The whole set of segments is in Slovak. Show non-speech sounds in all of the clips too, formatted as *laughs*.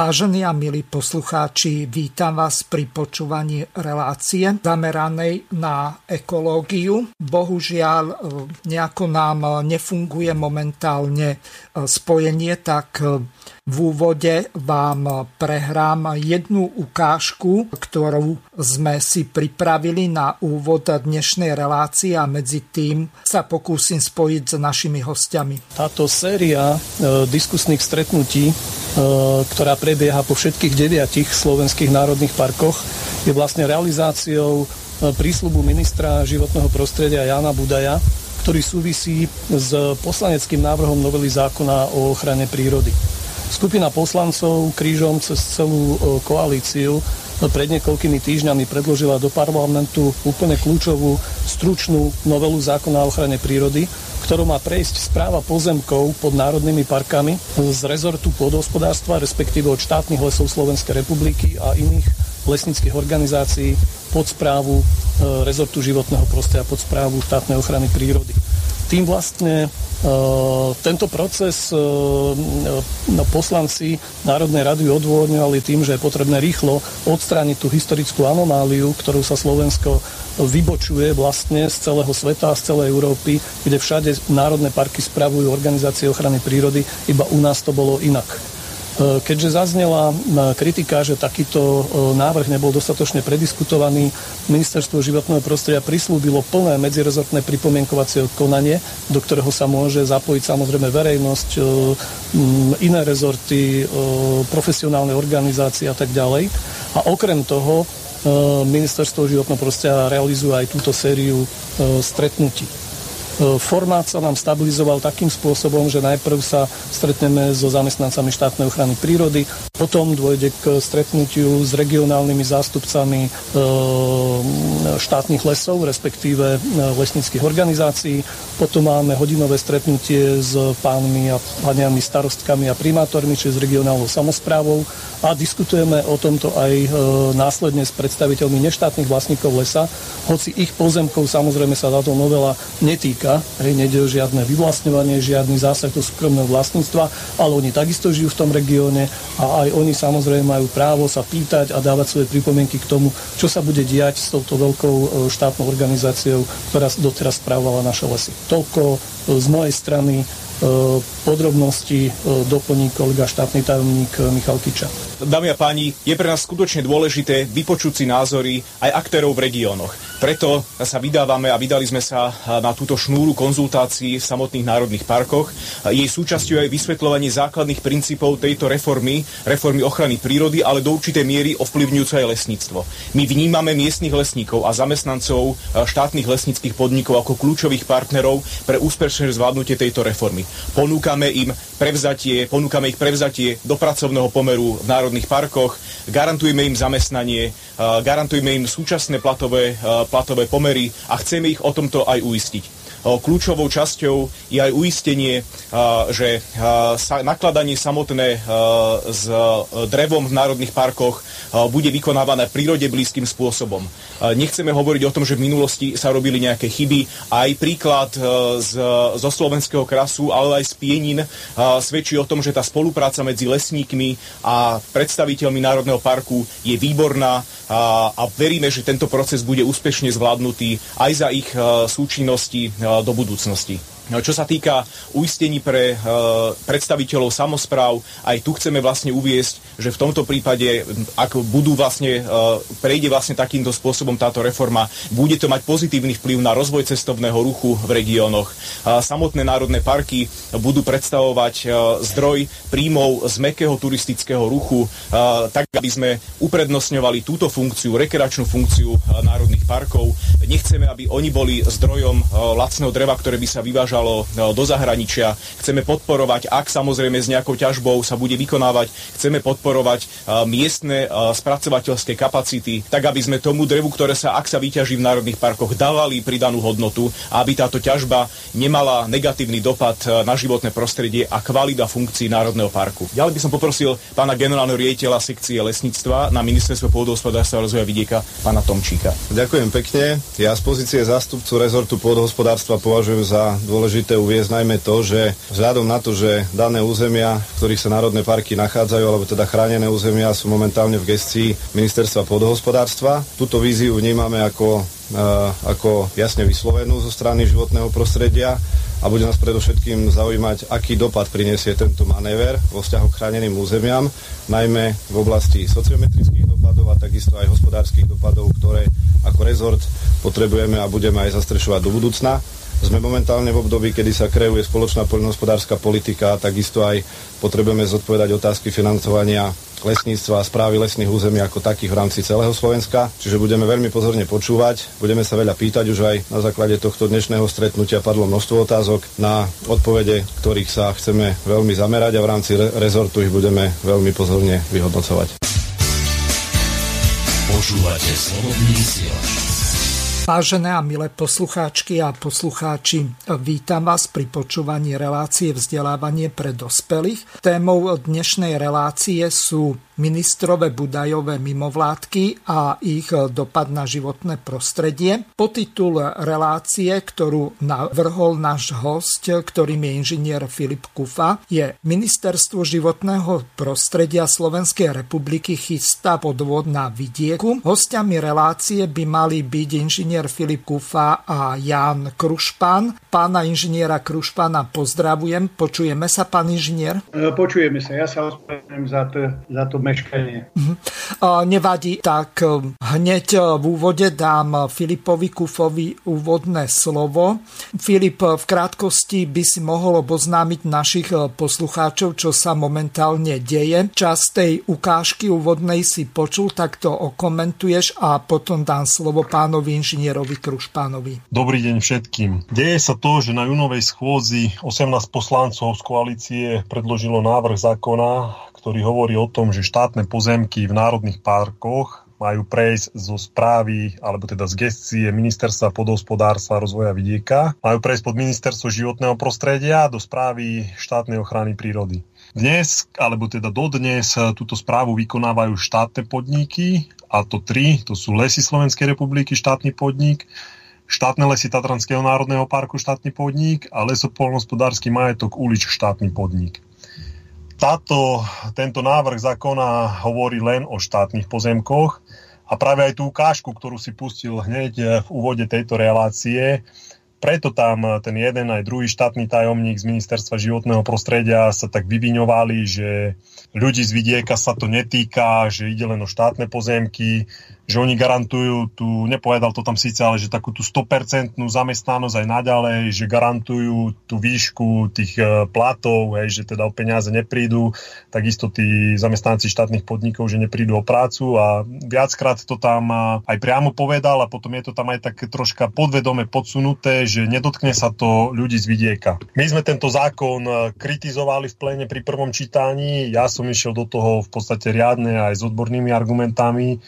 Vážení a milí poslucháči, vítam vás pri počúvaní relácie zameranej na ekológiu. Bohužiaľ, e, nejako nám nefunguje momentálne e, spojenie, tak e, v úvode vám prehrám jednu ukážku, ktorú sme si pripravili na úvod dnešnej relácie a medzi tým sa pokúsim spojiť s našimi hostiami. Táto séria e, diskusných stretnutí, e, ktorá prebieha po všetkých deviatich slovenských národných parkoch, je vlastne realizáciou e, prísľubu ministra životného prostredia Jana Budaja, ktorý súvisí s poslaneckým návrhom novely zákona o ochrane prírody. Skupina poslancov krížom cez celú e, koalíciu pred niekoľkými týždňami predložila do parlamentu úplne kľúčovú stručnú novelu zákona o ochrane prírody, ktorou má prejsť správa pozemkov pod národnými parkami z rezortu pôdohospodárstva, respektíve od štátnych lesov Slovenskej republiky a iných lesnických organizácií pod správu e, rezortu životného prostredia, pod správu štátnej ochrany prírody. Tým vlastne Uh, tento proces uh, no, poslanci Národnej rady odôvodňovali tým, že je potrebné rýchlo odstrániť tú historickú anomáliu, ktorú sa Slovensko vybočuje vlastne z celého sveta z celej Európy, kde všade národné parky spravujú organizácie ochrany prírody, iba u nás to bolo inak. E, keďže zaznela e, kritika, že takýto e, návrh nebol dostatočne prediskutovaný, Ministerstvo životného prostredia prislúbilo plné medzirezortné pripomienkovacie konanie, do ktorého sa môže zapojiť samozrejme verejnosť, iné rezorty, profesionálne organizácie a tak ďalej. A okrem toho Ministerstvo životného prostredia realizuje aj túto sériu stretnutí. E, formát sa nám stabilizoval takým spôsobom, že najprv sa stretneme so zamestnancami štátnej ochrany prírody, potom dôjde k stretnutiu s regionálnymi zástupcami e, štátnych lesov, respektíve e, lesnických organizácií. Potom máme hodinové stretnutie s pánmi a paniami starostkami a primátormi, čiže s regionálnou samozprávou a diskutujeme o tomto aj následne s predstaviteľmi neštátnych vlastníkov lesa, hoci ich pozemkov samozrejme sa táto novela netýka, hej, nejde žiadne vyvlastňovanie, žiadny zásah do súkromného vlastníctva, ale oni takisto žijú v tom regióne a aj oni samozrejme majú právo sa pýtať a dávať svoje pripomienky k tomu, čo sa bude diať s touto veľkou e, štátnou organizáciou, ktorá doteraz správala naše lesy. Toľko e, z mojej strany podrobnosti e, doplní kolega štátny tajomník e, Michal Kiča. Dámy a páni, je pre nás skutočne dôležité vypočuť si názory aj aktérov v regiónoch. Preto sa vydávame a vydali sme sa na túto šnúru konzultácií v samotných národných parkoch. Jej súčasťou je vysvetľovanie základných princípov tejto reformy, reformy ochrany prírody, ale do určitej miery ovplyvňujúce aj lesníctvo. My vnímame miestnych lesníkov a zamestnancov štátnych lesníckých podnikov ako kľúčových partnerov pre úspešné zvládnutie tejto reformy. Ponúkame im prevzatie, ponúkame ich prevzatie do pracovného pomeru v národných parkoch, garantujeme im zamestnanie, garantujeme im súčasné platové platové pomery a chceme ich o tomto aj uistiť. Kľúčovou časťou je aj uistenie, že nakladanie samotné s drevom v národných parkoch bude vykonávané prírode blízkym spôsobom. Nechceme hovoriť o tom, že v minulosti sa robili nejaké chyby. Aj príklad z, zo slovenského krasu, ale aj z Pienin svedčí o tom, že tá spolupráca medzi lesníkmi a predstaviteľmi Národného parku je výborná a veríme, že tento proces bude úspešne zvládnutý aj za ich súčinnosti do budúcnosti. No, čo sa týka uistení pre e, predstaviteľov samozpráv, aj tu chceme vlastne uviesť, že v tomto prípade, ak budú vlastne, e, prejde vlastne takýmto spôsobom táto reforma, bude to mať pozitívny vplyv na rozvoj cestovného ruchu v regiónoch. Samotné národné parky budú predstavovať e, zdroj príjmov z mekého turistického ruchu, tak aby sme uprednostňovali túto funkciu, rekreačnú funkciu národných parkov. nechceme, aby oni boli zdrojom lacného dreva, ktoré by sa vyvážalo do zahraničia. Chceme podporovať, ak samozrejme s nejakou ťažbou sa bude vykonávať, chceme podporovať miestne spracovateľské kapacity, tak aby sme tomu drevu, ktoré sa, ak sa vyťaží v národných parkoch, dávali pridanú hodnotu aby táto ťažba nemala negatívny dopad na životné prostredie a kvalita funkcií Národného parku. Ďalej by som poprosil pána generálneho riaditeľa sekcie lesníctva na ministerstvo pôdohospodárstva a rozvoja vidieka, pána Tomčíka. Ďakujem pekne. Ja z pozície zástupcu rezortu pôdohospodárstva považujem za dôležité uviezť najmä to, že vzhľadom na to, že dané územia, v ktorých sa národné parky nachádzajú, alebo teda chránené územia sú momentálne v gestii ministerstva pôdohospodárstva, túto víziu vnímame ako ako jasne vyslovenú zo strany životného prostredia a bude nás predovšetkým zaujímať, aký dopad prinesie tento manéver vo vzťahu k chráneným územiam, najmä v oblasti sociometrických dopadov a takisto aj hospodárskych dopadov, ktoré ako rezort potrebujeme a budeme aj zastrešovať do budúcna. Sme momentálne v období, kedy sa kreuje spoločná poľnohospodárska politika a takisto aj potrebujeme zodpovedať otázky financovania lesníctva a správy lesných území ako takých v rámci celého Slovenska. Čiže budeme veľmi pozorne počúvať, budeme sa veľa pýtať, už aj na základe tohto dnešného stretnutia padlo množstvo otázok, na odpovede, ktorých sa chceme veľmi zamerať a v rámci re- rezortu ich budeme veľmi pozorne vyhodnocovať. Počúvate slobodný Vážené a milé poslucháčky a poslucháči, vítam vás pri počúvaní relácie vzdelávanie pre dospelých. Témou dnešnej relácie sú ministrové budajové mimovládky a ich dopad na životné prostredie. Potitul relácie, ktorú navrhol náš host, ktorým je inžinier Filip Kufa, je Ministerstvo životného prostredia Slovenskej republiky chystá podvod na vidieku. Hostiami relácie by mali byť inžinier Filip Kufa a Jan Krušpán. Pána inžiniera Krušpána pozdravujem. Počujeme sa, pán inžinier? Počujeme sa. Ja sa ospravedlňujem za to, za to meškanie. Uh-huh. Nevadí, tak e, hneď e, v úvode dám Filipovi Kufovi úvodné slovo. Filip, v krátkosti by si mohol oboznámiť našich e, poslucháčov, čo sa momentálne deje. Čas tej ukážky úvodnej si počul, tak to okomentuješ a potom dám slovo pánovi inžinierovi Krušpánovi. Dobrý deň všetkým. Deje sa to, že na junovej schôdzi 18 poslancov z koalície predložilo návrh zákona, ktorý hovorí o tom, že štátne pozemky v národných parkoch majú prejsť zo správy, alebo teda z gestie Ministerstva podhospodárstva a rozvoja vidieka, majú prejsť pod Ministerstvo životného prostredia do správy štátnej ochrany prírody. Dnes, alebo teda dodnes, túto správu vykonávajú štátne podniky, a to tri, to sú Lesy Slovenskej republiky, štátny podnik, štátne lesy Tatranského národného parku, štátny podnik a lesopolnospodársky majetok Ulič, štátny podnik. Táto, tento návrh zákona hovorí len o štátnych pozemkoch a práve aj tú ukážku, ktorú si pustil hneď v úvode tejto relácie, preto tam ten jeden aj druhý štátny tajomník z Ministerstva životného prostredia sa tak vyviňovali, že ľudí z vidieka sa to netýka, že ide len o štátne pozemky, že oni garantujú tu, nepovedal to tam síce, ale že takú tú 100% zamestnanosť aj naďalej, že garantujú tú výšku tých e, platov, hej, že teda o peniaze neprídu, takisto tí zamestnanci štátnych podnikov, že neprídu o prácu a viackrát to tam e, aj priamo povedal a potom je to tam aj tak troška podvedome podsunuté, že nedotkne sa to ľudí z vidieka. My sme tento zákon e, kritizovali v plene pri prvom čítaní, ja som išiel do toho v podstate riadne aj s odbornými argumentami,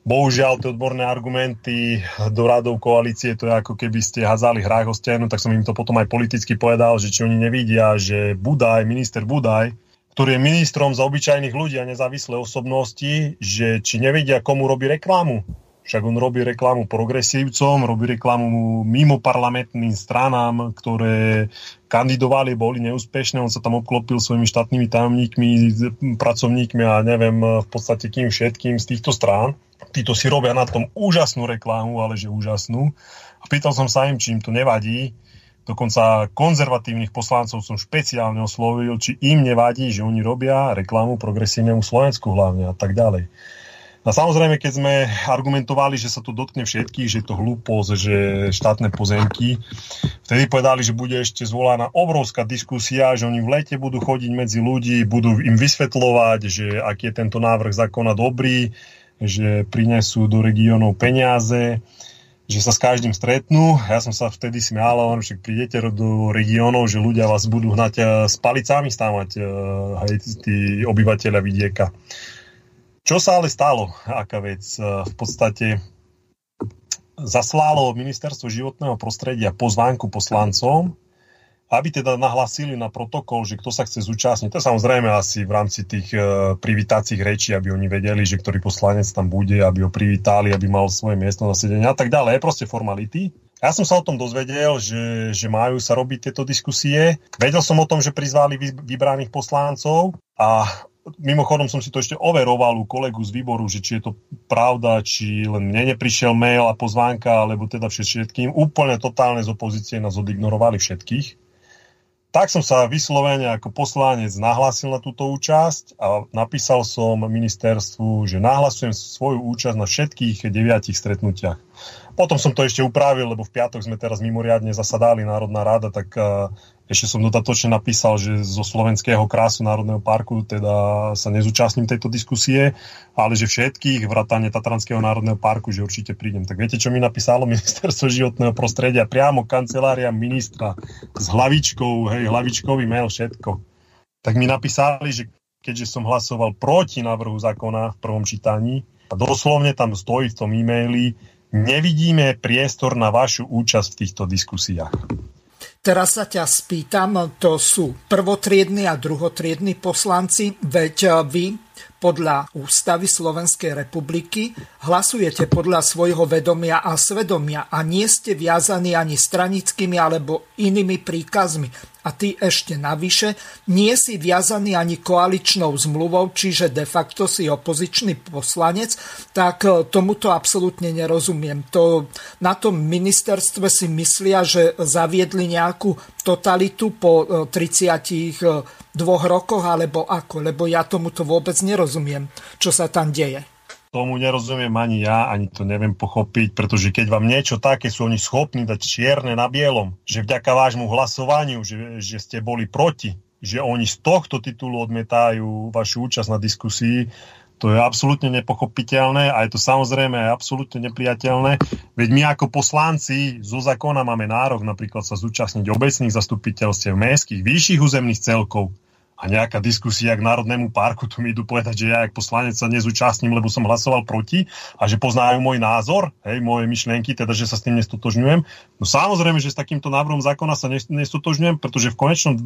Bohužiaľ, tie odborné argumenty do radov koalície, to je ako keby ste hazali hrách o stenu, tak som im to potom aj politicky povedal, že či oni nevidia, že Budaj, minister Budaj, ktorý je ministrom za obyčajných ľudí a nezávislé osobnosti, že či nevidia, komu robí reklamu. Však on robí reklamu progresívcom, robí reklamu mimo parlamentným stranám, ktoré kandidovali, boli neúspešné. On sa tam obklopil svojimi štátnymi tajomníkmi, pracovníkmi a neviem v podstate kým všetkým z týchto strán. Títo si robia na tom úžasnú reklamu, ale že úžasnú. A pýtal som sa im, či im to nevadí. Dokonca konzervatívnych poslancov som špeciálne oslovil, či im nevadí, že oni robia reklamu progresívnemu Slovensku hlavne a tak ďalej. A samozrejme, keď sme argumentovali, že sa to dotkne všetkých, že je to hlúposť, že štátne pozemky, vtedy povedali, že bude ešte zvolaná obrovská diskusia, že oni v lete budú chodiť medzi ľudí, budú im vysvetľovať, že aký je tento návrh zákona dobrý, že prinesú do regiónov peniaze, že sa s každým stretnú. Ja som sa vtedy smial, on však prídete do regiónov, že ľudia vás budú hnať eh, s palicami stávať eh, aj tí obyvateľia vidieka. Čo sa ale stalo? Aká vec? Eh, v podstate zaslalo ministerstvo životného prostredia pozvánku poslancom, aby teda nahlasili na protokol, že kto sa chce zúčastniť. To samozrejme asi v rámci tých e, privítacích rečí, aby oni vedeli, že ktorý poslanec tam bude, aby ho privítali, aby mal svoje miesto na sedenie a tak ďalej. Proste formality. Ja som sa o tom dozvedel, že, že majú sa robiť tieto diskusie. Vedel som o tom, že prizvali vybraných poslancov a mimochodom som si to ešte overoval u kolegu z výboru, že či je to pravda, či len mne neprišiel mail a pozvánka, alebo teda všetkým. Úplne totálne z opozície nás odignorovali všetkých tak som sa vyslovene ako poslanec nahlásil na túto účasť a napísal som ministerstvu, že nahlasujem svoju účasť na všetkých deviatich stretnutiach. Potom som to ešte upravil, lebo v piatok sme teraz mimoriadne zasadali Národná rada, tak ešte som dodatočne napísal, že zo slovenského krásu Národného parku teda sa nezúčastním tejto diskusie, ale že všetkých vrátane Tatranského národného parku, že určite prídem. Tak viete, čo mi napísalo *laughs* Ministerstvo životného prostredia? Priamo kancelária ministra s hlavičkou, hej, hlavičkový mail, všetko. Tak mi napísali, že keďže som hlasoval proti návrhu zákona v prvom čítaní, a doslovne tam stojí v tom e-maili, nevidíme priestor na vašu účasť v týchto diskusiách. Teraz sa ťa spýtam, to sú prvotriedni a druhotriedni poslanci, veď vy podľa ústavy Slovenskej republiky hlasujete podľa svojho vedomia a svedomia a nie ste viazaní ani stranickými alebo inými príkazmi a ty ešte navyše nie si viazaný ani koaličnou zmluvou, čiže de facto si opozičný poslanec, tak e, tomuto absolútne nerozumiem. To, na tom ministerstve si myslia, že zaviedli nejakú totalitu po 32 e, e, rokoch, alebo ako, lebo ja tomuto vôbec nerozumiem, čo sa tam deje. Tomu nerozumiem ani ja, ani to neviem pochopiť, pretože keď vám niečo také sú oni schopní dať čierne na bielom, že vďaka vášmu hlasovaniu, že, že ste boli proti, že oni z tohto titulu odmietajú vašu účasť na diskusii, to je absolútne nepochopiteľné a je to samozrejme aj absolútne nepriateľné. Veď my ako poslanci zo zákona máme nárok napríklad sa zúčastniť obecných zastupiteľstiev mestských, vyšších územných celkov a nejaká diskusia k Národnému parku, tu mi idú povedať, že ja ako poslanec sa nezúčastním, lebo som hlasoval proti a že poznajú môj názor, hej, moje myšlienky, teda, že sa s tým nestotožňujem. No samozrejme, že s takýmto návrhom zákona sa nestotožňujem, pretože v konečnom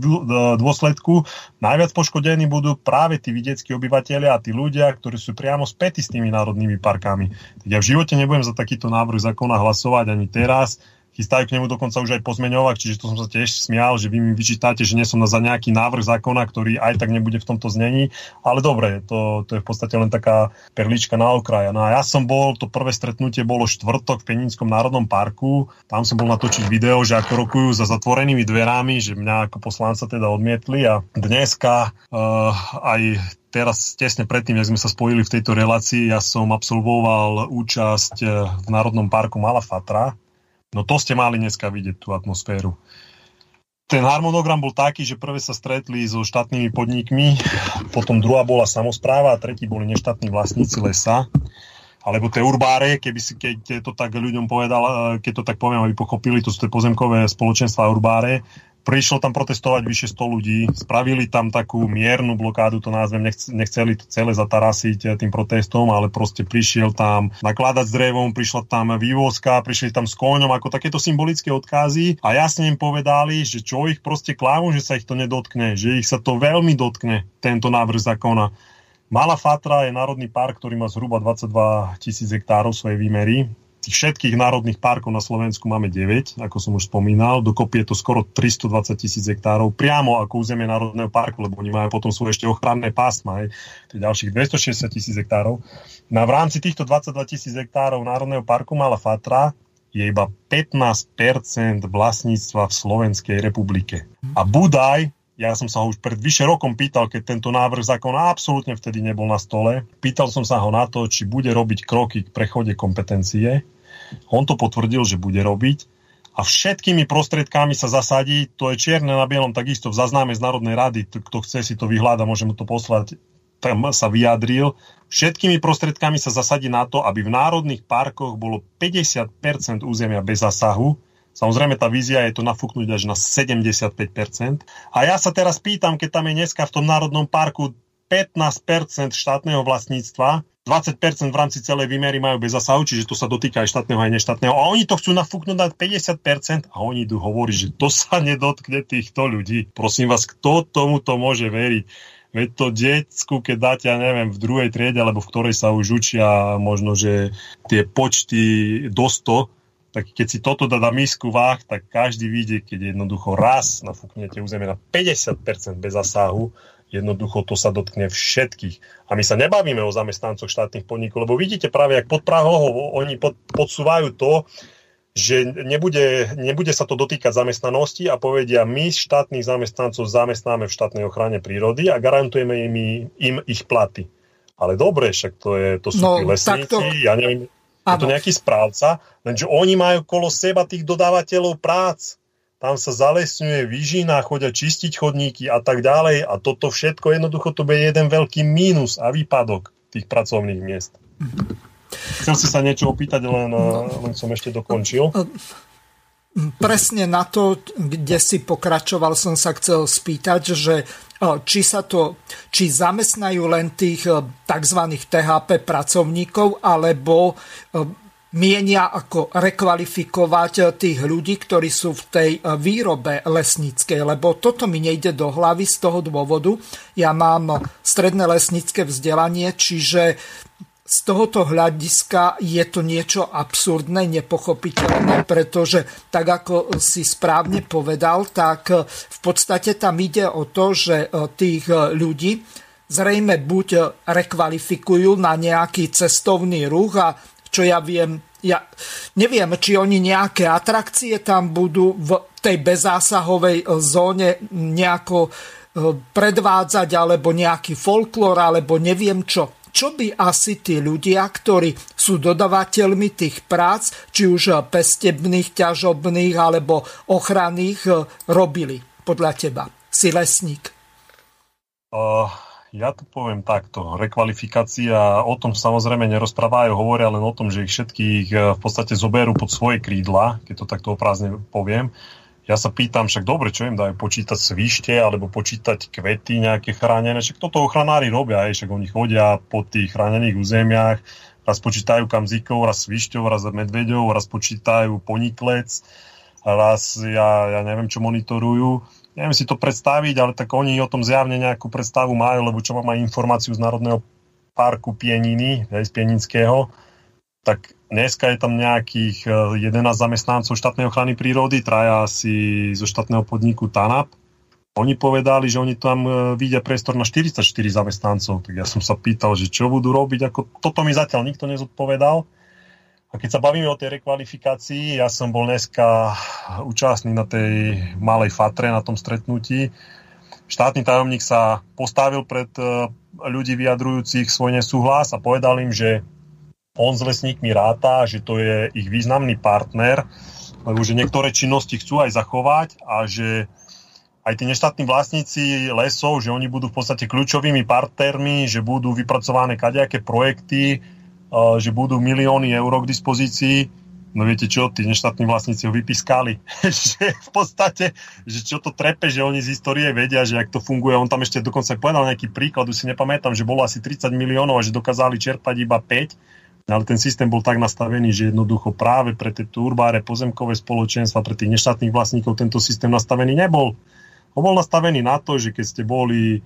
dôsledku najviac poškodení budú práve tí vidieckí obyvateľia a tí ľudia, ktorí sú priamo spätí s tými národnými parkami. Tak ja v živote nebudem za takýto návrh zákona hlasovať ani teraz chystajú k nemu dokonca už aj pozmeňovať, čiže to som sa tiež smial, že vy mi vyčítate, že nie som za nejaký návrh zákona, ktorý aj tak nebude v tomto znení, ale dobre, to, to je v podstate len taká perlička na okraja. No a ja som bol, to prvé stretnutie bolo štvrtok v Penínskom národnom parku, tam som bol natočiť video, že ako rokujú za zatvorenými dverami, že mňa ako poslanca teda odmietli. A dneska uh, aj teraz tesne predtým, jak sme sa spojili v tejto relácii, ja som absolvoval účasť eh, v Národnom parku Malafatra, No to ste mali dneska vidieť, tú atmosféru. Ten harmonogram bol taký, že prvé sa stretli so štátnymi podnikmi, potom druhá bola samozpráva a tretí boli neštátni vlastníci lesa alebo tie urbáre, keby si, keď to tak ľuďom povedal, keď to tak poviem, aby pochopili, to sú tie pozemkové spoločenstva urbáre, Prišlo tam protestovať vyše 100 ľudí, spravili tam takú miernu blokádu, to názvem, nechceli to celé zatarasiť eh, tým protestom, ale proste prišiel tam nakladať s drevom, prišla tam vývozka, prišli tam s koňom, ako takéto symbolické odkazy. A jasne im povedali, že čo ich proste klámu, že sa ich to nedotkne, že ich sa to veľmi dotkne, tento návrh zákona. Malá Fatra je národný park, ktorý má zhruba 22 tisíc hektárov svojej výmery tých všetkých národných parkov na Slovensku máme 9, ako som už spomínal. Dokopy je to skoro 320 tisíc hektárov priamo ako územie Národného parku, lebo oni majú potom svoje ešte ochranné pásma, aj tých ďalších 260 tisíc hektárov. No a v rámci týchto 22 tisíc hektárov Národného parku Mala Fatra je iba 15% vlastníctva v Slovenskej republike. A Budaj ja som sa ho už pred vyše rokom pýtal, keď tento návrh zákona absolútne vtedy nebol na stole. Pýtal som sa ho na to, či bude robiť kroky k prechode kompetencie. On to potvrdil, že bude robiť. A všetkými prostriedkami sa zasadí, to je čierne na bielom takisto v zaznáme z Národnej rady, kto chce si to vyhľada, môže mu to poslať. Tam sa vyjadril, všetkými prostriedkami sa zasadí na to, aby v národných parkoch bolo 50% územia bez zasahu. Samozrejme, tá vízia je to nafúknuť až na 75%. A ja sa teraz pýtam, keď tam je dneska v tom národnom parku 15% štátneho vlastníctva, 20% v rámci celej výmery majú bez zasahu, čiže to sa dotýka aj štátneho aj neštátneho. A oni to chcú nafúknuť na 50% a oni idú hovoriť, že to sa nedotkne týchto ľudí. Prosím vás, kto tomuto môže veriť? Veď to detsku, keď dáte, ja neviem, v druhej triede, alebo v ktorej sa už učia možno, že tie počty do 100, tak keď si toto dá na misku váh, tak každý vidie, keď jednoducho raz nafúknete územie na 50% bez zasahu, Jednoducho to sa dotkne všetkých. A my sa nebavíme o zamestnancoch štátnych podnikov, lebo vidíte práve, jak pod Prahou oni pod, podsúvajú to, že nebude, nebude sa to dotýkať zamestnanosti a povedia, my štátnych zamestnancov zamestnáme v štátnej ochrane prírody a garantujeme im, im ich platy. Ale dobre, však to, je, to sú no, tí lesníci, to... ja neviem, je to nejaký správca, lenže oni majú kolo seba tých dodávateľov prác tam sa zalesňuje výžina, chodia čistiť chodníky a tak ďalej a toto všetko jednoducho to bude jeden veľký mínus a výpadok tých pracovných miest. Chcel si sa niečo opýtať, len, no. len som ešte dokončil. Presne na to, kde si pokračoval, som sa chcel spýtať, že či sa to, či zamestnajú len tých tzv. THP pracovníkov, alebo mienia ako rekvalifikovať tých ľudí, ktorí sú v tej e, výrobe lesníckej, lebo toto mi nejde do hlavy z toho dôvodu. Ja mám stredné lesnícke vzdelanie, čiže z tohoto hľadiska je to niečo absurdné, nepochopiteľné, pretože tak ako si správne povedal, tak v podstate tam ide o to, že tých ľudí zrejme buď rekvalifikujú na nejaký cestovný ruch a čo ja viem, ja neviem, či oni nejaké atrakcie tam budú v tej bezásahovej e, zóne nejako e, predvádzať, alebo nejaký folklór, alebo neviem čo. Čo by asi tí ľudia, ktorí sú dodavateľmi tých prác, či už pestebných, ťažobných alebo ochranných, e, robili podľa teba? Si lesník. Uh, ja to poviem takto. Rekvalifikácia, o tom samozrejme nerozprávajú, hovoria len o tom, že ich všetkých eh, v podstate zoberú pod svoje krídla, keď to takto oprázne poviem. Ja sa pýtam, však dobre, čo im dajú počítať svište alebo počítať kvety nejaké chránené, však toto ochranári robia, aj, však oni chodia po tých chránených územiach, raz počítajú kamzíkov, raz svišťov, raz medveďov, raz počítajú poniklec, raz ja, ja neviem, čo monitorujú neviem si to predstaviť, ale tak oni o tom zjavne nejakú predstavu majú, lebo čo mám aj informáciu z Národného parku Pieniny, z Pienického, tak dneska je tam nejakých 11 e, zamestnancov štátnej ochrany prírody, traja asi zo štátneho podniku TANAP. Oni povedali, že oni tam e, vidia priestor na 44 zamestnancov, tak ja som sa pýtal, že čo budú robiť, ako toto mi zatiaľ nikto nezodpovedal. A keď sa bavíme o tej rekvalifikácii, ja som bol dneska účastný na tej malej fatre, na tom stretnutí. Štátny tajomník sa postavil pred e, ľudí vyjadrujúcich svoj nesúhlas a povedal im, že on s lesníkmi ráta, že to je ich významný partner, lebo že niektoré činnosti chcú aj zachovať a že aj tí neštátni vlastníci lesov, že oni budú v podstate kľúčovými partnermi, že budú vypracované kadejaké projekty, že budú milióny eur k dispozícii, no viete čo, tí neštátni vlastníci ho vypískali. *laughs* že v podstate, že čo to trepe, že oni z histórie vedia, že ak to funguje. On tam ešte dokonca povedal nejaký príklad, už si nepamätám, že bolo asi 30 miliónov a že dokázali čerpať iba 5. Ale ten systém bol tak nastavený, že jednoducho práve pre tie turbáre, pozemkové spoločenstva, pre tých neštátnych vlastníkov tento systém nastavený nebol. On bol nastavený na to, že keď ste boli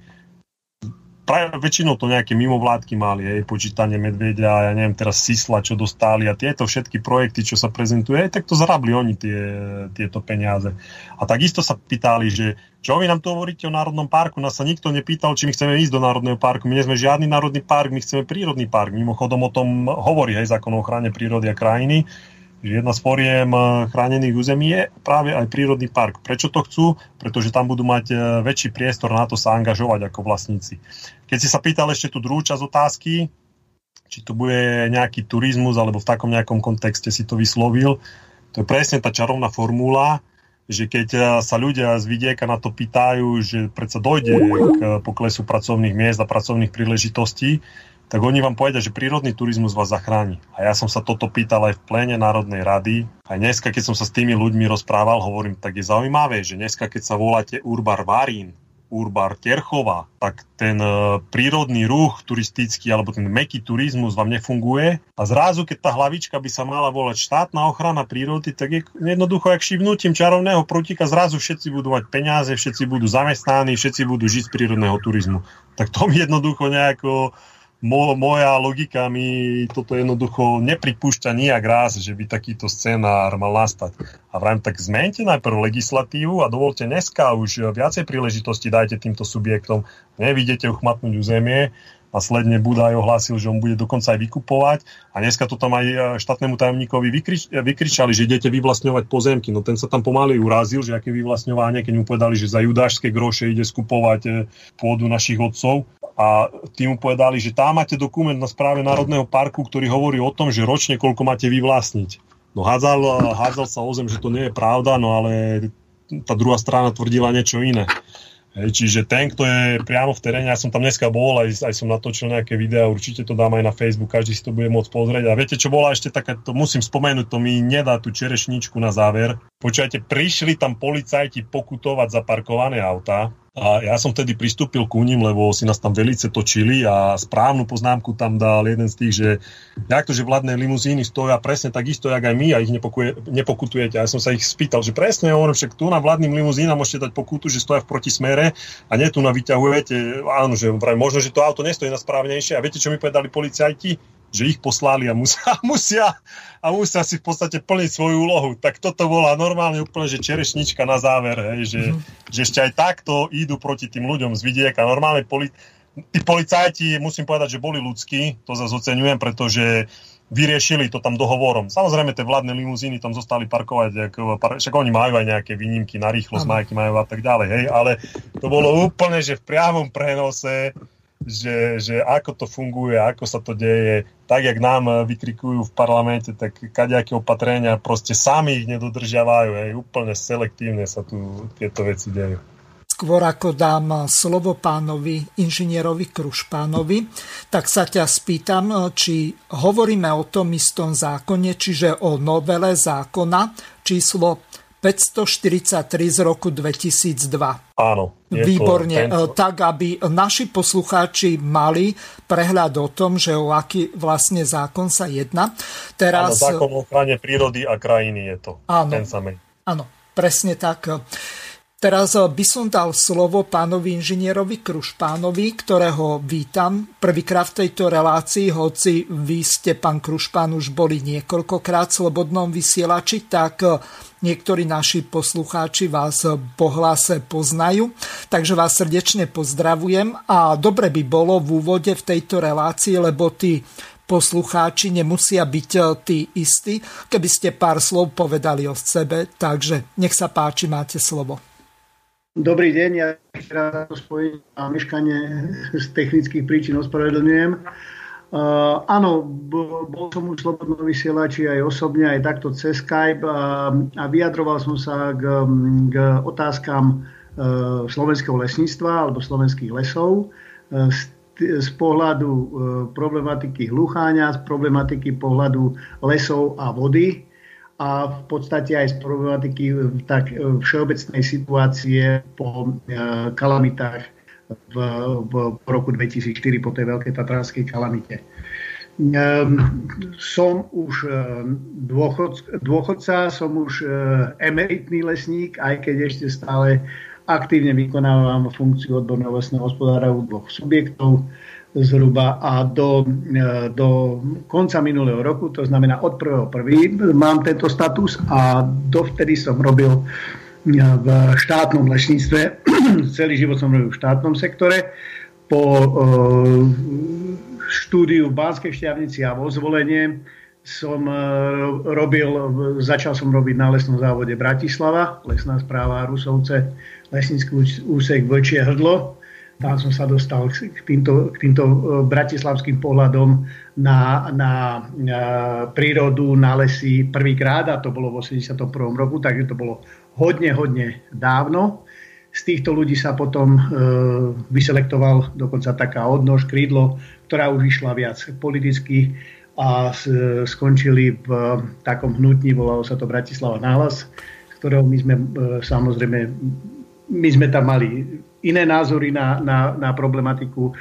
práve väčšinou to nejaké mimovládky mali, aj počítanie medvedia, ja neviem, teraz Sisla, čo dostali a tieto všetky projekty, čo sa prezentujú, aj tak to zarabli oni tie, tieto peniaze. A takisto sa pýtali, že čo vy nám to hovoríte o Národnom parku? Nás sa nikto nepýtal, či my chceme ísť do Národného parku. My nie sme žiadny národný park, my chceme prírodný park. Mimochodom o tom hovorí aj zákon o ochrane prírody a krajiny jedna z foriem eh, chránených území je práve aj prírodný park. Prečo to chcú? Pretože tam budú mať eh, väčší priestor na to sa angažovať ako vlastníci. Keď si sa pýtal ešte tú druhú časť otázky, či to bude nejaký turizmus alebo v takom nejakom kontexte si to vyslovil, to je presne tá čarovná formula, že keď sa ľudia z vidieka na to pýtajú, že predsa dojde k poklesu pracovných miest a pracovných príležitostí, tak oni vám povedia, že prírodný turizmus vás zachráni. A ja som sa toto pýtal aj v pléne Národnej rady. A dneska, keď som sa s tými ľuďmi rozprával, hovorím, tak je zaujímavé, že dneska, keď sa voláte Urbar Varín, Urbar Terchova, tak ten e, prírodný ruch turistický alebo ten meký turizmus vám nefunguje a zrazu, keď tá hlavička by sa mala volať štátna ochrana prírody, tak je jednoducho, jak šibnutím čarovného prútika, zrazu všetci budú mať peniaze, všetci budú zamestnaní, všetci budú žiť z prírodného turizmu. Tak to mi jednoducho nejako mo, moja logika mi toto jednoducho nepripúšťa nijak raz, že by takýto scénár mal nastať. A vrajím, tak zmente najprv legislatívu a dovolte dneska už viacej príležitosti dajte týmto subjektom. Nevidíte uchmatnúť územie, Následne Budaj ohlásil, že on bude dokonca aj vykupovať a dneska to tam aj e, štátnemu tajomníkovi vykrič, e, vykričali, že idete vyvlastňovať pozemky. No ten sa tam pomaly urazil, že aké vyvlastňovanie, keď mu povedali, že za judášske groše ide skupovať e, pôdu našich otcov a tým mu povedali, že tam máte dokument na správe Národného parku, ktorý hovorí o tom, že ročne koľko máte vyvlastniť. No hádzal, hádzal sa o zem, že to nie je pravda, no ale tá druhá strana tvrdila niečo iné. Hej, čiže ten, kto je priamo v teréne, ja som tam dneska bol, aj, aj som natočil nejaké videá, určite to dám aj na Facebook, každý si to bude môcť pozrieť. A viete, čo bola ešte taká, to musím spomenúť, to mi nedá tú čerešničku na záver. Počujete, prišli tam policajti pokutovať za parkované autá, a ja som vtedy pristúpil ku ním, lebo si nás tam velice točili a správnu poznámku tam dal jeden z tých, že jak to, že vládne limuzíny stoja presne tak isto, jak aj my a ich nepokuje, nepokutujete. A ja som sa ich spýtal, že presne, hovorím, však tu na vládnym limuzínam môžete dať pokutu, že stoja v protismere a nie tu na vyťahujete. Áno, že možno, že to auto nestojí na správnejšie. A viete, čo mi povedali policajti? Že ich poslali a musia, *laughs* musia, a musia si v podstate plniť svoju úlohu. Tak toto bola normálne úplne, že čerešnička na záver, hej, že, mm. že ešte aj takto idú proti tým ľuďom z vidieka. Normálne poli, tí policajti, musím povedať, že boli ľudskí, to zase oceňujem, pretože vyriešili to tam dohovorom. Samozrejme, tie vládne limuzíny tam zostali parkovať, ako, však oni majú aj nejaké výnimky na rýchlosť, majky majú a tak ďalej, hej, ale to bolo úplne, že v priamom prenose že, že ako to funguje, ako sa to deje, tak jak nám vykrikujú v parlamente, tak kadejaké opatrenia proste sami ich nedodržiavajú, hej, úplne selektívne sa tu tieto veci dejú. Skôr ako dám slovo pánovi inžinierovi Krušpánovi, tak sa ťa spýtam, či hovoríme o tom istom zákone, čiže o novele zákona číslo 543 z roku 2002. Áno. Výborne, tento... tak aby naši poslucháči mali prehľad o tom, že o aký vlastne zákon sa jedná. Teraz... Áno, zákon o ochrane prírody a krajiny je to. Áno, ten samý. áno presne tak. Teraz by som dal slovo pánovi inžinierovi Krušpánovi, ktorého vítam prvýkrát v tejto relácii, hoci vy ste, pán Krušpán, už boli niekoľkokrát v Slobodnom vysielači, tak niektorí naši poslucháči vás po hlase poznajú. Takže vás srdečne pozdravujem a dobre by bolo v úvode v tejto relácii, lebo tí poslucháči nemusia byť tí istí, keby ste pár slov povedali o sebe. Takže nech sa páči, máte slovo. Dobrý deň, ja rád spojím a meškanie z technických príčin ospravedlňujem. Uh, áno, bol, som už slobodno vysielači aj osobne, aj takto cez Skype a, a vyjadroval som sa k, k otázkam uh, slovenského lesníctva alebo slovenských lesov uh, z, z pohľadu uh, problematiky hlucháňa, z problematiky pohľadu lesov a vody a v podstate aj z problematiky tak všeobecnej situácie po kalamitách v, v, roku 2004 po tej veľkej tatranskej kalamite. Um, som už dôchod, dôchodca, som už emeritný lesník, aj keď ešte stále aktívne vykonávam funkciu odborného lesného hospodára u dvoch subjektov zhruba a do, e, do konca minulého roku, to znamená od 1.1. mám tento status a dovtedy som robil e, v štátnom lesníctve, *clears throat* celý život som robil v štátnom sektore. Po e, štúdiu v Banskej šťavnici a vo zvolenie som robil, začal som robiť na lesnom závode Bratislava, lesná správa Rusovce, lesnícky úsek Vlčie hrdlo tam som sa dostal k týmto, k týmto e, bratislavským pohľadom na, na prírodu, na lesy prvýkrát a to bolo v 81. roku, takže to bolo hodne, hodne dávno. Z týchto ľudí sa potom e, vyselektoval dokonca taká odnož, krídlo, ktorá už išla viac politicky a s, skončili v takom hnutí, volalo sa to Bratislava náhlas, ktorého my sme e, samozrejme my sme tam mali iné názory na, na, na problematiku e,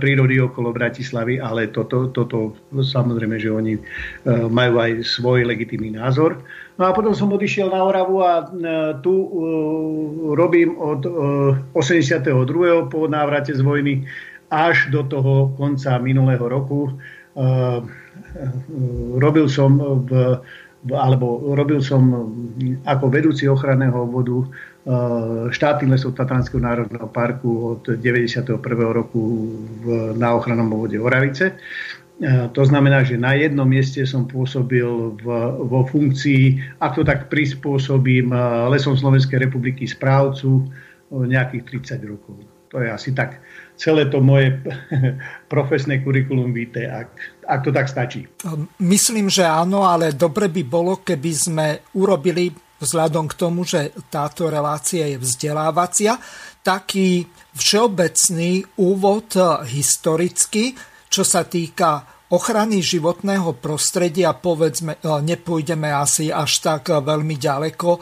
prírody okolo Bratislavy, ale toto, toto samozrejme, že oni e, majú aj svoj legitimný názor. No a potom som odišiel na Oravu a e, tu e, robím od e, 82. po návrate z vojny až do toho konca minulého roku. E, e, robil som v alebo robil som ako vedúci ochranného obvodu štátnych lesov Tatranského národného parku od 91. roku v, na ochrannom obvode Oravice. Eh, to znamená, že na jednom mieste som pôsobil v, vo funkcii, ak to tak prispôsobím, eh, Lesom Slovenskej republiky správcu nejakých 30 rokov. To je asi tak celé to moje *laughs* profesné kurikulum víte, ak, ak to tak stačí. Myslím, že áno, ale dobre by bolo, keby sme urobili vzhľadom k tomu, že táto relácia je vzdelávacia, taký všeobecný úvod historicky, čo sa týka ochrany životného prostredia, povedzme, e, nepôjdeme asi až tak veľmi ďaleko e,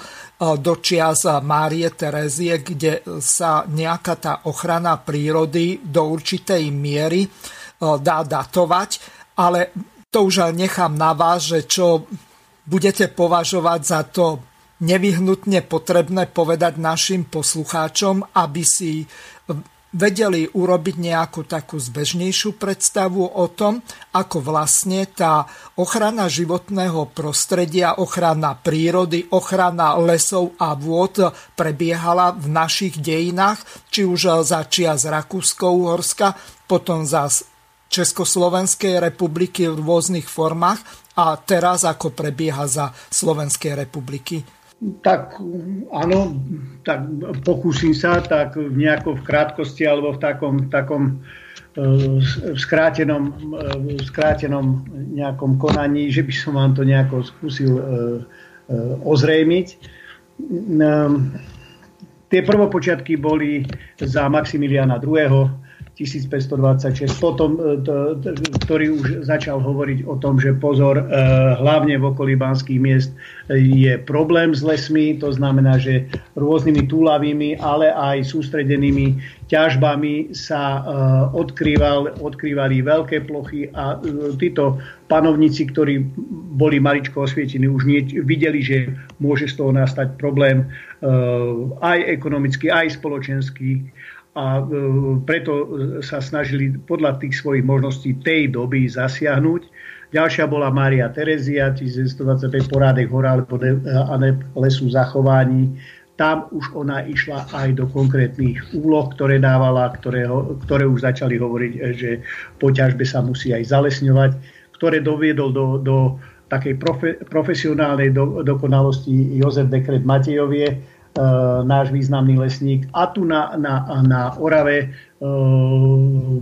do čias Márie Terezie, kde sa nejaká tá ochrana prírody do určitej miery e, dá datovať, ale to už nechám na vás, že čo budete považovať za to nevyhnutne potrebné povedať našim poslucháčom, aby si vedeli urobiť nejakú takú zbežnejšiu predstavu o tom, ako vlastne tá ochrana životného prostredia, ochrana prírody, ochrana lesov a vôd prebiehala v našich dejinách, či už začia z Rakúsko-Uhorska, potom za Československej republiky v rôznych formách a teraz ako prebieha za Slovenskej republiky. Tak áno, tak pokúsim sa tak nejako v krátkosti alebo v takom, takom v e, skrátenom, v e, skrátenom nejakom konaní, že by som vám to nejako skúsil e, ozrejmiť. Tie prvopočiatky boli za Maximiliana II 1526, potom, e, ktorý už začal hovoriť o tom, že pozor, e, hlavne v okolí banských miest e, je problém s lesmi, to znamená, že rôznymi túlavými, ale aj sústredenými ťažbami sa odkrýval, odkrývali veľké plochy a títo panovníci, ktorí boli maličko osvietení, už nie, videli, že môže z toho nastať problém aj ekonomický, aj spoločenský a e, preto sa snažili podľa tých svojich možností tej doby zasiahnuť. Ďalšia bola Mária Terezia, 1925 porádek hora alebo lesu zachovaní. Tam už ona išla aj do konkrétnych úloh, ktoré dávala, ktoré, ktoré už začali hovoriť, že po ťažbe sa musí aj zalesňovať, ktoré doviedol do, do takej profe, profesionálnej do, dokonalosti Jozef Dekret Matejovie, E, náš významný lesník. A tu na, na, na Orave e,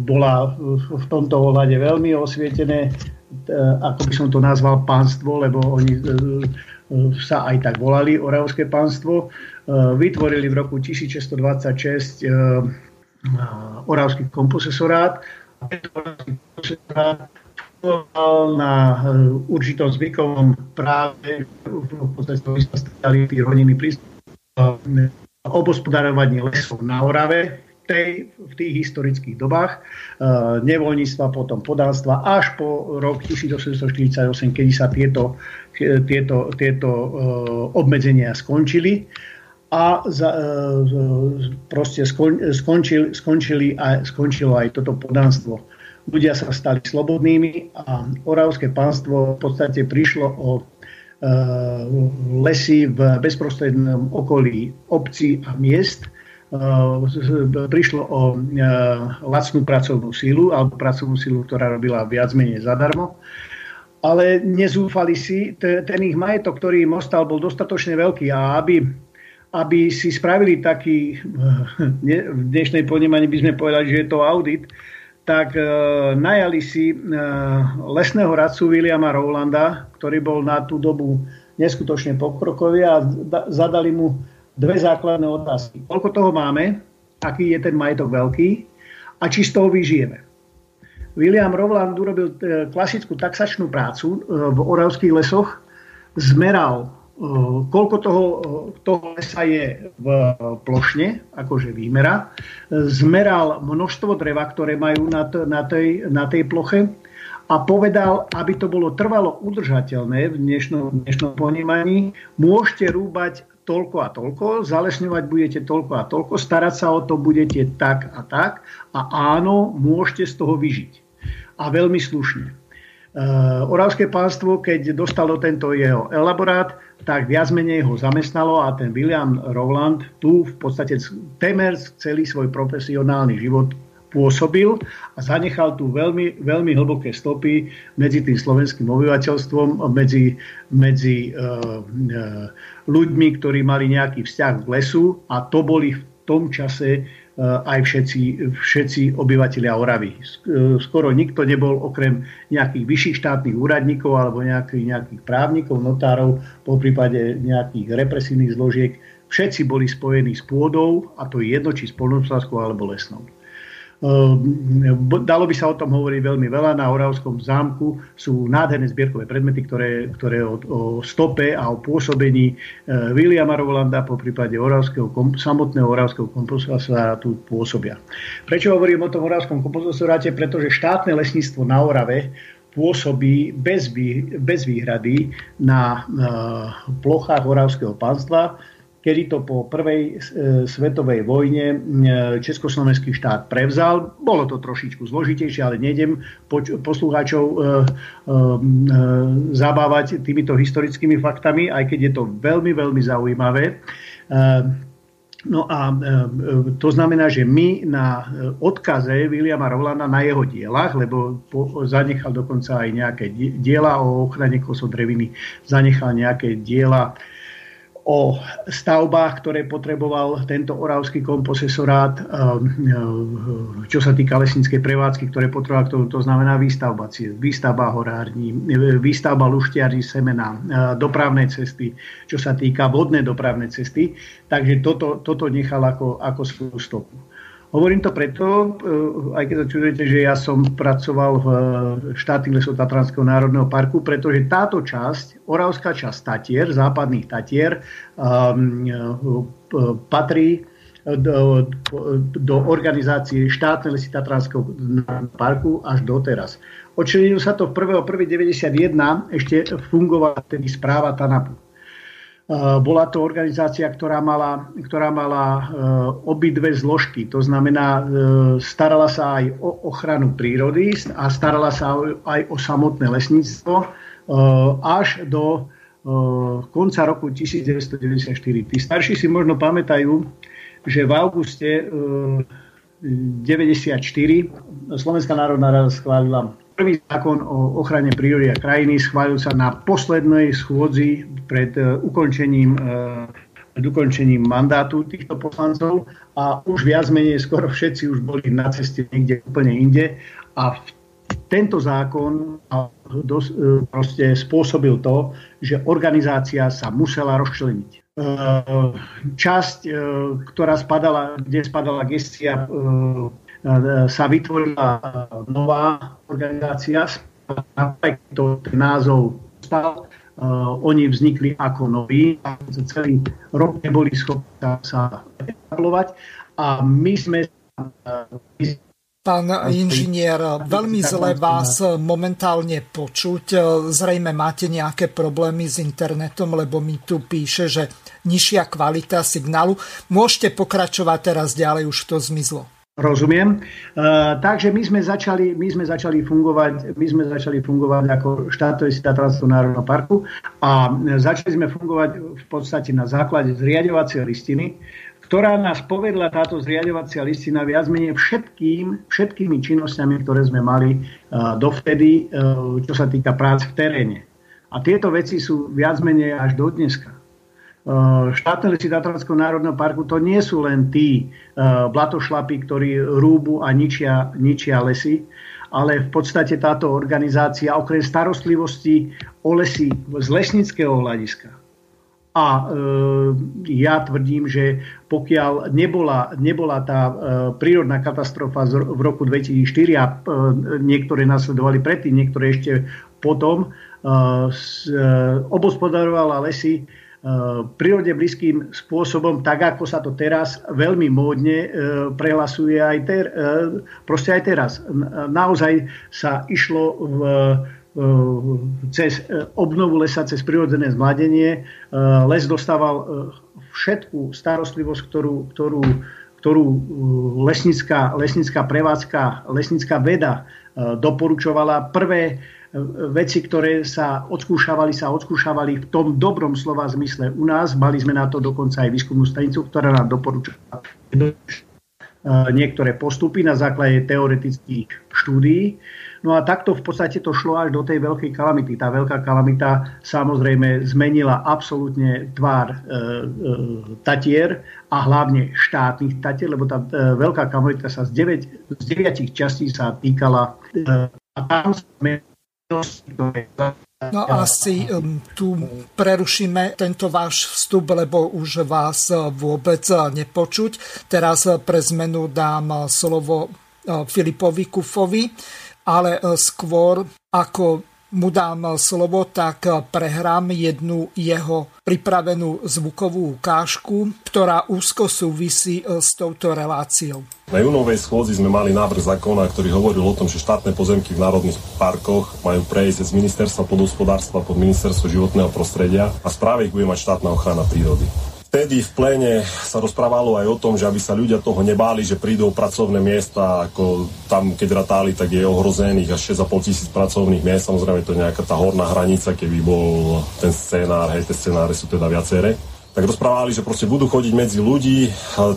bola v tomto ohľade veľmi osvietené, e, ako by som to nazval, pánstvo, lebo oni sa aj tak volali, Oravské pánstvo. Vytvorili v roku 1626 Oravský komposesorát. na určitom zvykovom práve v podstate sa stali tí rodinní prístup obospodarovaní lesov na Orave tej, v tých historických dobách, uh, nevoľníctva, potom podánstva až po rok 1848, kedy sa tieto, tieto, tieto uh, obmedzenia skončili a za, proste skon, skončil, skončili aj, skončilo aj toto podánstvo. Ľudia sa stali slobodnými a Oravské pánstvo v podstate prišlo o Eh, lesy v bezprostrednom okolí obcí a miest. Eh, prišlo o eh, lacnú pracovnú sílu alebo pracovnú sílu, ktorá robila viac menej zadarmo. Ale nezúfali si, ten ich majetok, ktorý im ostal, bol dostatočne veľký a aby aby si spravili taký, v dnešnej ponímaní by sme povedali, že je to audit, tak e, najali si e, lesného radcu Williama Rowlanda, ktorý bol na tú dobu neskutočne pokrokový a zadali mu dve základné otázky. Koľko toho máme, aký je ten majetok veľký a či z toho vyžijeme. William Rowland urobil e, klasickú taxačnú prácu v oravských lesoch, zmeral koľko toho, eh, toho lesa je v plošne, akože výmera, zmeral množstvo dreva, ktoré majú na, t- na, tej, na tej ploche a povedal, aby to bolo trvalo udržateľné v dnešnom, dnešnom ponímaní, môžete rúbať toľko a toľko, zalesňovať budete toľko a toľko, starať sa o to budete tak a tak a áno, môžete z toho vyžiť. A veľmi slušne. Uh, Oravské pánstvo, keď dostalo tento jeho elaborát, tak viac menej ho zamestnalo a ten William Rowland tu v podstate temer celý svoj profesionálny život pôsobil a zanechal tu veľmi, veľmi hlboké stopy medzi tým slovenským obyvateľstvom, medzi, medzi uh, uh, ľuďmi, ktorí mali nejaký vzťah k lesu a to boli v tom čase aj všetci, všetci obyvateľia Oravy. Skoro nikto nebol okrem nejakých vyšších štátnych úradníkov alebo nejakých, nejakých právnikov, notárov, po prípade nejakých represívnych zložiek. Všetci boli spojení s pôdou, a to je jedno, či s alebo lesnou. Ehm, dalo by sa o tom hovoriť veľmi veľa. Na Oravskom zámku sú nádherné zbierkové predmety, ktoré, ktoré o, o stope a o pôsobení e, Williama Rolanda po prípade oravského, samotného oravského kompostorátu tu pôsobia. Prečo hovorím o tom oravskom kompostoráte? Pretože štátne lesníctvo na Orave pôsobí bez, bez výhrady na uh, plochách Oravského pánstva kedy to po prvej e, svetovej vojne e, Československý štát prevzal. Bolo to trošičku zložitejšie, ale nejdem poslucháčov e, zabávať týmito historickými faktami, aj keď je to veľmi, veľmi zaujímavé. No a to znamená, že my na odkaze Williama Rolanda na jeho dielach, lebo zanechal dokonca aj nejaké diela o ochrane kosodreviny, zanechal nejaké diela o stavbách, ktoré potreboval tento oravský komposesorát, um, um, čo sa týka lesníckej prevádzky, ktoré potreboval, to, to znamená výstavba, výstavba horární, výstavba luštiarí semena, dopravné cesty, čo sa týka vodné dopravné cesty. Takže toto, toto nechal ako, ako svoju stopu. Hovorím to preto, eh, aj keď sa čudujete, že ja som pracoval v štátnych lesoch Tatranského národného parku, pretože táto časť, Oravská časť Tatier, západných Tatier, um, patrí do, do organizácie štátne lesy Tatranského parku až doteraz. Odčlenilo sa to v 1.1.91, ešte fungovala tedy správa TANAPu. Eh, bola to organizácia, ktorá mala, ktorá mala eh, obidve zložky. To znamená, eh, starala sa aj o ochranu prírody a starala sa aj o samotné lesníctvo až do konca roku 1994. Tí starší si možno pamätajú, že v auguste 1994 Slovenská národná rada schválila Prvý zákon o ochrane prírody a krajiny schválil sa na poslednej schôdzi pred e, ukončením, e, pred ukončením mandátu týchto poslancov a už viac menej skoro všetci už boli na ceste niekde úplne inde a tento zákon dos, e, proste spôsobil to, že organizácia sa musela rozčleniť. Časť, ktorá spadala, kde spadala gestia sa vytvorila nová organizácia, to ten názov stal, oni vznikli ako noví, celý rok neboli schopní sa etablovať a my sme Pán inžinier, veľmi zle vás momentálne počuť. Zrejme máte nejaké problémy s internetom, lebo mi tu píše, že nižšia kvalita signálu. Môžete pokračovať teraz ďalej, už to zmizlo. Rozumiem. Uh, takže my sme, začali, my sme začali fungovať, my sme začali fungovať ako štátové Tatranského národného parku a začali sme fungovať v podstate na základe zriadovacej listiny, ktorá nás povedla táto zriadovacia listina viac menej všetkým, všetkými činnosťami, ktoré sme mali uh, dovtedy, uh, čo sa týka prác v teréne. A tieto veci sú viac menej až do dneska. Štátne lesy Tatranského národného parku to nie sú len tí blatošlapy, ktorí rúbu a ničia, ničia lesy, ale v podstate táto organizácia okrem starostlivosti o lesy z lesnického hľadiska. A e, ja tvrdím, že pokiaľ nebola, nebola tá e, prírodná katastrofa z, v roku 2004 a e, niektoré nasledovali predtým, niektoré ešte potom, e, e, obospodarovala lesy prírode blízkym spôsobom, tak ako sa to teraz veľmi módne e, prehlasuje aj, ter, e, proste aj teraz. Naozaj sa išlo v E, cez e, obnovu lesa, cez prirodzené zmladenie. E, les dostával všetku starostlivosť, ktorú, ktorú, ktorú lesnická, lesnická prevádzka, lesnická veda doporučovala. Prvé veci, ktoré sa odskúšavali, sa odskúšavali v tom dobrom slova zmysle u nás. Mali sme na to dokonca aj výskumnú stanicu, ktorá nám doporučovala niektoré postupy na základe teoretických štúdií. No a takto v podstate to šlo až do tej veľkej kalamity. Tá veľká kalamita samozrejme zmenila absolútne tvár e, e, Tatier a hlavne štátnych Tatier, lebo tá e, veľká kalamita sa z, 9, z 9 častí sa týkala e, a tam sme No asi um, tu prerušíme tento váš vstup, lebo už vás uh, vôbec uh, nepočuť. Teraz uh, pre zmenu dám slovo Filipovi Kufovi ale e, skôr ako mu dám slovo, tak prehrám jednu jeho pripravenú zvukovú ukážku, ktorá úzko súvisí e, s touto reláciou. Na júnovej schôdzi sme mali návrh zákona, ktorý hovoril o tom, že štátne pozemky v národných parkoch majú prejsť z ministerstva podhospodárstva pod ministerstvo životného prostredia a správe ich bude mať štátna ochrana prírody. Vtedy v pléne sa rozprávalo aj o tom, že aby sa ľudia toho nebáli, že prídu o pracovné miesta, ako tam, keď ratali, tak je ohrozených až 6,5 tisíc pracovných miest. Samozrejme, to je nejaká tá horná hranica, keby bol ten scenár, hej, tie scenáre sú teda viaceré tak rozprávali, že proste budú chodiť medzi ľudí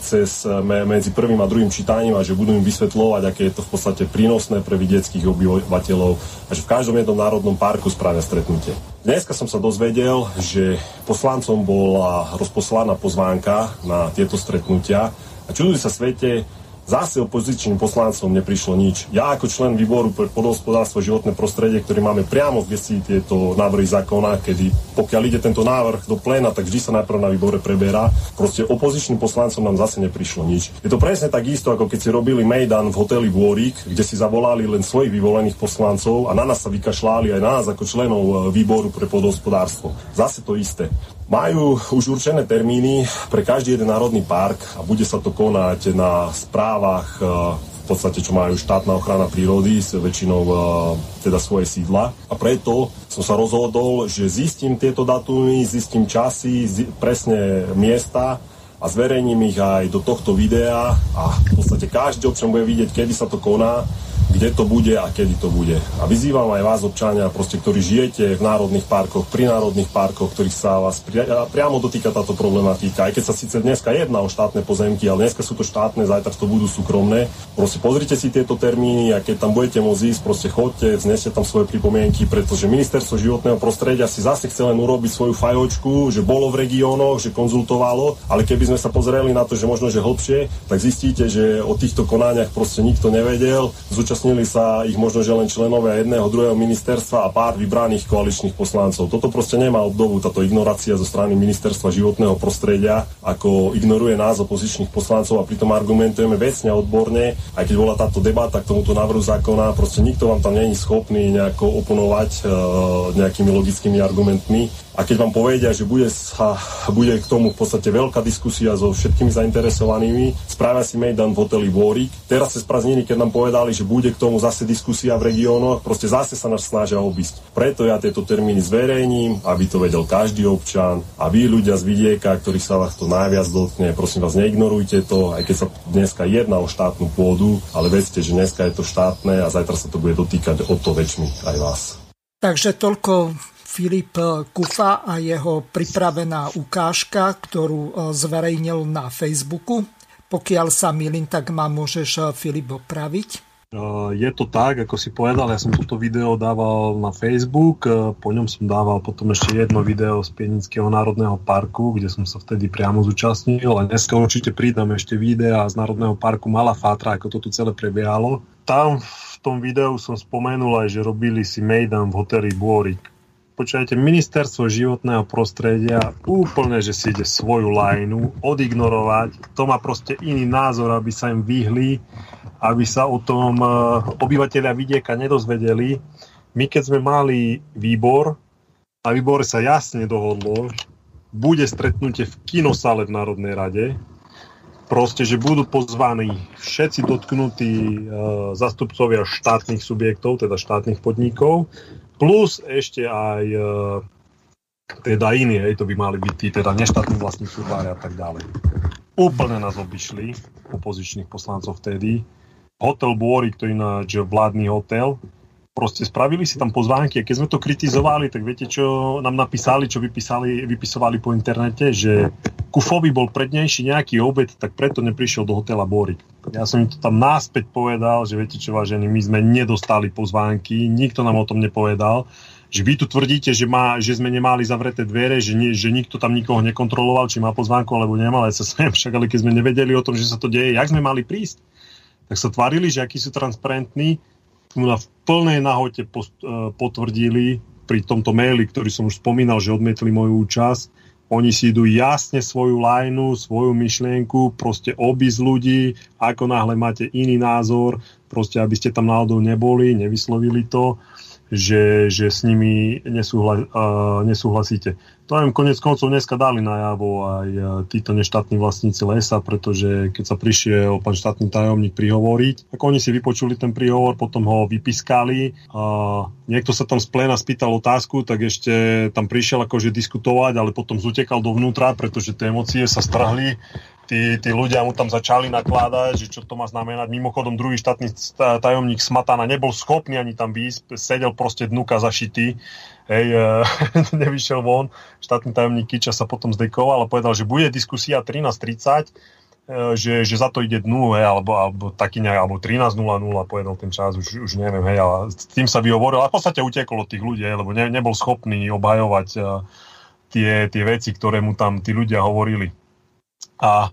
cez, medzi prvým a druhým čítaním a že budú im vysvetľovať, aké je to v podstate prínosné pre vidieckých obyvateľov a že v každom jednom národnom parku spravia stretnutie. Dneska som sa dozvedel, že poslancom bola rozposlaná pozvánka na tieto stretnutia. A čudujú sa svete, Zase opozičným poslancom neprišlo nič. Ja ako člen výboru pre podhospodárstvo životné prostredie, ktorý máme priamo v gesti tieto návrhy zákona, kedy pokiaľ ide tento návrh do pléna, tak vždy sa najprv na výbore preberá. Proste opozičným poslancom nám zase neprišlo nič. Je to presne tak isto, ako keď si robili Mejdan v hoteli Vôrik, kde si zavolali len svojich vyvolených poslancov a na nás sa vykašľali aj na nás ako členov e, výboru pre podhospodárstvo. Zase to isté. Majú už určené termíny pre každý jeden národný park a bude sa to konať na správach e, v podstate, čo majú štátna ochrana prírody, s väčšinou e, teda svoje sídla. A preto som sa rozhodol, že zistím tieto datumy, zistím časy, presne miesta a zverejním ich aj do tohto videa a v podstate každý občan bude vidieť, kedy sa to koná kde to bude a kedy to bude. A vyzývam aj vás, občania, proste, ktorí žijete v národných parkoch, pri národných parkoch, ktorých sa vás pri, priamo dotýka táto problematika. Aj keď sa síce dneska jedná o štátne pozemky, ale dneska sú to štátne, zajtra to budú súkromné. Proste pozrite si tieto termíny a keď tam budete môcť ísť, proste chodte, zneste tam svoje pripomienky, pretože ministerstvo životného prostredia si zase chce len urobiť svoju fajočku, že bolo v regiónoch, že konzultovalo, ale keby sme sa pozreli na to, že možno, že hlbšie, tak zistíte, že o týchto konaniach proste nikto nevedel. Zúčastnili zúčastnili sa ich možno, že len členovia jedného, druhého ministerstva a pár vybraných koaličných poslancov. Toto proste nemá obdobu, táto ignorácia zo strany ministerstva životného prostredia, ako ignoruje nás opozičných poslancov a pritom argumentujeme vecne a odborne, aj keď bola táto debata k tomuto návrhu zákona, proste nikto vám tam není schopný nejako oponovať e, nejakými logickými argumentmi a keď vám povedia, že bude, sa, bude k tomu v podstate veľká diskusia so všetkými zainteresovanými, spravia si Mejdan v hoteli Vôrik. Teraz cez prázdniny, keď nám povedali, že bude k tomu zase diskusia v regiónoch, proste zase sa nás snažia obísť. Preto ja tieto termíny zverejním, aby to vedel každý občan a vy ľudia z vidieka, ktorých sa vás to najviac dotkne, prosím vás, neignorujte to, aj keď sa dneska jedná o štátnu pôdu, ale vedzte, že dneska je to štátne a zajtra sa to bude dotýkať o to väčšmi aj vás. Takže toľko Filip Kufa a jeho pripravená ukážka, ktorú e, zverejnil na Facebooku. Pokiaľ sa milím, tak ma môžeš, e, Filip, opraviť. je to tak, ako si povedal, ja som toto video dával na Facebook, po ňom som dával potom ešte jedno video z Pienického národného parku, kde som sa vtedy priamo zúčastnil a dneska určite pridám ešte videa z Národného parku Malá Fátra, ako to tu celé prebiehalo. Tam v tom videu som spomenul aj, že robili si Mejdan v hoteli Bôrik. Počujete, ministerstvo životného prostredia úplne, že si ide svoju lajnu, odignorovať, to má proste iný názor, aby sa im vyhli aby sa o tom e, obyvateľia vidieka nedozvedeli. My keď sme mali výbor, a výbor sa jasne dohodlo, bude stretnutie v kinosále v Národnej rade, proste, že budú pozvaní všetci dotknutí e, zastupcovia štátnych subjektov, teda štátnych podnikov, plus ešte aj e, teda iní, hej, to by mali byť tí, teda neštátni vlastníci a tak ďalej. Úplne nás obišli, opozičných poslancov vtedy, hotel Bôry, ktorý je vládny hotel, proste spravili si tam pozvánky a keď sme to kritizovali, tak viete, čo nám napísali, čo vypísali, vypisovali po internete, že Kufovi bol prednejší nejaký obed, tak preto neprišiel do hotela Borik. Ja som im to tam náspäť povedal, že viete čo, vážení, my sme nedostali pozvánky, nikto nám o tom nepovedal, že vy tu tvrdíte, že, má, že sme nemali zavreté dvere, že, nie, že nikto tam nikoho nekontroloval, či má pozvánku alebo nemal, ja sa *laughs* však, ale keď sme nevedeli o tom, že sa to deje, jak sme mali prísť? tak sa tvarili, že akí sú transparentní, mu na v plnej nahote e, potvrdili pri tomto maili, ktorý som už spomínal, že odmietli moju účasť, oni si idú jasne svoju lajnu, svoju myšlienku, proste obísť ľudí, ako náhle máte iný názor, proste aby ste tam náhodou neboli, nevyslovili to, že, že s nimi nesúhla, uh, nesúhlasíte. Im konec koncov dneska dali najavo aj e, títo neštátni vlastníci lesa, pretože keď sa prišiel pán štátny tajomník prihovoriť, ako oni si vypočuli ten príhovor, potom ho vypiskali a niekto sa tam z pléna spýtal otázku, tak ešte tam prišiel akože diskutovať, ale potom zutekal dovnútra, pretože tie emócie sa strhli tí, tí ľudia mu tam začali nakladať, že čo to má znamenať. Mimochodom, druhý štátny tajomník Smatana nebol schopný ani tam výsť, sedel proste dnuka zašitý, hej, e, *laughs* nevyšiel von. Štátny tajomník Kiča sa potom zdekoval a povedal, že bude diskusia 13.30, e, že, že za to ide dnu, hej, alebo, alebo taký nejak, alebo 13.00 povedal ten čas, už, už neviem, hej, ale s tým sa vyhovoril a v podstate utekol od tých ľudí, lebo ne, nebol schopný obhajovať uh, tie, tie veci, ktoré mu tam tí ľudia hovorili. A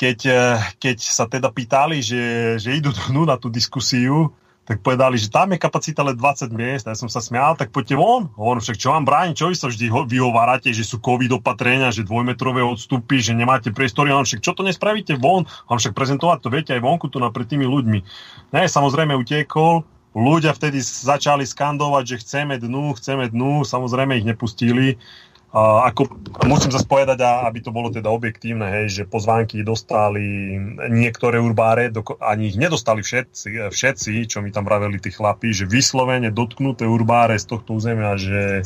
keď, eh, keď sa teda pýtali, že, že idú dnu na tú diskusiu, tak povedali, že tam je kapacita len 20 miest. Ja som sa smial, tak poďte von. Hovorím však, čo vám bráni, čo vy sa vždy vyhovárate, že sú covid opatrenia, že dvojmetrové odstupy, že nemáte priestory. Hovorím však, čo to nespravíte von? Hovorím však, prezentovať to viete aj vonku tu na pred tými ľuďmi. Ne, samozrejme utiekol, ľudia vtedy začali skandovať, že chceme dnu, chceme dnu, samozrejme ich nepustili ako, musím zase povedať, aby to bolo teda objektívne, hej, že pozvánky dostali niektoré urbáre, doko- ani ich nedostali všetci, všetci, čo mi tam vraveli tí chlapí, že vyslovene dotknuté urbáre z tohto územia, že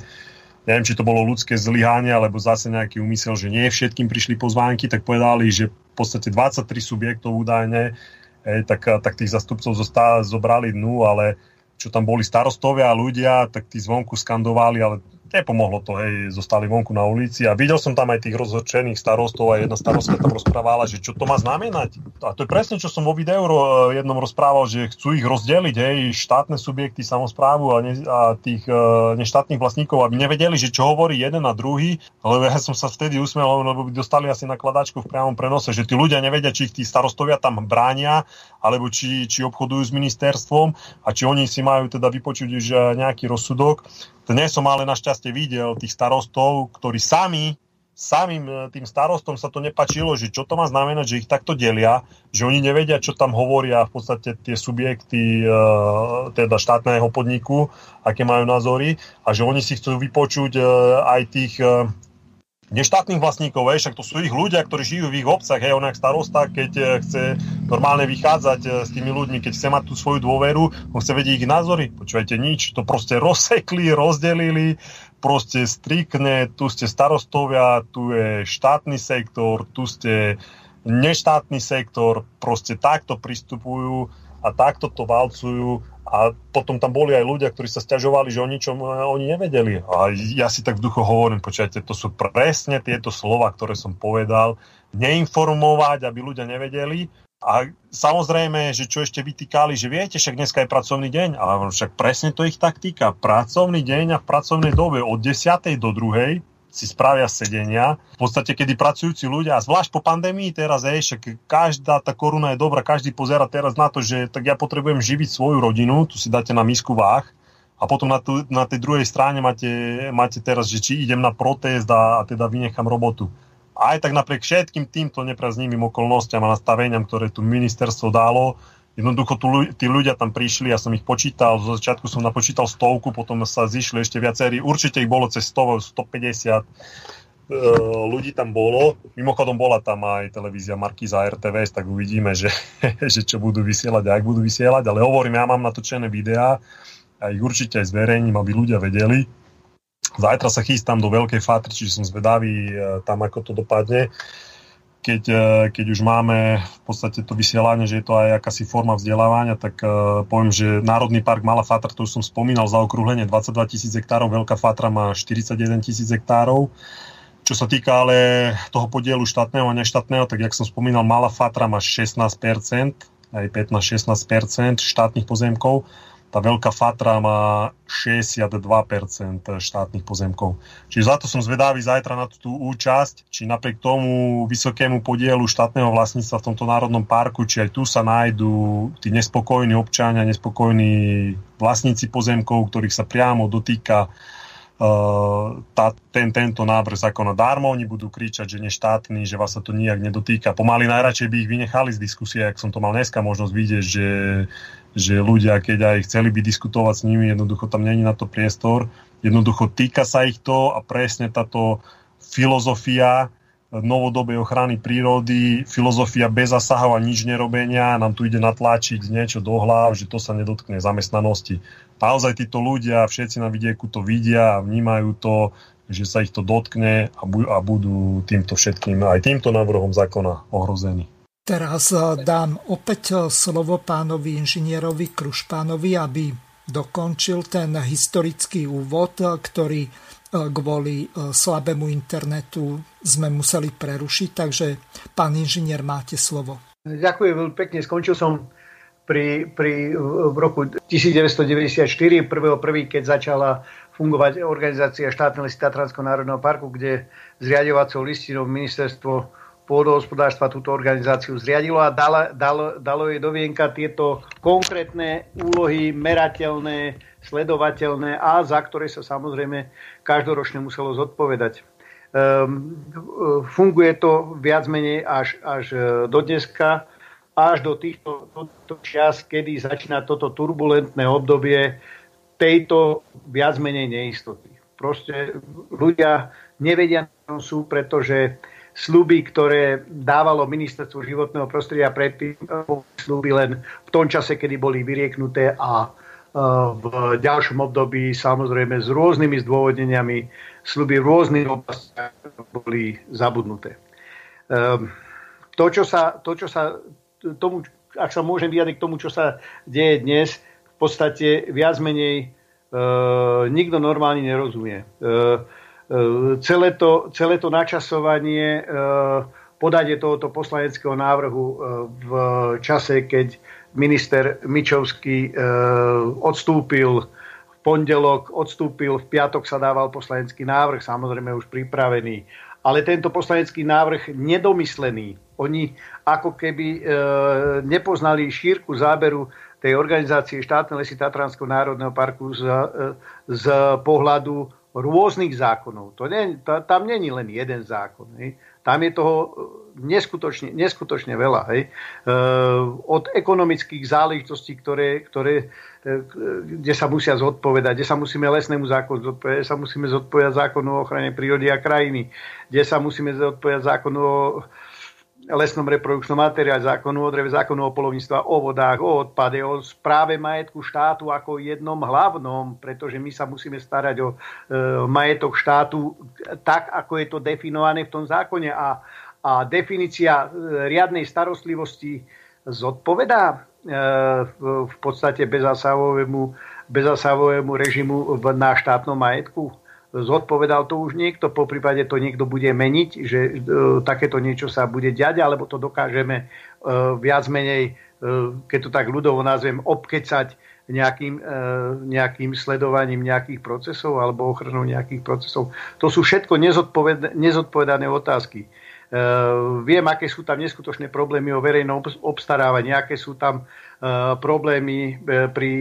neviem, či to bolo ľudské zlyhanie, alebo zase nejaký úmysel, že nie všetkým prišli pozvánky, tak povedali, že v podstate 23 subjektov údajne, hej, tak, tak tých zastupcov zostá, zobrali dnu, ale čo tam boli starostovia a ľudia, tak tí zvonku skandovali, ale nepomohlo to, hej, zostali vonku na ulici a videl som tam aj tých rozhorčených starostov a jedna starostka tam rozprávala, že čo to má znamenať. A to je presne, čo som vo videu jednom rozprával, že chcú ich rozdeliť, hej, štátne subjekty, samozprávu a, ne, a tých uh, neštátnych vlastníkov, aby nevedeli, že čo hovorí jeden a druhý, lebo ja som sa vtedy usmiel, lebo by dostali asi nakladačku v priamom prenose, že tí ľudia nevedia, či ich tí starostovia tam bránia, alebo či, či obchodujú s ministerstvom a či oni si majú teda vypočuť už e, nejaký rozsudok. Dnes som ale našťastie videl tých starostov, ktorí sami, samým e, tým starostom sa to nepačilo, že čo to má znamenať, že ich takto delia, že oni nevedia, čo tam hovoria v podstate tie subjekty e, teda štátneho podniku, aké majú názory a že oni si chcú vypočuť e, aj tých neštátnych vlastníkov, hej, však to sú ich ľudia, ktorí žijú v ich obcach, hej, on starosta, keď eh, chce normálne vychádzať eh, s tými ľuďmi, keď chce mať tú svoju dôveru, on chce vedieť ich názory, počúvajte nič, to proste rozsekli, rozdelili, proste strikne, tu ste starostovia, tu je štátny sektor, tu ste neštátny sektor, proste takto pristupujú a takto to valcujú a potom tam boli aj ľudia, ktorí sa stiažovali, že o ničom e, oni nevedeli. A ja si tak v duchu hovorím, počujete, to sú presne tieto slova, ktoré som povedal, neinformovať, aby ľudia nevedeli A samozrejme, že čo ešte vytýkali, že viete, však dneska je pracovný deň, ale však presne to ich tak týka. Pracovný deň a v pracovnej dobe od 10. do 2 si spravia sedenia. V podstate, kedy pracujúci ľudia, a zvlášť po pandémii teraz, je, však každá tá koruna je dobrá, každý pozera teraz na to, že tak ja potrebujem živiť svoju rodinu, tu si dáte na misku váh, a potom na, tu, na tej druhej strane máte, máte teraz, že či idem na protest a, a teda vynechám robotu aj tak napriek všetkým týmto nepraznivým okolnostiam a nastaveniam, ktoré tu ministerstvo dalo, jednoducho tu, tí ľudia tam prišli, ja som ich počítal, zo začiatku som napočítal stovku, potom sa zišli ešte viacerí, určite ich bolo cez 100, 150 e, ľudí tam bolo. Mimochodom bola tam aj televízia Markiza RTVS, tak uvidíme, že, *laughs* že čo budú vysielať a ak budú vysielať, ale hovorím, ja mám natočené videá a ich určite aj zverejním, aby ľudia vedeli. Zajtra sa chystám do Veľkej Fatry, čiže som zvedavý e, tam, ako to dopadne. Keď, e, keď už máme v podstate to vysielanie, že je to aj akási forma vzdelávania, tak uh, poviem, že Národný park Malá Fatra, to už som spomínal, za okrúhlenie 22 tisíc hektárov, Veľká Fatra má 41 tisíc hektárov. Čo sa týka ale toho podielu štátneho a neštátneho, tak jak som spomínal, Malá Fatra má 16%, aj 15-16% štátnych pozemkov tá veľká Fatra má 62% štátnych pozemkov. Čiže za to som zvedavý zajtra na tú účasť, či napriek tomu vysokému podielu štátneho vlastníctva v tomto národnom parku, či aj tu sa nájdú tí nespokojní občania, nespokojní vlastníci pozemkov, ktorých sa priamo dotýka Uh, tá, ten, tento návrh zákona darmo, oni budú kričať, že neštátny, že vás sa to nijak nedotýka. Pomaly najradšej by ich vynechali z diskusie, ak som to mal dneska možnosť vidieť, že že ľudia, keď aj chceli by diskutovať s nimi, jednoducho tam není na to priestor. Jednoducho týka sa ich to a presne táto filozofia novodobej ochrany prírody, filozofia bez zasahov a nič nerobenia, nám tu ide natláčiť niečo do hlav, že to sa nedotkne zamestnanosti. Naozaj títo ľudia, všetci na vidieku to vidia a vnímajú to, že sa ich to dotkne a budú týmto všetkým, aj týmto návrhom zákona ohrození. Teraz eh, dám opäť eh, slovo pánovi inžinierovi Krušpánovi, aby dokončil ten historický úvod, eh, ktorý kvôli slabému internetu sme museli prerušiť. Takže, pán inžinier, máte slovo. Ďakujem veľmi pekne. Skončil som pri, pri, v roku 1994, 1.1., keď začala fungovať organizácia štátneho lesy Tatranského národného parku, kde zriadovacou listinou ministerstvo pôdohospodárstva túto organizáciu zriadilo a dalo, dalo, dalo jej do tieto konkrétne úlohy, merateľné, sledovateľné a za ktoré sa samozrejme každoročne muselo zodpovedať. Um, funguje to viac menej až, až e, do dneska, až do týchto, týchto čas, kedy začína toto turbulentné obdobie tejto viac menej neistoty. Proste ľudia nevedia, sú, pretože sluby, ktoré dávalo ministerstvo životného prostredia predtým, sluby len v tom čase, kedy boli vyrieknuté a e, v ďalšom období samozrejme s rôznymi zdôvodneniami sluby v rôznych oblastiach boli zabudnuté. Ehm, to, čo sa, to, čo sa tomu, ak sa môžem vyjadriť k tomu, čo sa deje dnes, v podstate viac menej e, nikto normálne nerozumie. E, E, celé to, celé to načasovanie, e, podanie tohoto poslaneckého návrhu e, v čase, keď minister Mičovský odstúpil v pondelok, odstúpil, v piatok sa dával poslanecký návrh, samozrejme už pripravený. Ale tento poslanecký návrh nedomyslený. Oni ako keby nepoznali šírku záberu tej organizácie štátne lesy Tatranského národného parku z, z pohľadu rôznych zákonov. To nie, to, tam není len jeden zákon. Hej. Tam je toho e, neskutočne, neskutočne veľa. Hej. E, od ekonomických záležitostí, ktoré, ktoré, e, kde sa musia zodpovedať, kde sa musíme lesnému zákonu zodpovedať, kde sa musíme zodpovedať zákonu o ochrane prírody a krajiny, kde sa musíme zodpovedať zákonu o lesnom reprodukčnom materiále, zákonu o dreve, zákonu o polovníctva, o vodách, o odpade, o správe majetku štátu ako jednom hlavnom, pretože my sa musíme starať o e, majetok štátu tak, ako je to definované v tom zákone. A, a definícia e, riadnej starostlivosti zodpovedá e, v, podstate bezasahovému, bezasahovému režimu na štátnom majetku zodpovedal to už niekto, po prípade to niekto bude meniť, že e, takéto niečo sa bude diať, alebo to dokážeme viac menej, keď to tak ľudovo nazvem, obkecať nejakým, nejakým sledovaním nejakých procesov alebo ochranou nejakých procesov. To sú všetko nezodpovedané otázky. Viem, aké sú tam neskutočné problémy o verejnom obstarávaní, aké sú tam problémy pri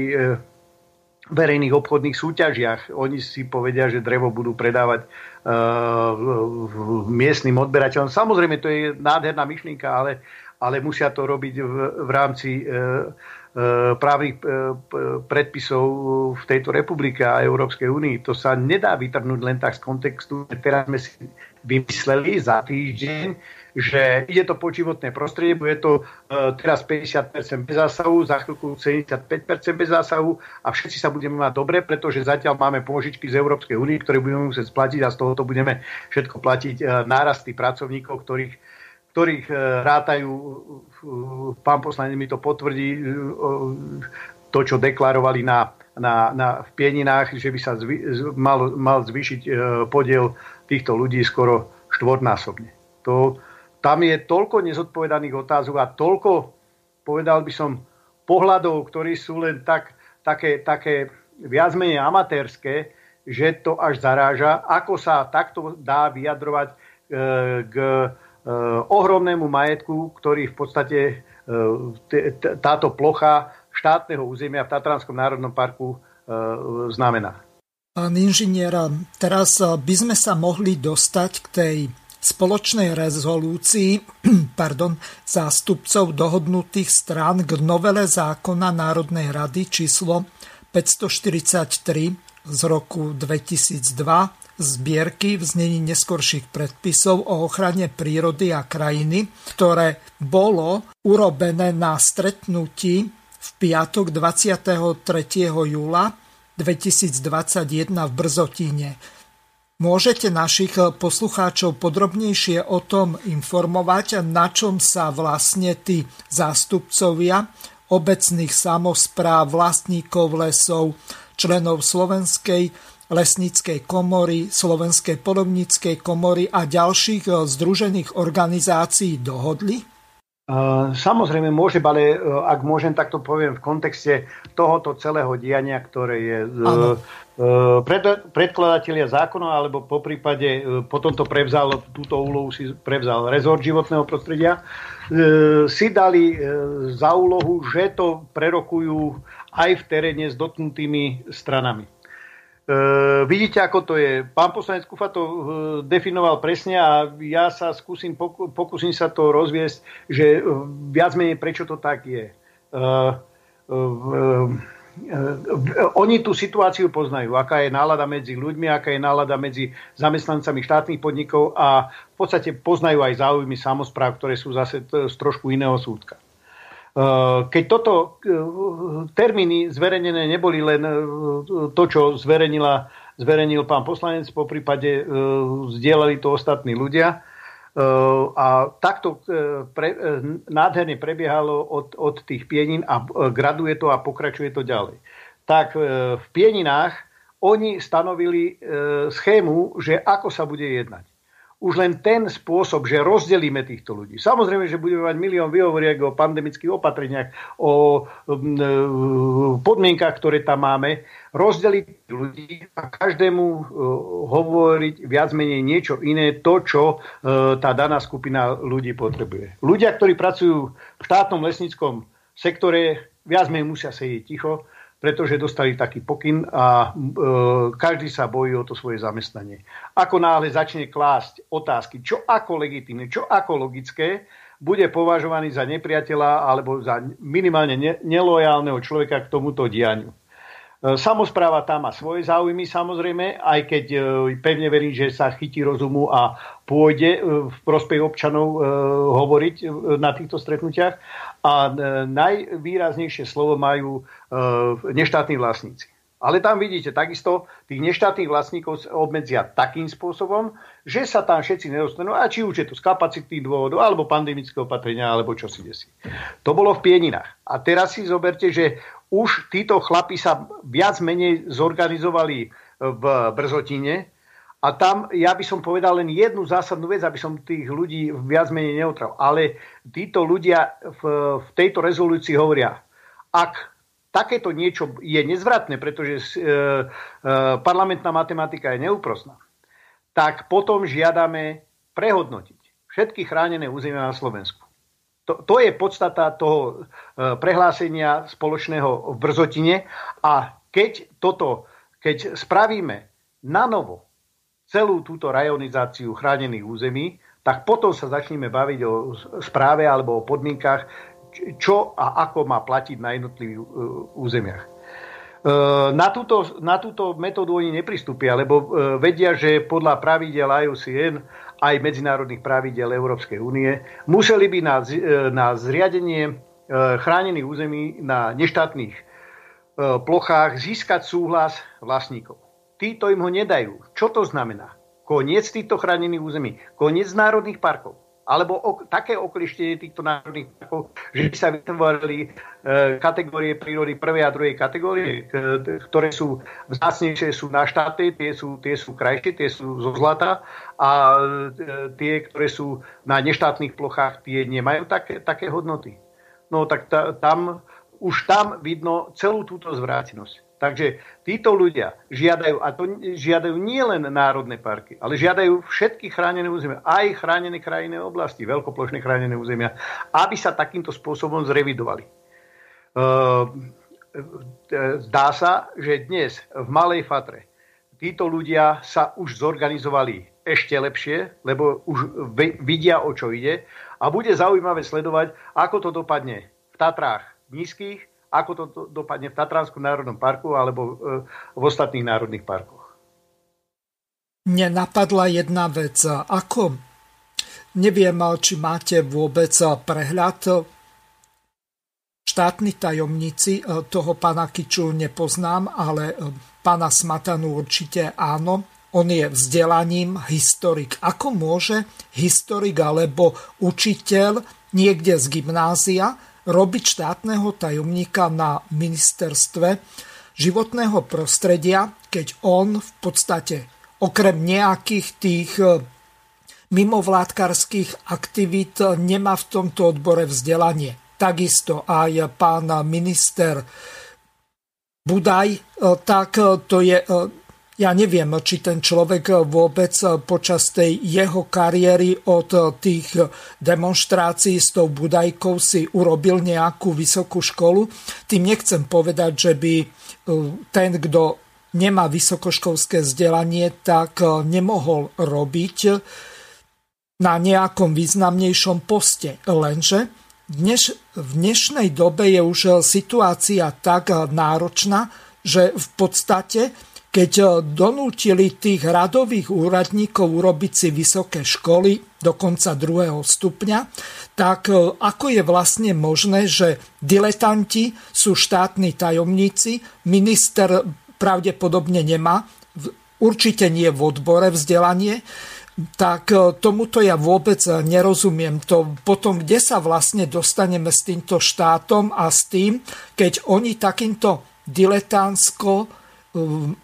verejných obchodných súťažiach. Oni si povedia, že drevo budú predávať uh, miestnym odberateľom. Samozrejme, to je nádherná myšlienka, ale, ale musia to robiť v, v rámci uh, právnych predpisov v tejto republike a Európskej únii. To sa nedá vytrhnúť len tak z kontextu. Teraz sme si vymysleli za týždeň, že ide to po životné prostredie, bude to uh, teraz 50% bez zásahu, za chvíľku 75% bez zásahu a všetci sa budeme mať dobre, pretože zatiaľ máme pôžičky z Európskej únie, ktoré budeme musieť splatiť a z toho to budeme všetko platiť uh, nárasty pracovníkov, ktorých ktorých uh, rátajú, pán poslanec mi to potvrdí, to, čo deklarovali na, na, na, v Pieninách, že by sa zvy, mal, mal zvýšiť podiel týchto ľudí skoro štvornásobne. To, tam je toľko nezodpovedaných otázok a toľko, povedal by som, pohľadov, ktorí sú len tak, také, také viac menej amatérske, že to až zaráža, ako sa takto dá vyjadrovať e, k e, ohromnému majetku, ktorý v podstate e, t, táto plocha štátneho územia v Tatranskom národnom parku e, znamená. Pán inžinier, teraz by sme sa mohli dostať k tej spoločnej rezolúcii *clears throat* pardon, zástupcov dohodnutých strán k novele zákona Národnej rady číslo 543 z roku 2002 zbierky v znení neskorších predpisov o ochrane prírody a krajiny, ktoré bolo urobené na stretnutí v piatok 23. júla 2021 v Brzotíne. Môžete našich eh, poslucháčov podrobnejšie o tom informovať, na čom sa vlastne tí zástupcovia obecných samozpráv, vlastníkov lesov, členov Slovenskej lesníckej komory, Slovenskej polovníckej komory a ďalších eh, združených organizácií dohodli? Samozrejme môže, ale eh, ak môžem, tak to poviem v kontexte tohoto celého diania, ktoré je ano. E, pred, predkladatelia zákona, alebo po prípade e, potom to prevzal, túto úlohu si prevzal rezort životného prostredia, e, si dali za úlohu, že to prerokujú aj v teréne s dotknutými stranami. Uh, vidíte, ako to je. Pán poslanec Kufa to uh, definoval presne a ja sa skúsim, poku, pokúsim sa to rozviesť, že uh, viac menej prečo to tak je. Uh, uh, E, oni tú situáciu poznajú, aká je nálada medzi ľuďmi, aká je nálada medzi zamestnancami štátnych podnikov a v podstate poznajú aj záujmy samozpráv, ktoré sú zase z trošku iného súdka. E, keď toto e, termíny zverejnené neboli len to, čo zverejnila, zverejnil pán poslanec, po prípade zdieľali to ostatní ľudia, a takto pre, nádherne prebiehalo od, od tých pienin a graduje to a pokračuje to ďalej. Tak v pieninách oni stanovili schému, že ako sa bude jednať už len ten spôsob, že rozdelíme týchto ľudí. Samozrejme, že budeme mať milión vyhovoriek o pandemických opatreniach, o podmienkach, ktoré tam máme, rozdeliť ľudí a každému hovoriť viac menej niečo iné, to, čo tá daná skupina ľudí potrebuje. Ľudia, ktorí pracujú v štátnom lesníckom sektore, viac menej musia sedieť ticho, pretože dostali taký pokyn a e, každý sa bojí o to svoje zamestnanie. Ako náhle začne klásť otázky, čo ako legitimné, čo ako logické, bude považovaný za nepriateľa alebo za minimálne ne- nelojálneho človeka k tomuto dianiu. E, samozpráva tam má svoje záujmy samozrejme, aj keď e, pevne verím, že sa chytí rozumu a pôjde e, v prospech občanov hovoriť na týchto stretnutiach. A najvýraznejšie slovo majú neštátni vlastníci. Ale tam vidíte, takisto tých neštátnych vlastníkov obmedzia takým spôsobom, že sa tam všetci nedostanú, a či už je to z kapacitných dôvodov, alebo pandemického opatrenia, alebo čo si desí. To bolo v Pieninách. A teraz si zoberte, že už títo chlapi sa viac menej zorganizovali v Brzotine A tam ja by som povedal len jednu zásadnú vec, aby som tých ľudí viac menej neotral. Ale títo ľudia v, v tejto rezolúcii hovoria, ak takéto niečo je nezvratné, pretože e, e, parlamentná matematika je neúprosná, tak potom žiadame prehodnotiť všetky chránené územia na Slovensku. To, to je podstata toho e, prehlásenia spoločného v Brzotine a keď toto, keď spravíme na novo, celú túto rajonizáciu chránených území, tak potom sa začneme baviť o správe alebo o podmienkach, čo a ako má platiť na jednotlivých uh, územiach. Uh, na túto, na túto metódu oni nepristúpia, lebo vedia, že podľa pravidel IUCN aj medzinárodných pravidel Európskej únie museli by na, na zriadenie chránených území na neštátnych plochách získať súhlas vlastníkov títo im ho nedajú. Čo to znamená? Koniec týchto chránených území, koniec národných parkov, alebo ok, také oklištenie týchto národných parkov, že by sa vytvorili e, kategórie prírody prvej a druhej kategórie, e, ktoré sú vzácnejšie, sú na štáty, tie sú, tie sú krajšie, tie sú zo zlata a e, tie, ktoré sú na neštátnych plochách, tie nemajú také, také hodnoty. No tak ta, tam, už tam vidno celú túto zvrátenosť. Takže títo ľudia žiadajú, a to žiadajú nie len národné parky, ale žiadajú všetky chránené územia, aj chránené krajinné oblasti, veľkoplošné chránené územia, aby sa takýmto spôsobom zrevidovali. Ehm, zdá sa, že dnes v Malej Fatre títo ľudia sa už zorganizovali ešte lepšie, lebo už vidia, o čo ide a bude zaujímavé sledovať, ako to dopadne v Tatrách nízkych, ako to dopadne v Tatranskom národnom parku alebo e, v ostatných národných parkoch. Mne napadla jedna vec. Ako, neviem, či máte vôbec prehľad, štátni tajomníci, e, toho pána Kiču nepoznám, ale e, pána Smatanu určite áno. On je vzdelaním historik. Ako môže historik alebo učiteľ niekde z gymnázia robiť štátneho tajomníka na ministerstve životného prostredia, keď on v podstate okrem nejakých tých e, mimovládkarských aktivít nemá v tomto odbore vzdelanie. Takisto aj pán minister Budaj, e, tak to je e, ja neviem, či ten človek vôbec počas tej jeho kariéry od tých demonstrácií s tou Budajkou si urobil nejakú vysokú školu. Tým nechcem povedať, že by e, ten, kto nemá vysokoškolské vzdelanie, tak e, nemohol robiť na nejakom významnejšom poste. Lenže dneš, v dnešnej dobe je už situácia tak náročná, že v podstate keď eh, donútili tých radových úradníkov urobiť si vysoké školy, dokonca druhého stupňa, tak eh, ako je vlastne možné, že diletanti sú štátni tajomníci, minister pravdepodobne nemá, určite nie v odbore vzdelanie, tak eh, tomuto ja vôbec nerozumiem. To potom, kde sa vlastne dostaneme s týmto štátom a s tým, keď oni takýmto diletánsko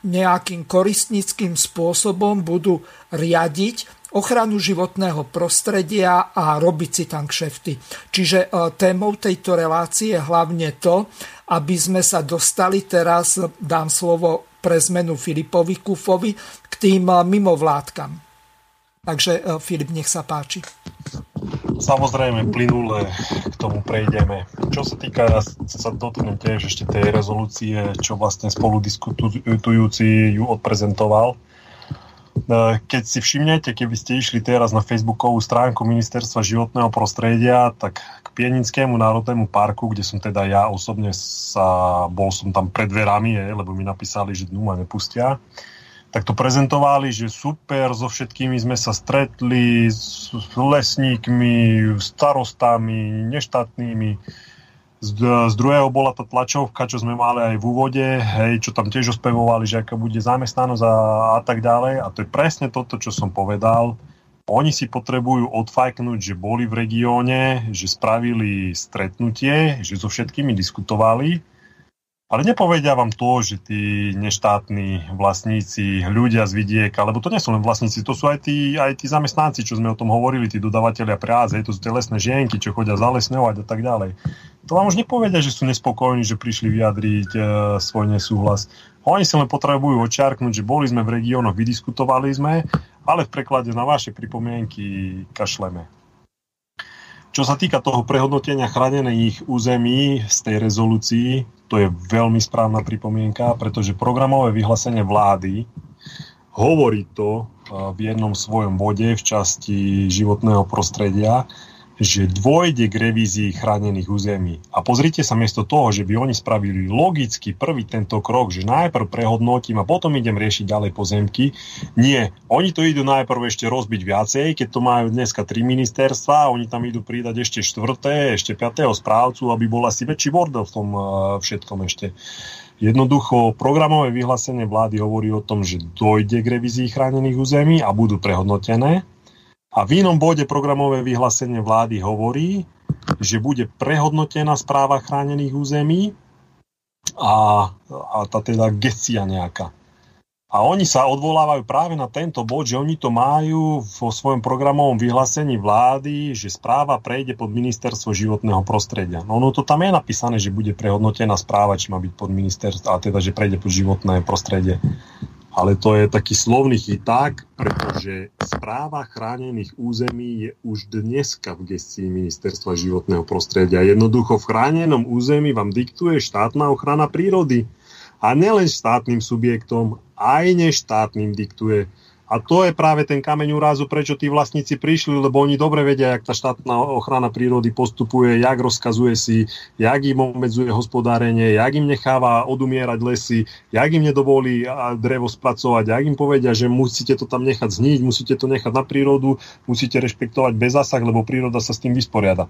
nejakým koristnickým spôsobom budú riadiť ochranu životného prostredia a robiť si tam kšefty. Čiže e, témou tejto relácie je hlavne to, aby sme sa dostali teraz, dám slovo pre zmenu Filipovi Kufovi, k tým e, mimovládkam. Takže e, Filip, nech sa páči. Samozrejme, plynule k tomu prejdeme. Čo sa týka, sa dotknem tiež ešte tej rezolúcie, čo vlastne spolu diskutujúci ju odprezentoval. E, keď si všimnete, keby ste išli teraz na facebookovú stránku Ministerstva životného prostredia, tak k Pienickému národnému parku, kde som teda ja osobne sa, bol som tam pred dverami, lebo mi napísali, že dnu ma nepustia, tak to prezentovali, že super, so všetkými sme sa stretli, s lesníkmi, starostami, neštátnymi. Z, z druhého bola tá tlačovka, čo sme mali aj v úvode, hej, čo tam tiež ospevovali, že aká bude zamestnanosť a, a tak ďalej. A to je presne toto, čo som povedal. Oni si potrebujú odfajknúť, že boli v regióne, že spravili stretnutie, že so všetkými diskutovali Ale nepovedia vám to, že tí neštátni vlastníci, ľudia z vidieka, lebo to nie sú len vlastníci, to sú aj tí, aj tí zamestnanci, čo sme o tom hovorili, tí dodávateľia práce, to sú tie lesné žienky, čo chodia zalesňovať a tak ďalej. To vám už nepovedia, že sú nespokojní, že prišli vyjadriť e, svoj nesúhlas. Oni si len potrebujú očiarknúť, že boli sme v regiónoch, vydiskutovali sme, ale v preklade na vaše pripomienky kašleme. Čo sa týka toho prehodnotenia chránených území z tej rezolúcii, to je veľmi správna pripomienka, pretože programové vyhlásenie vlády hovorí to v jednom svojom bode v časti životného prostredia, že dôjde k revízii chránených území. A pozrite sa miesto toho, že by oni spravili logicky prvý tento krok, že najprv prehodnotím a potom idem riešiť ďalej pozemky. Nie, oni to idú najprv ešte rozbiť viacej, keď to majú dneska tri ministerstva, oni tam idú pridať ešte štvrté, ešte piatého správcu, aby bol asi väčší bordel v tom uh, všetkom ešte. Jednoducho, programové vyhlásenie vlády hovorí o tom, že dojde k revízii chránených území a budú prehodnotené a v inom bode programové vyhlásenie vlády hovorí, že bude prehodnotená správa chránených území a, a tá teda gestia nejaká. A oni sa odvolávajú práve na tento bod, že oni to majú vo svojom programovom vyhlásení vlády, že správa prejde pod ministerstvo životného prostredia. No, no to tam je napísané, že bude prehodnotená správa, či má byť pod ministerstvo, a teda, že prejde pod životné prostredie ale to je taký slovný chyták, pretože správa chránených území je už dneska v gestii Ministerstva životného prostredia. Jednoducho v chránenom území vám diktuje štátna ochrana prírody. A nielen štátnym subjektom, aj neštátnym diktuje a to je práve ten kameň úrazu, prečo tí vlastníci prišli, lebo oni dobre vedia, jak tá štátna ochrana prírody postupuje, jak rozkazuje si, jak im obmedzuje hospodárenie, jak im necháva odumierať lesy, jak im nedovolí drevo spracovať, jak im povedia, že musíte to tam nechať zniť, musíte to nechať na prírodu, musíte rešpektovať bez zásah, lebo príroda sa s tým vysporiada.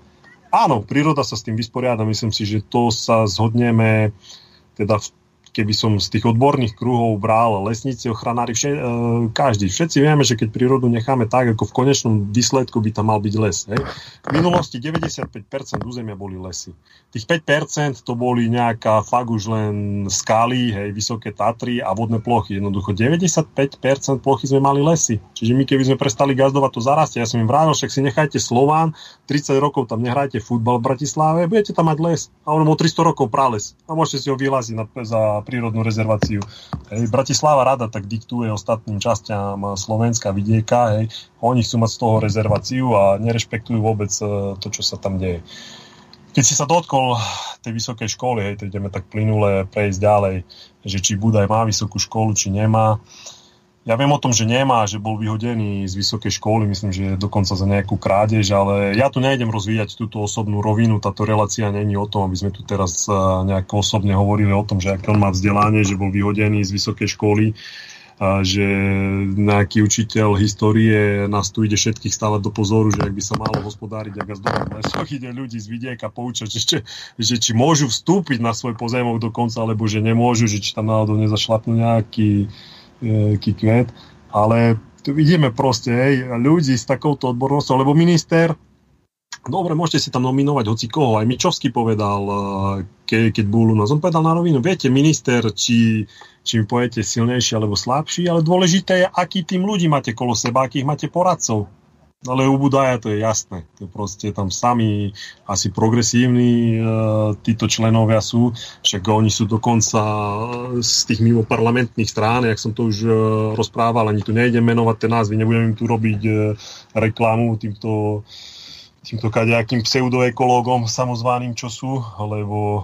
Áno, príroda sa s tým vysporiada, myslím si, že to sa zhodneme teda v keby som z tých odborných kruhov bral lesníci, ochranári, vše, e, každý. Všetci vieme, že keď prírodu necháme tak, ako v konečnom výsledku by tam mal byť les. Hej. V minulosti 95% územia boli lesy. Tých 5% to boli nejaká fakt už len skály, hej, vysoké Tatry a vodné plochy. Jednoducho 95% plochy sme mali lesy. Čiže my keby sme prestali gazdovať, to zarastie. Ja som im vravil, však si nechajte Slován, 30 rokov tam nehrajte futbal v Bratislave, budete tam mať les. A on o 300 rokov prales. A môžete si ho vyhlásiť na, za prírodnú rezerváciu. Hej, Bratislava rada tak diktuje ostatným časťam Slovenska, vidieka, hej, oni chcú mať z toho rezerváciu a nerešpektujú vôbec e, to, čo sa tam deje. Keď si sa dotkol tej vysokej školy, hej, to ideme tak plynule prejsť ďalej, že či Budaj má vysokú školu, či nemá. Ja viem o tom, že nemá, že bol vyhodený z vysokej školy, myslím, že dokonca za nejakú krádež, ale ja tu nejdem rozvíjať túto osobnú rovinu, táto relácia není o tom, aby sme tu teraz eh, nejako osobne hovorili o tom, že ak on má vzdelanie, že bol vyhodený z vysokej školy, a že nejaký učiteľ histórie nás tu ide všetkých stávať do pozoru, že ak by sa malo hospodáriť, ak z lesoch ide ľudí z vidieka poučať, *laughs* že, že či môžu vstúpiť na svoj pozemok dokonca, alebo že nemôžu, že či tam náhodou nezašlapnú nejaký nejaký kvet, ale tu vidíme proste hej, ľudí s takouto odbornosťou, lebo minister, dobre, môžete si tam nominovať hoci koho, aj Mičovský povedal, eh, ke, keď bol u nás, on povedal na rovinu, viete, minister, či, či mi poviete silnejší alebo slabší, ale dôležité je, aký tým ľudí máte kolo seba, akých máte poradcov. Ale u Budaja to je jasné. To proste tam sami asi progresívni e, títo členovia sú, však oni sú dokonca e, z tých mimo parlamentných strán, jak som to už e, rozprával, ani tu nejdem menovať tie názvy, nebudem im tu robiť e, reklamu týmto týmto kadejakým pseudoekológom samozvaným, čo sú, lebo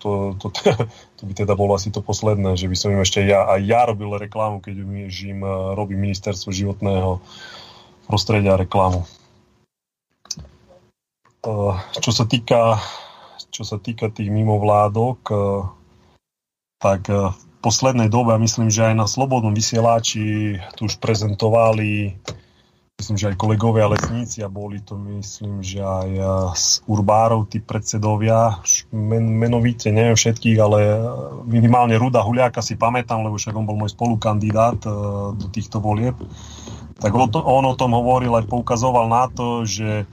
to, to, *laughs* to, by teda bolo asi to posledné, že by som im ešte ja, aj ja robil reklamu, keď im e, robí ministerstvo životného prostredia reklamu. Čo sa týka, čo sa týka tých mimovládok, tak v poslednej dobe, myslím, že aj na Slobodnom vysielači tu už prezentovali myslím, že aj kolegovia lesníci a boli to, myslím, že aj z urbárov, tí predsedovia, men, menovite, neviem všetkých, ale minimálne Ruda Huliáka si pamätám, lebo však on bol môj spolukandidát do týchto volieb tak on, on o tom hovoril aj poukazoval na to, že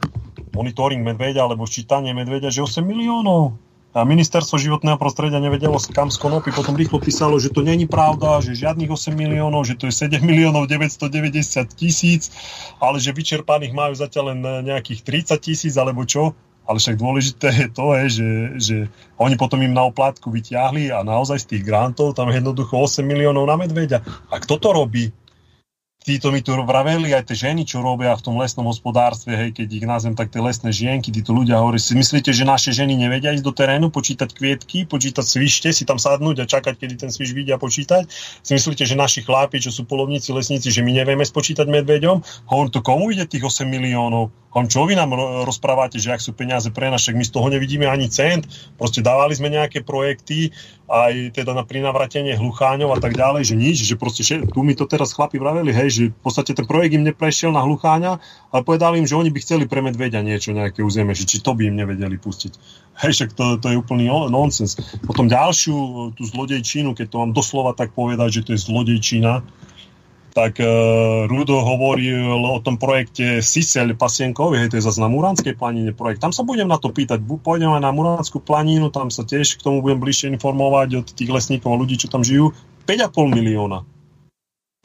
monitoring medveďa alebo ščítanie medveďa, že 8 miliónov. A ministerstvo životného prostredia nevedelo, kam z konopy, potom rýchlo písalo, že to není pravda, že žiadnych 8 miliónov, že to je 7 miliónov 990 tisíc, ale že vyčerpaných majú zatiaľ len nejakých 30 tisíc, alebo čo. Ale však dôležité je to, že, že oni potom im na oplátku vyťahli a naozaj z tých grantov tam je jednoducho 8 miliónov na medveďa. A kto to robí? Títo mi tu vraveli aj tie ženy, čo robia v tom lesnom hospodárstve, hej, keď ich nazvem tak tie lesné žienky, títo ľudia hovorí, si myslíte, že naše ženy nevedia ísť do terénu, počítať kvietky, počítať svište, si tam sadnúť a čakať, kedy ten sviš vidia počítať? Si myslíte, že naši chlápi, čo sú polovníci, lesníci, že my nevieme spočítať medveďom? Hovorím to, komu ide tých 8 miliónov? Hovorím, čo vy nám rozprávate, že ak sú peniaze pre nás, my z toho nevidíme ani cent. Proste dávali sme nejaké projekty, aj teda na prinavratenie hlucháňov a tak ďalej, že nič, že proste tu mi to teraz chlapi vraveli, hej, že v podstate ten projekt im neprešiel na hlucháňa, ale povedali im, že oni by chceli pre medveďa niečo, nejaké územie, že či to by im nevedeli pustiť. Hej, však to, to je úplný nonsens. Potom ďalšiu tú zlodejčinu, keď to mám doslova tak povedať, že to je zlodejčina, tak uh, Rudo hovoril o tom projekte Sisel Pasienkovi, hej, to je zase na Muránskej planine projekt. Tam sa budem na to pýtať, pôjdem aj na Muránsku planínu, tam sa tiež k tomu budem bližšie informovať od tých lesníkov a ľudí, čo tam žijú. 5,5 milióna.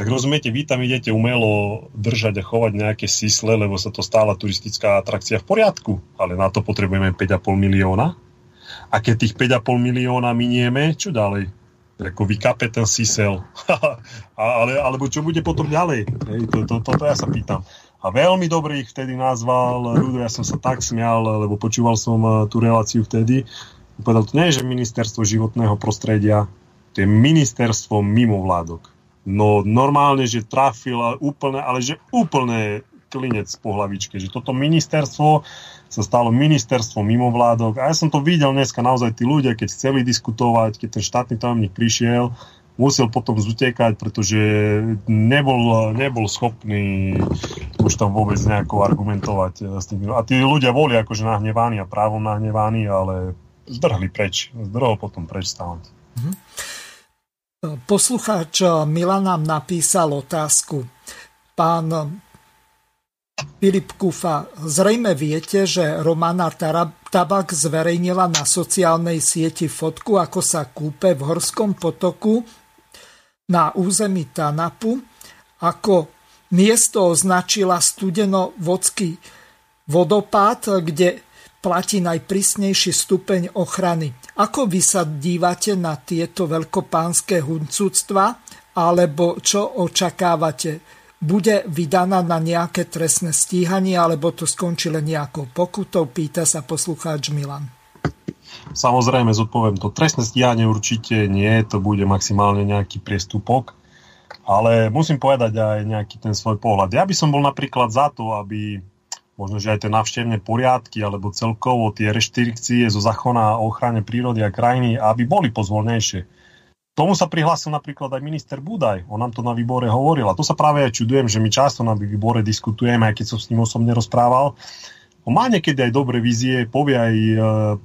Tak rozumiete, vy tam idete umelo držať a chovať nejaké sisle, lebo sa to stála turistická atrakcia v poriadku, ale na to potrebujeme 5,5 milióna. A keď tých 5,5 milióna minieme, čo ďalej? ako vykape ten sisel. *laughs* ale, alebo čo bude potom ďalej? Hej, to, to, toto ja sa pýtam. A veľmi dobrý ich vtedy nazval Rudo, ja som sa tak smial, lebo počúval som eh, tú reláciu vtedy. Povedal, to nie je, že ministerstvo životného prostredia, to je ministerstvo mimovládok. No normálne, že trafil úplne, ale že úplne klinec po hlavičke, že toto ministerstvo sa stalo ministerstvo mimovládok a ja som to videl dneska naozaj tí ľudia, keď chceli diskutovať, keď ten štátny tajomník prišiel, musel potom zutekať, pretože nebol, nebol schopný už tam vôbec nejako argumentovať eh, s tým. A tí ľudia boli akože nahnevaní a právom nahnevaní, ale zdrhli preč. Zdrhol potom preč stávať. Mhm. Poslucháč Milan nám napísal otázku. Pán Filip Kufa, zrejme viete, že Romana Tabak zverejnila na sociálnej sieti fotku, ako sa kúpe v horskom potoku na území Tanapu, ako miesto označila studeno-vodský vodopád, kde platí najprísnejší stupeň ochrany. Ako vy sa dívate na tieto veľkopánske huncúctva, alebo čo očakávate? bude vydaná na nejaké trestné stíhanie, alebo to skončí len nejakou pokutou, pýta sa poslucháč Milan. Samozrejme, zodpoviem to. Trestné stíhanie určite nie, to bude maximálne nejaký priestupok, ale musím povedať aj nejaký ten svoj pohľad. Ja by som bol napríklad za to, aby možno, že aj tie navštevné poriadky alebo celkovo tie reštrikcie zo zákona o ochrane prírody a krajiny, aby boli pozvolnejšie Tomu sa prihlásil napríklad aj minister Budaj. On nám to na výbore hovoril. A to sa práve aj čudujem, že my často na výbore diskutujeme, aj keď som s ním osobne rozprával. On má niekedy aj dobré vízie, povie, aj, e,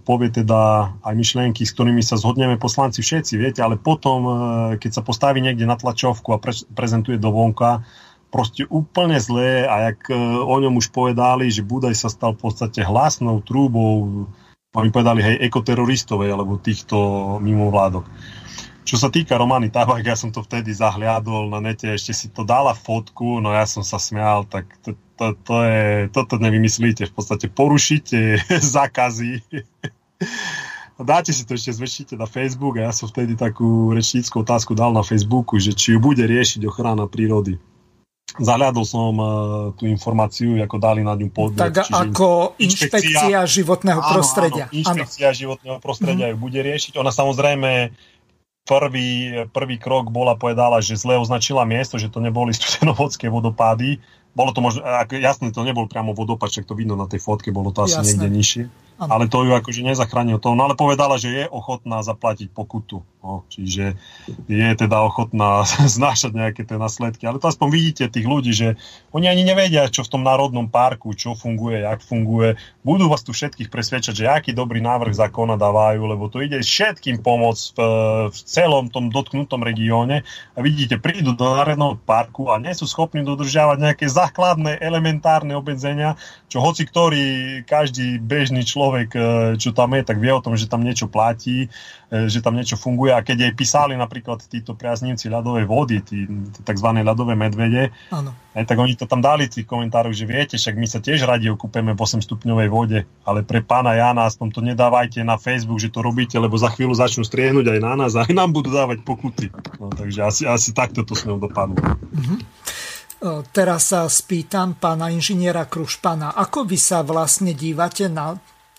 povie teda aj myšlienky, s ktorými sa zhodneme poslanci všetci, viete, ale potom, e, keď sa postaví niekde na tlačovku a pre, prezentuje do vonka, proste úplne zlé a jak e, o ňom už povedali, že Budaj sa stal v podstate hlasnou trúbou, oni povedali, hej, ekoteroristovej alebo týchto mimovládok. Čo sa týka Romany Tabak, ja som to vtedy zahliadol na nete, ešte si to dala fotku, no ja som sa smial, tak to, to, to je, toto nevymyslíte, v podstate porušíte *laughs* zákazy. Dáte si to ešte, zväčšite na Facebook a ja som vtedy takú rečníckú otázku dal na Facebooku, že či ju bude riešiť ochrana prírody. Zahľadol som uh, tú informáciu, ako dali na ňu podnet. Tak ako inšpekcia, inšpekcia životného prostredia. Áno, inšpekcia áno. životného prostredia mm-hmm. ju bude riešiť. Ona samozrejme prvý, prvý krok bola povedala, že zle označila miesto, že to neboli *laughs* studenovodské vodopády. Bolo to možno, jasne, to nebol priamo vodopád, však to vidno na tej fotke, bolo to asi Jasné. niekde nižšie. Ale to ju akože nezachránilo to. No ale povedala, že je ochotná zaplatiť pokutu. No, čiže je teda ochotná *laughs* znášať nejaké tie následky. Ale to aspoň vidíte tých ľudí, že oni ani nevedia, čo v tom národnom parku, čo funguje, jak funguje. Budú vás tu všetkých presvedčať, že aký dobrý návrh zákona dávajú, lebo to ide všetkým pomôcť v, v celom tom dotknutom regióne. A vidíte, prídu do národného parku a nie sú schopní dodržiavať nejaké základné, elementárne obmedzenia, čo hoci ktorý, každý bežný človek človek, e, čo tam je, tak vie o tom, že tam niečo platí, e, že tam niečo funguje. A keď aj písali napríklad títo priaznivci ľadovej vody, tí, tzv. ľadové medvede. Aj, tak oni to tam dali v tých komentároch, že viete, však my sa tiež radi okúpeme v 8 stupňovej vode, ale pre pána Jana aspoň to nedávajte na Facebook, že to robíte, lebo za chvíľu začnú striehnúť aj na nás a aj nám budú dávať pokuty. No, takže asi, asi takto to s ňou dopadlo. Mm-hmm. Teraz sa spýtam pána inžiniera Krušpana, ako vy sa vlastne dívate na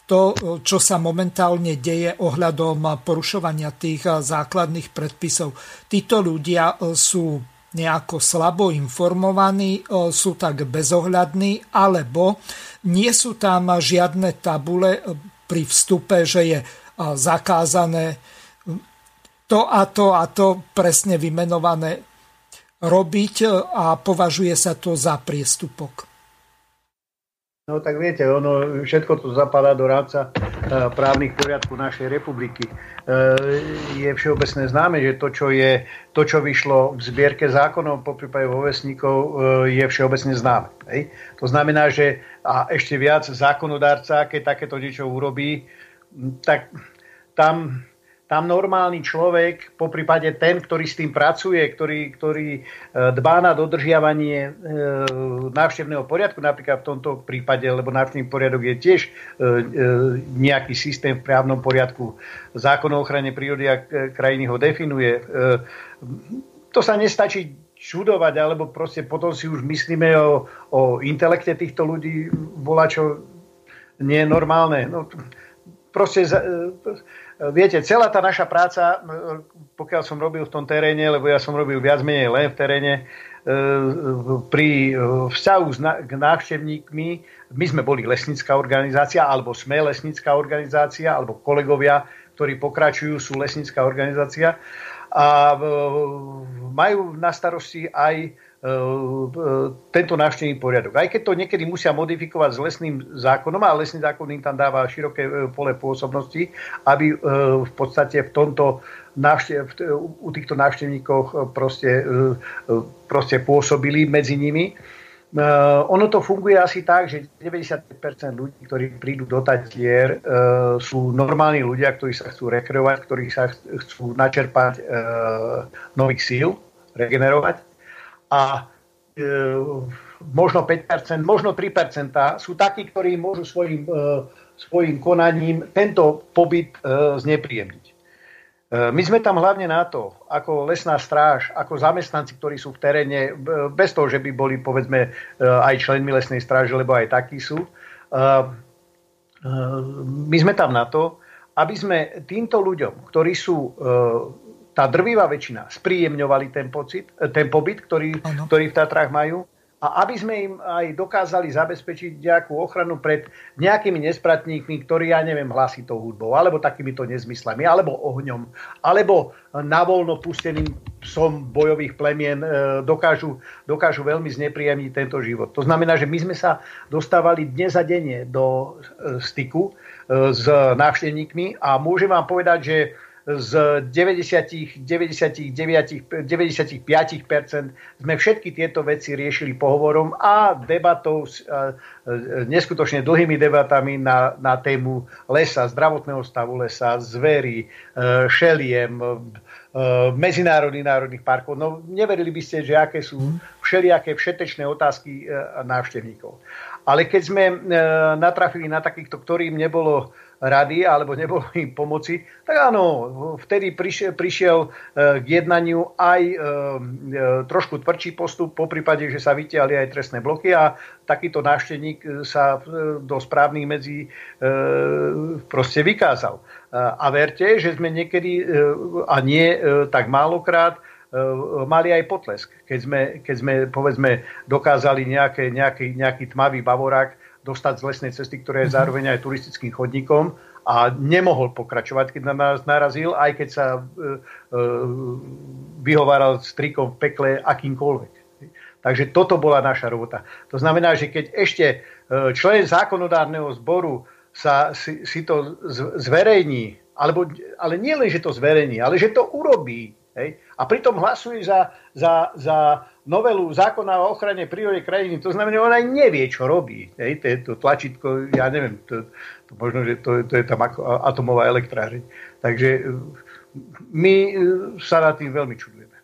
to, čo sa momentálne deje ohľadom porušovania tých základných predpisov. Títo ľudia sú nejako slabo informovaní, sú tak bezohľadní, alebo nie sú tam žiadne tabule pri vstupe, že je zakázané to a to a to presne vymenované robiť e, a považuje sa to za priestupok. No tak viete, ono všetko to zapadá do rámca e, právnych poriadku našej republiky. E, je všeobecné známe, že to, čo, je, to, čo vyšlo v zbierke zákonov, po prípade vo vesníkov, je všeobecne známe. Hej? To znamená, že a ešte viac zákonodárca, keď takéto niečo urobí, tak tam tam normálny človek, po prípade ten, ktorý s tým pracuje, ktorý, ktorý e, dbá na dodržiavanie e, návštevného poriadku, napríklad v tomto prípade, lebo návštevný poriadok je tiež e, nejaký systém v právnom poriadku. Zákon o ochrane prírody a krajiny ho definuje. To sa nestačí čudovať, alebo proste potom si už myslíme o, o intelekte týchto ľudí, volá čo nie je normálne. No, proste Viete, celá tá naša práca, pokiaľ som robil v tom teréne, lebo ja som robil viac menej len v teréne, e, pri vzťahu k návštevníkmi, my sme boli lesnická organizácia, alebo sme lesnická organizácia, alebo kolegovia, ktorí pokračujú, sú lesnická organizácia. A majú na starosti aj tento návštevný poriadok. Aj keď to niekedy musia modifikovať s lesným zákonom, a lesný zákon im tam dáva široké e, pole pôsobnosti, aby e, v podstate v tomto návštev, u týchto návštevníkoch proste, proste pôsobili medzi nimi. ono to funguje asi tak, že 90% ľudí, ktorí prídu do Tatier, sú normálni ľudia, ktorí sa chcú rekreovať, ktorí sa chcú načerpať nových síl, regenerovať a e, možno 5%, možno 3% sú takí, ktorí môžu svojim, e, svojim konaním tento pobyt e, znepríjemniť. E, my sme tam hlavne na to, ako lesná stráž, ako zamestnanci, ktorí sú v teréne, bez toho, že by boli povedzme aj členmi lesnej stráže, lebo aj takí sú. My sme tam na to, aby sme týmto ľuďom, ktorí sú tá drvivá väčšina spríjemňovali ten, pocit, e, ten pobyt, ktorý, ktorý v Tatrách majú a aby sme im aj dokázali zabezpečiť nejakú ochranu pred nejakými nespratníkmi, ktorí, ja neviem, hlasitou hudbou, alebo takýmito nezmyslami, alebo ohňom, alebo navolno pusteným psom bojových plemien e, dokážu, dokážu veľmi znepríjemniť tento život. To znamená, že my sme sa dostávali dnes a denne do e, styku s návštevníkmi a môžem vám povedať, že z 90, 99, 95% sme všetky tieto veci riešili pohovorom a debatou, neskutočne dlhými debatami na, na tému lesa, zdravotného stavu lesa, zvery, e, šeliem, e, medzinárodných národných parkov. No neverili by ste, že aké sú všelijaké všetečné otázky e, návštevníkov. Ale keď sme natrafili na takýchto, ktorým nebolo rady alebo nebolo im *laughs* pomoci, tak áno, vtedy prišiel, prišiel e, k jednaniu aj e, e, trošku tvrdší postup, po prípade, že sa vytiali aj trestné bloky a takýto návštevník sa do správnych medzi proste vykázal. A verte, že sme niekedy, a nie tak málokrát, mali aj potlesk. Keď sme, keď sme povedzme, dokázali nejaké, nejaký, nejaký tmavý bavorák dostať z lesnej cesty, ktorá je mhm. zároveň aj turistickým chodníkom a nemohol pokračovať, keď na nás narazil, aj keď sa e, e, vyhováral strikom v pekle akýmkoľvek. Takže toto bola naša robota. To znamená, že keď ešte e, člen zákonodárneho zboru sa si, si to zverejní, alebo, ale nie len, že to zverejní, ale že to urobí, hej, a pritom hlasuje za, za, za novelu zákona o ochrane prírody krajiny. To znamená, ona nevie, čo robí. Hej, to je to tlačítko, ja neviem, to, to možno, že to, to je tam ako atomová elektráreň. Takže e, my e, sa na tým veľmi čudujeme.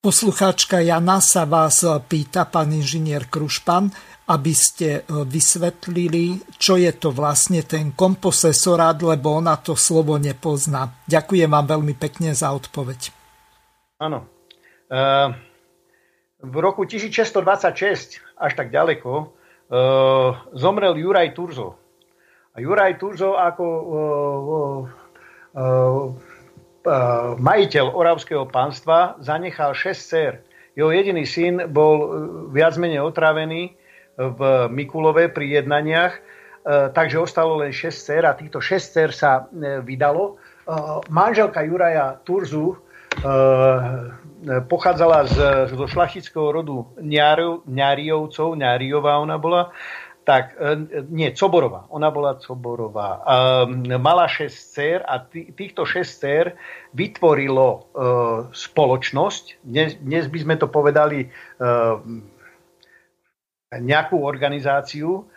Poslucháčka Jana sa vás pýta, pán inžinier Krušpan, aby ste e, vysvetlili, čo je to vlastne ten komposesorát, lebo ona to slovo nepozná. Ďakujem vám veľmi pekne za odpoveď. Áno. Uh, v roku 1626, až tak ďaleko, uh, zomrel Juraj Turzo. A Juraj Turzo ako uh, majiteľ Oravského pánstva zanechal 6 dcer. Jeho jediný syn bol viac menej otravený v Mikulove pri jednaniach, e, takže ostalo len 6 dcer a týchto 6 dcer sa e, vydalo. E, manželka Juraja Turzu pochádzala z, zo šlachtického rodu Ňariovcov, Ňariová ona bola, tak nie, Coborová, ona bola Coborová. Mala 6 dcer a týchto 6 dcer vytvorilo spoločnosť, dnes, dnes by sme to povedali nejakú organizáciu,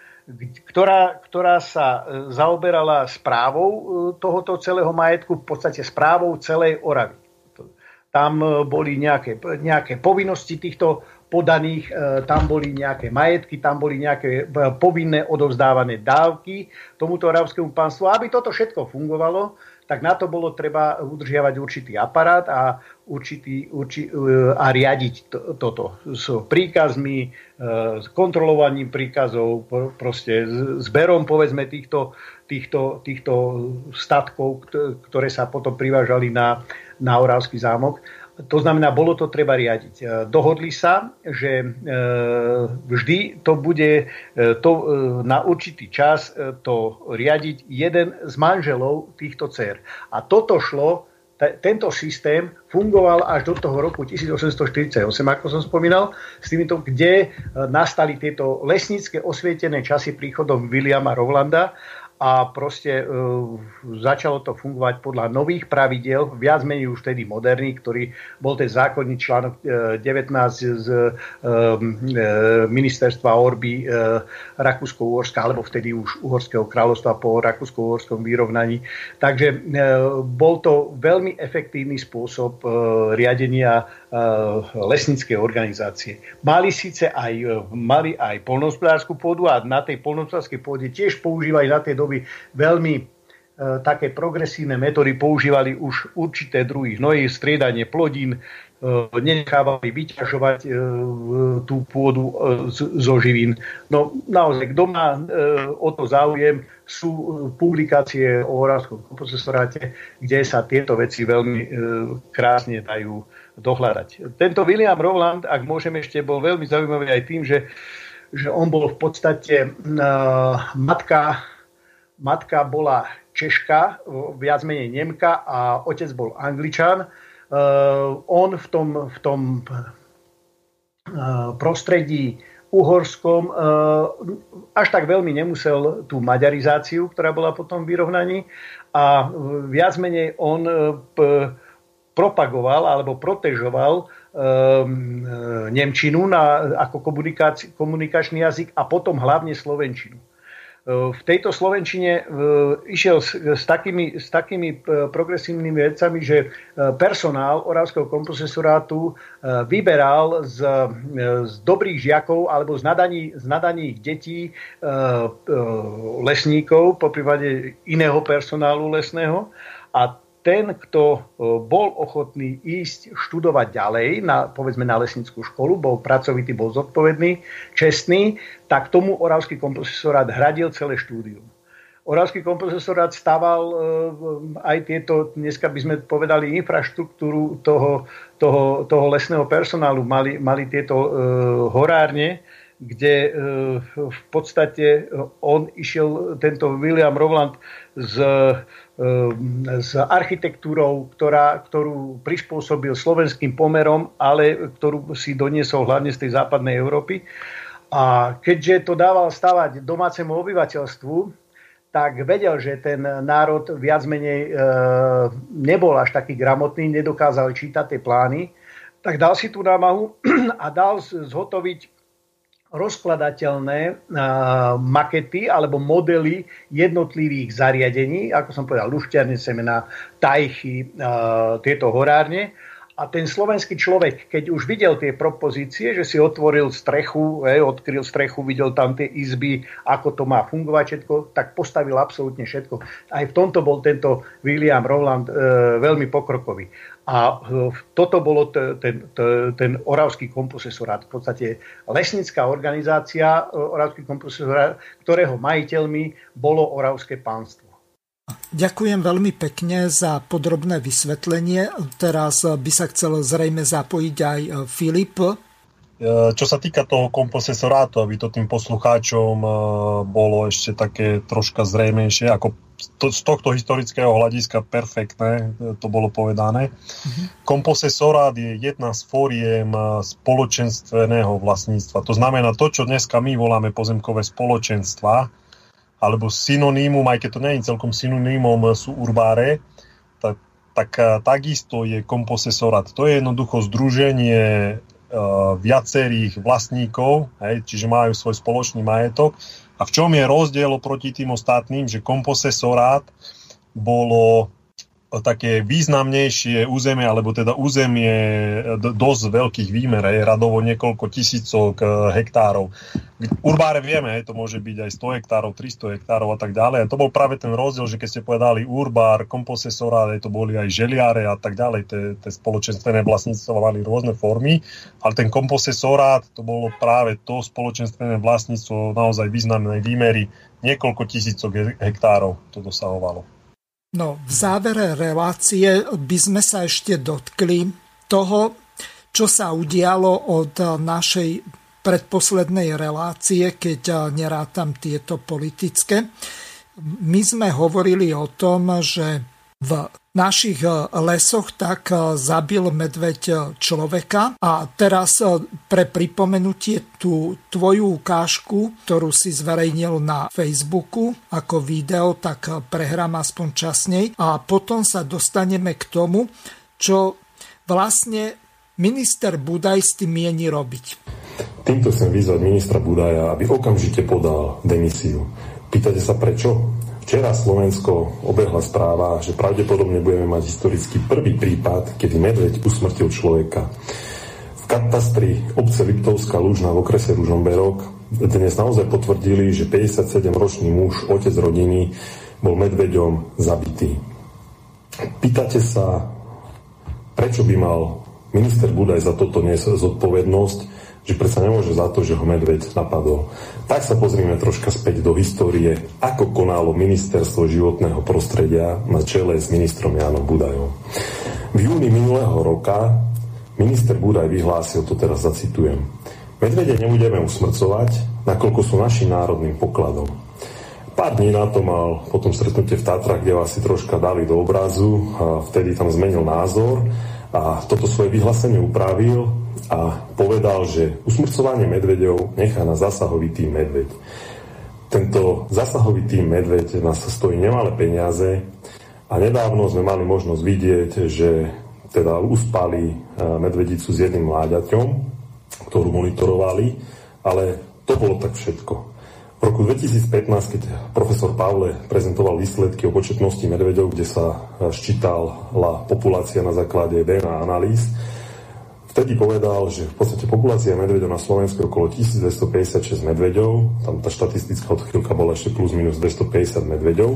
ktorá, ktorá sa e, zaoberala správou e, tohoto celého majetku, v podstate správou celej Oravy. Tam e, boli nejaké, nejaké povinnosti týchto podaných, tam boli nejaké majetky, tam boli nejaké povinné odovzdávané dávky tomuto oravskému pánstvu. Aby toto všetko fungovalo, tak na to bolo treba udržiavať určitý aparát a, určitý, urči, a riadiť to, toto s príkazmi, e, s kontrolovaním príkazov, proste zberom povedzme týchto, týchto, týchto statkov, ktoré sa potom privážali na, na Oravský zámok. To znamená, bolo to treba riadiť. E, dohodli sa, že e, vždy to bude e, to, na určitý čas to riadiť jeden z manželov týchto dcer. A toto šlo, tento systém fungoval až do toho roku 1848, ako som spomínal, s týmito, kde nastali tieto lesnícke osvietené časy príchodom Williama Rowlanda a proste e, začalo to fungovať podľa nových pravidel, viac menej už tedy moderný, ktorý bol ten zákonný článok e, 19 z e, e, ministerstva Orby e, Rakúsko-Uhorska, alebo vtedy už Uhorského kráľovstva po Rakúsko-Uhorskom vyrovnaní. Takže e, bol to veľmi efektívny spôsob e, riadenia lesníckej organizácie. Mali síce aj, e, mali aj polnohospodárskú pôdu a na tej polnohospodárskej pôde tiež používali na tej doby veľmi e, také progresívne metódy, používali už určité druhy hnojí, striedanie plodín, nenechávali vyťažovať tú pôdu zo živín. No naozaj, kto má o to záujem, sú publikácie o Horárskom komposesoráte, kde sa tieto veci veľmi krásne dajú dohľadať. Tento William Rowland, ak môžem ešte, bol veľmi zaujímavý aj tým, že, že on bol v podstate uh, matka matka bola Češka, viac menej Nemka a otec bol Angličan. Uh, on v tom, v tom uh, prostredí uhorskom uh, až tak veľmi nemusel tú maďarizáciu, ktorá bola potom v vyrovnaní a viac menej on p- propagoval alebo protežoval Nemčinu na, ako komunikačný jazyk a potom hlavne Slovenčinu. V tejto Slovenčine e, išiel s, s, takými, s takými e, progresívnymi vecami, že e, personál Oravského komposesorátu vyberal z, z dobrých žiakov alebo z, nadaní, z nadaných detí lesníkov, po iného personálu lesného a ten, kto e, bol ochotný ísť študovať ďalej, na, povedzme na lesnickú školu, bol pracovitý, bol zodpovedný, čestný, tak tomu Oravský kompozitorát hradil celé štúdium. Oravský kompozitorát staval e, aj tieto, dneska by sme povedali, infraštruktúru toho, toho, toho lesného personálu. Mali, mali tieto e, horárne, kde e, v podstate on išiel, tento William Rowland, s, e, s architektúrou, ktorá, ktorú prispôsobil slovenským pomerom, ale ktorú si doniesol hlavne z tej západnej Európy. A keďže to dával stavať domácemu obyvateľstvu, tak vedel, že ten národ viac menej e, nebol až taký gramotný, nedokázal čítať tie plány tak dal si tú námahu *clears throat* a dal zhotoviť rozkladateľné makety alebo modely jednotlivých zariadení, ako som povedal, lušťarne semena, tajchy, tieto horárne a ten slovenský človek, keď už videl tie propozície, že si otvoril strechu, hej, odkryl strechu, videl tam tie izby, ako to má fungovať všetko, tak postavil absolútne všetko. Aj v tomto bol tento William Rowland e, veľmi pokrokový. A e, toto bolo ten, t- ten Oravský komposesorát, v podstate lesnická organizácia e, Oravský komposesorát, ktorého majiteľmi bolo Oravské pánstvo. Ďakujem veľmi pekne za podrobné vysvetlenie. Teraz by sa chcel zrejme zapojiť aj e, Filip. E, čo sa týka toho komposesorátu, aby to tým poslucháčom bolo ešte také troška zrejmejšie, ako z tohto historického hľadiska perfektné, to bolo povedané. Uh-huh. Komposesorát je jedna z fóriem spoločenstveného vlastníctva. To znamená to, čo dneska my voláme pozemkové spoločenstva, alebo synonymum, aj keď to nie je celkom synonymum, sú urbáre, tak, tak takisto je komposesorat. To je jednoducho združenie viacerých vlastníkov, hej, čiže majú svoj spoločný majetok. A v čom je rozdiel oproti tým ostatným, že komposesorát bolo také významnejšie územie, alebo teda územie dosť veľkých výmer, je radovo niekoľko tisícok e, hektárov. Urbáre vieme, to môže byť aj 100 hektárov, 300 hektárov a tak ďalej. A to bol práve ten rozdiel, že keď ste povedali urbár, komposesora, to boli aj želiare a tak ďalej, tie spoločenstvené vlastníctvo mali rôzne formy, ale ten komposesorát to bolo práve to spoločenstvené vlastníctvo naozaj významnej výmery, niekoľko tisícok hektárov to dosahovalo. No, v závere relácie by sme sa ešte dotkli toho, čo sa udialo od našej predposlednej relácie, keď nerátam tieto politické. My sme hovorili o tom, že v našich e, lesoch, tak e, zabil medveď e, človeka. A teraz pre pripomenutie tú tvoju ukážku, ktorú si zverejnil na Facebooku ako video, tak prehrám aspoň časnej. A potom sa dostaneme k tomu, čo vlastne minister Budaj s tým mieni robiť. Týmto chcem vyzvať ministra Budaja, aby okamžite podal demisiu. Pýtate sa prečo? Včera Slovensko obehla správa, že pravdepodobne budeme mať historicky prvý prípad, kedy medveď usmrtil človeka. V katastri obce Liptovská Lužna v okrese Ružomberok dnes naozaj potvrdili, že 57-ročný muž, otec rodiny, bol medveďom zabitý. Pýtate sa, prečo by mal minister Budaj za toto niesť zodpovednosť, že predsa nemôže za to, že ho medveď napadol. Tak sa pozrieme troška späť do histórie, ako konalo ministerstvo životného prostredia na čele s ministrom Jánom Budajom. V júni minulého roka minister Budaj vyhlásil, to teraz zacitujem, Medvede nebudeme usmrcovať, nakoľko sú našim národným pokladom. Pár dní na to mal potom stretnutie v Tatrach, kde vás si troška dali do obrazu a vtedy tam zmenil názor a toto svoje vyhlásenie upravil a povedal, že usmrcovanie medvedov nechá na zásahový tým medveď. Tento zásahový tým medveď nás stojí nemalé peniaze a nedávno sme mali možnosť vidieť, že teda uspali e, medvedicu s jedným mláďaťom, ktorú monitorovali, ale to bolo tak všetko. V roku 2015, keď profesor Pavle prezentoval výsledky o početnosti medveďov, kde sa ščítala populácia na základe DNA analýz, vtedy povedal, že v podstate populácia medveďov na Slovensku je okolo 1256 medveďov, tam tá štatistická odchýlka bola ešte plus minus 250 medveďov.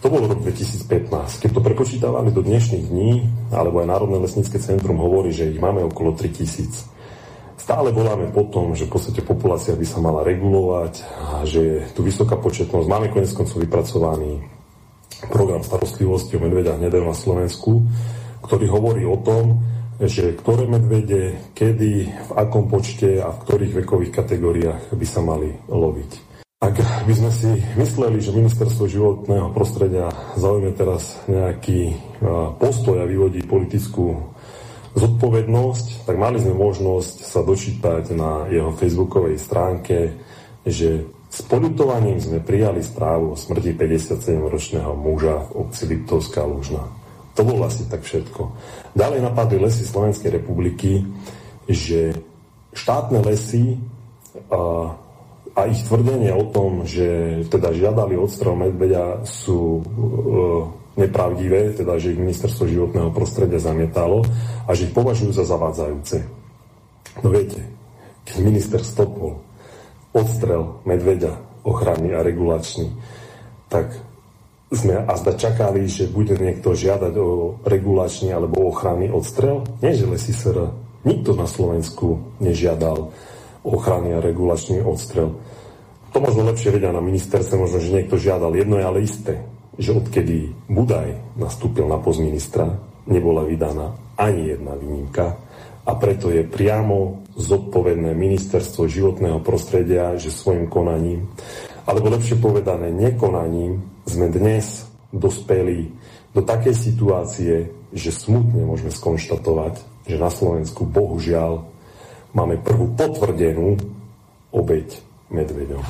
To bol rok 2015. Keď to prepočítavali do dnešných dní, alebo aj Národné lesnícke centrum hovorí, že ich máme okolo 3000. Stále voláme po tom, že v podstate populácia by sa mala regulovať a že je tu vysoká početnosť. Máme konec koncov vypracovaný program starostlivosti o medveďa hnedého na Slovensku, ktorý hovorí o tom, že ktoré medvede, kedy, v akom počte a v ktorých vekových kategóriách by sa mali loviť. Ak by sme si mysleli, že ministerstvo životného prostredia zaujme teraz nejaký postoj a vyvodí politickú zodpovednosť, tak mali sme možnosť sa dočítať na jeho facebookovej stránke, že s podutovaním sme prijali správu o smrti 57-ročného muža v obci Liptovská Lužna. To bolo asi tak všetko. Ďalej napadli lesy Slovenskej republiky, že štátne lesy a, a ich tvrdenie o tom, že teda žiadali odstrel medveďa sú e, nepravdivé, teda že ich ministerstvo životného prostredia zamietalo a že ich považujú za zavádzajúce. No viete, keď minister stopol odstrel medveďa ochranný a regulačný, tak sme a zda čakali, že bude niekto žiadať o regulačný alebo ochranný odstrel? Nie, že lesy SR. Nikto na Slovensku nežiadal ochranný a regulačný odstrel. To možno lepšie vedia na ministerstve, možno, že niekto žiadal. Jedno je ale isté, že odkedy Budaj nastúpil na post ministra, nebola vydaná ani jedna výnimka a preto je priamo zodpovedné ministerstvo životného prostredia, že svojim konaním, alebo lepšie povedané nekonaním, sme dnes dospeli do takej situácie, že smutne môžeme skonštatovať, že na Slovensku bohužiaľ máme prvú potvrdenú obeď medveďom.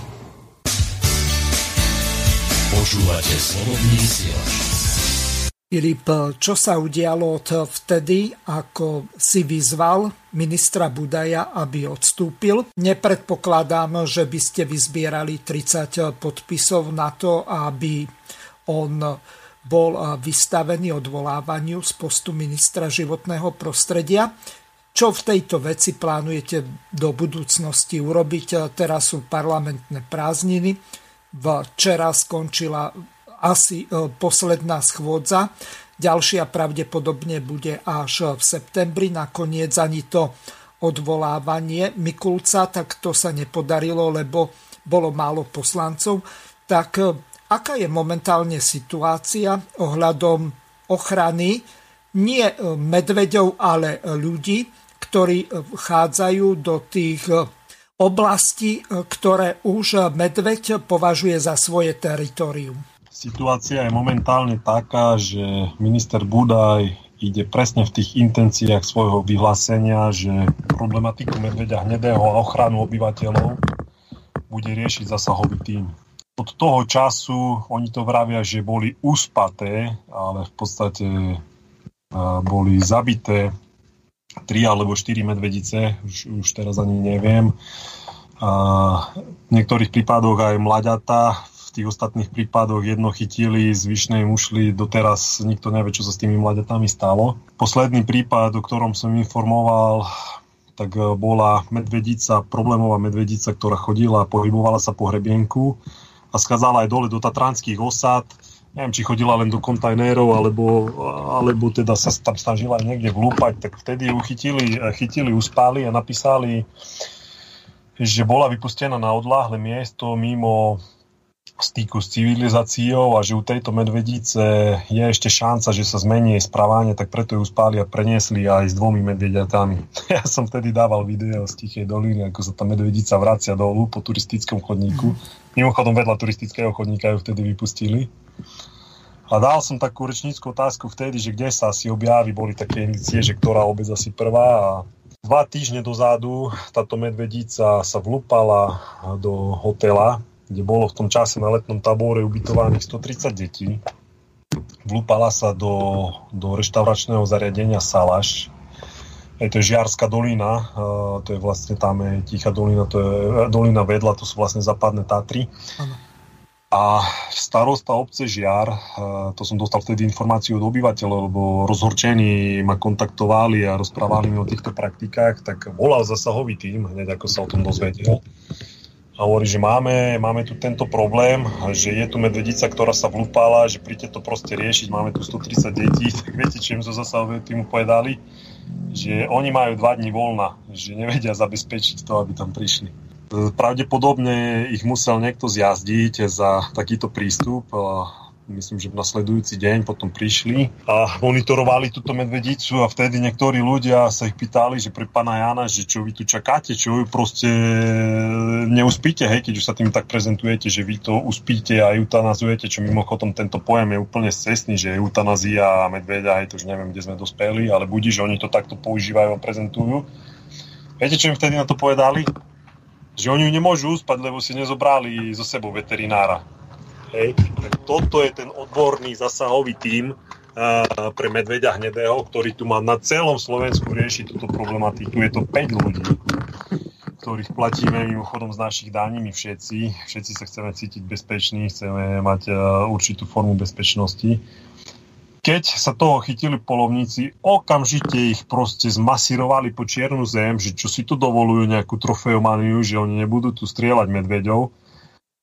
Počúvate slobodný. Filip, čo sa udialo od vtedy, ako si vyzval ministra Budaja, aby odstúpil? Nepredpokladám, že by ste vyzbierali 30 podpisov na to, aby on bol vystavený odvolávaniu z postu ministra životného prostredia. Čo v tejto veci plánujete do budúcnosti urobiť? Teraz sú parlamentné prázdniny. Včera skončila asi e, posledná schôdza. Ďalšia pravdepodobne bude až v septembri. Nakoniec ani to odvolávanie Mikulca, tak to sa nepodarilo, lebo bolo málo poslancov. Tak e, aká je momentálne situácia ohľadom ochrany nie e, medveďov, ale ľudí, ktorí vchádzajú do tých oblastí, ktoré už medveď považuje za svoje teritorium. Situácia je momentálne taká, že minister Budaj ide presne v tých intenciách svojho vyhlásenia, že problematiku medveďa hnedého a ochranu obyvateľov bude riešiť zasahový tým. Od toho času oni to vravia, že boli uspaté, ale v podstate boli zabité tri alebo štyri medvedice, už, už teraz ani neviem. A v niektorých prípadoch aj mladata, v tých ostatných prípadoch jedno chytili, zvyšné im ušli, doteraz nikto nevie, čo sa s tými mladetami stalo. Posledný prípad, o ktorom som informoval, tak e, bola medvedica, problémová medvedica, ktorá chodila a pohybovala sa po hrebienku a skázala aj dole do tatranských osad. Neviem, či chodila len do kontajnerov, alebo, alebo teda sa tam snažila niekde vlúpať, tak vtedy ju chytili, e, chytili, uspáli a napísali, že bola vypustená na odláhle miesto mimo styku s civilizáciou a že u tejto medvedice je ešte šanca, že sa zmení jej správanie, tak preto ju spáli a preniesli aj s dvomi medvediatami. *laughs* Ja som vtedy dával video z Tichej doliny, ako sa tá medvedica vracia dolu po turistickom chodníku. Mimochodom vedľa turistického chodníka ju vtedy vypustili. A dal som takú rečníckú otázku vtedy, že kde sa asi objaví, boli také indicie, že ktorá obec asi prvá a Dva týždne dozadu táto medvedica sa vlúpala do hotela kde bolo v tom čase na letnom tabore ubytovaných 130 detí. Vlúpala sa do, do reštauračného zariadenia Salaš. Je to je Žiarská dolina, to je vlastne tam je Tichá dolina, to je dolina vedľa, to sú vlastne západné Tatry. Ano. A starosta obce Žiar, to som dostal vtedy informáciu od obyvateľov, lebo rozhorčení ma kontaktovali a rozprávali mi o týchto praktikách, tak volal zasahový tým, hneď ako sa o tom dozvedel a hovorí, že máme, máme tu tento problém, že je tu medvedica, ktorá sa vlúpala, že príďte to proste riešiť, máme tu 130 detí, *laughs* tak viete, čo im zo zasahového týmu povedali? Že oni majú dva dní voľna, že nevedia zabezpečiť to, aby tam prišli. Pravdepodobne ich musel niekto zjazdiť za takýto prístup myslím, že nasledujúci deň potom prišli a monitorovali túto medvedicu a vtedy niektorí ľudia sa ich pýtali, že pre pána Jana, že čo vy tu čakáte, čo vy proste neuspíte, hej, keď už sa tým tak prezentujete, že vy to uspíte a eutanazujete, čo mimochodom tento pojem je úplne cestný, že eutanazia a medvedia, hej, to už neviem, kde sme dospeli, ale budí, že oni to takto používajú a prezentujú. Viete, čo im vtedy na to povedali? Že oni ju nemôžu uspať, lebo si nezobrali zo sebou veterinára. Hej. Toto je ten odborný zasahový tím, pre medveďa hnedého, ktorý tu má na celom Slovensku riešiť túto problematiku. Je to 5 ľudí, ktorých platíme mimochodom z našich daní my všetci. Všetci sa chceme cítiť bezpeční, chceme mať určitú formu bezpečnosti keď sa toho chytili polovníci, okamžite ich proste zmasírovali po čiernu zem, že čo si tu dovolujú nejakú trofeomaniu, že oni nebudú tu strieľať medveďov.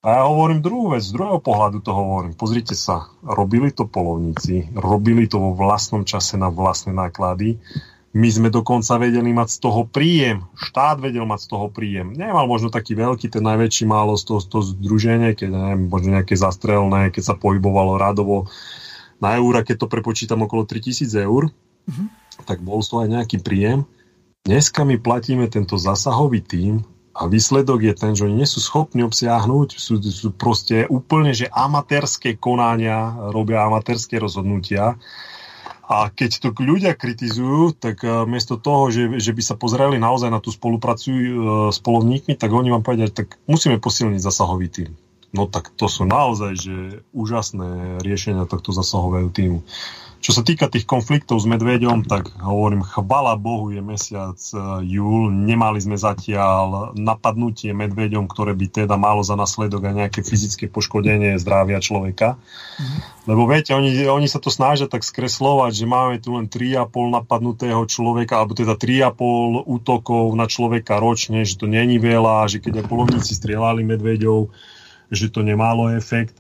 A ja hovorím druhú vec, z druhého pohľadu to hovorím. Pozrite sa, robili to polovníci, robili to vo vlastnom čase na vlastné náklady. My sme dokonca vedeli mať z toho príjem. Štát vedel mať z toho príjem. Nemal možno taký veľký, ten najväčší málo z toho, z toho združenie, keď neviem, možno nejaké zastrelné, keď sa pohybovalo radovo na eura, keď to prepočítam okolo 3000 eur, uh-huh. tak bol z toho aj nejaký príjem. Dneska my platíme tento zasahový tím a výsledok je ten, že oni nie sú schopní obsiahnuť, sú, sú proste úplne, že amatérske konania, robia amatérske rozhodnutia. A keď to ľudia kritizujú, tak uh, miesto toho, že, že by sa pozreli naozaj na tú spoluprácu uh, s polovníkmi, tak oni vám povedia, tak musíme posilniť zasahový tým. No tak to sú naozaj že úžasné riešenia tohto zasahového týmu. Čo sa týka tých konfliktov s medveďom, tak hovorím, chvala Bohu, je mesiac e, júl, nemali sme zatiaľ napadnutie medveďom, ktoré by teda malo za následok aj nejaké fyzické poškodenie zdravia človeka. Mm. Lebo viete, oni, oni sa to snažia tak skreslovať, že máme tu len 3,5 napadnutého človeka, alebo teda 3,5 útokov na človeka ročne, že to není veľa, že keď aj polovníci strieľali medveďov, že to nemalo efekt,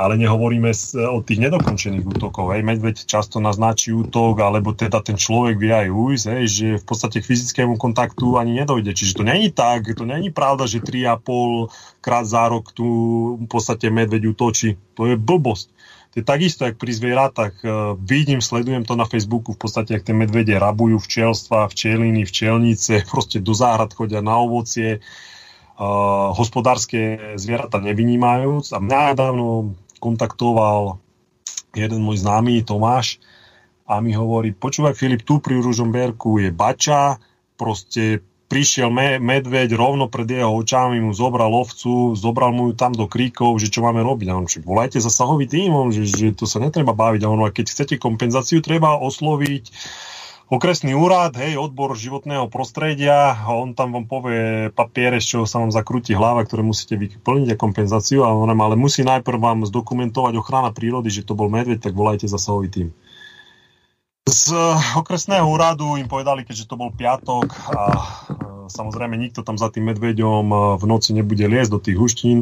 ale nehovoríme o tých nedokončených útokov. Hej. Medveď často naznačí útok, alebo teda ten človek vie aj ujsť, hej, že v podstate k fyzickému kontaktu ani nedojde. Čiže to není tak, to není pravda, že 3,5 krát za rok tu v podstate medveď útočí. To je blbosť. To je takisto, jak pri zvieratách. E, vidím, sledujem to na Facebooku, v podstate, ak tie medvede rabujú včelstva, včeliny, včelnice, *laughs* proste do záhrad chodia na ovocie, uh, hospodárske zvieratá nevynímajúc. A mňa nedávno kontaktoval jeden môj známy Tomáš a mi hovorí, počúvaj Filip, tu pri Ružomberku je bača, proste prišiel me, medveď rovno pred jeho očami, mu zobral ovcu, zobral mu ju tam do kríkov, že čo máme robiť. A on, že volajte zasahový tým, že, že to sa netreba baviť. A on, a keď chcete kompenzáciu, treba osloviť okresný úrad, hej, odbor životného prostredia, a on tam vám povie papiere, z čoho sa vám zakrúti hlava, ktoré musíte vyplniť a kompenzáciu, a ale musí najprv vám zdokumentovať ochrana prírody, že to bol medveď, tak volajte zasahový tým. Z okresného úradu im povedali, keďže to bol piatok a e, samozrejme nikto tam za tým medveďom e, v noci nebude liesť do tých huštín,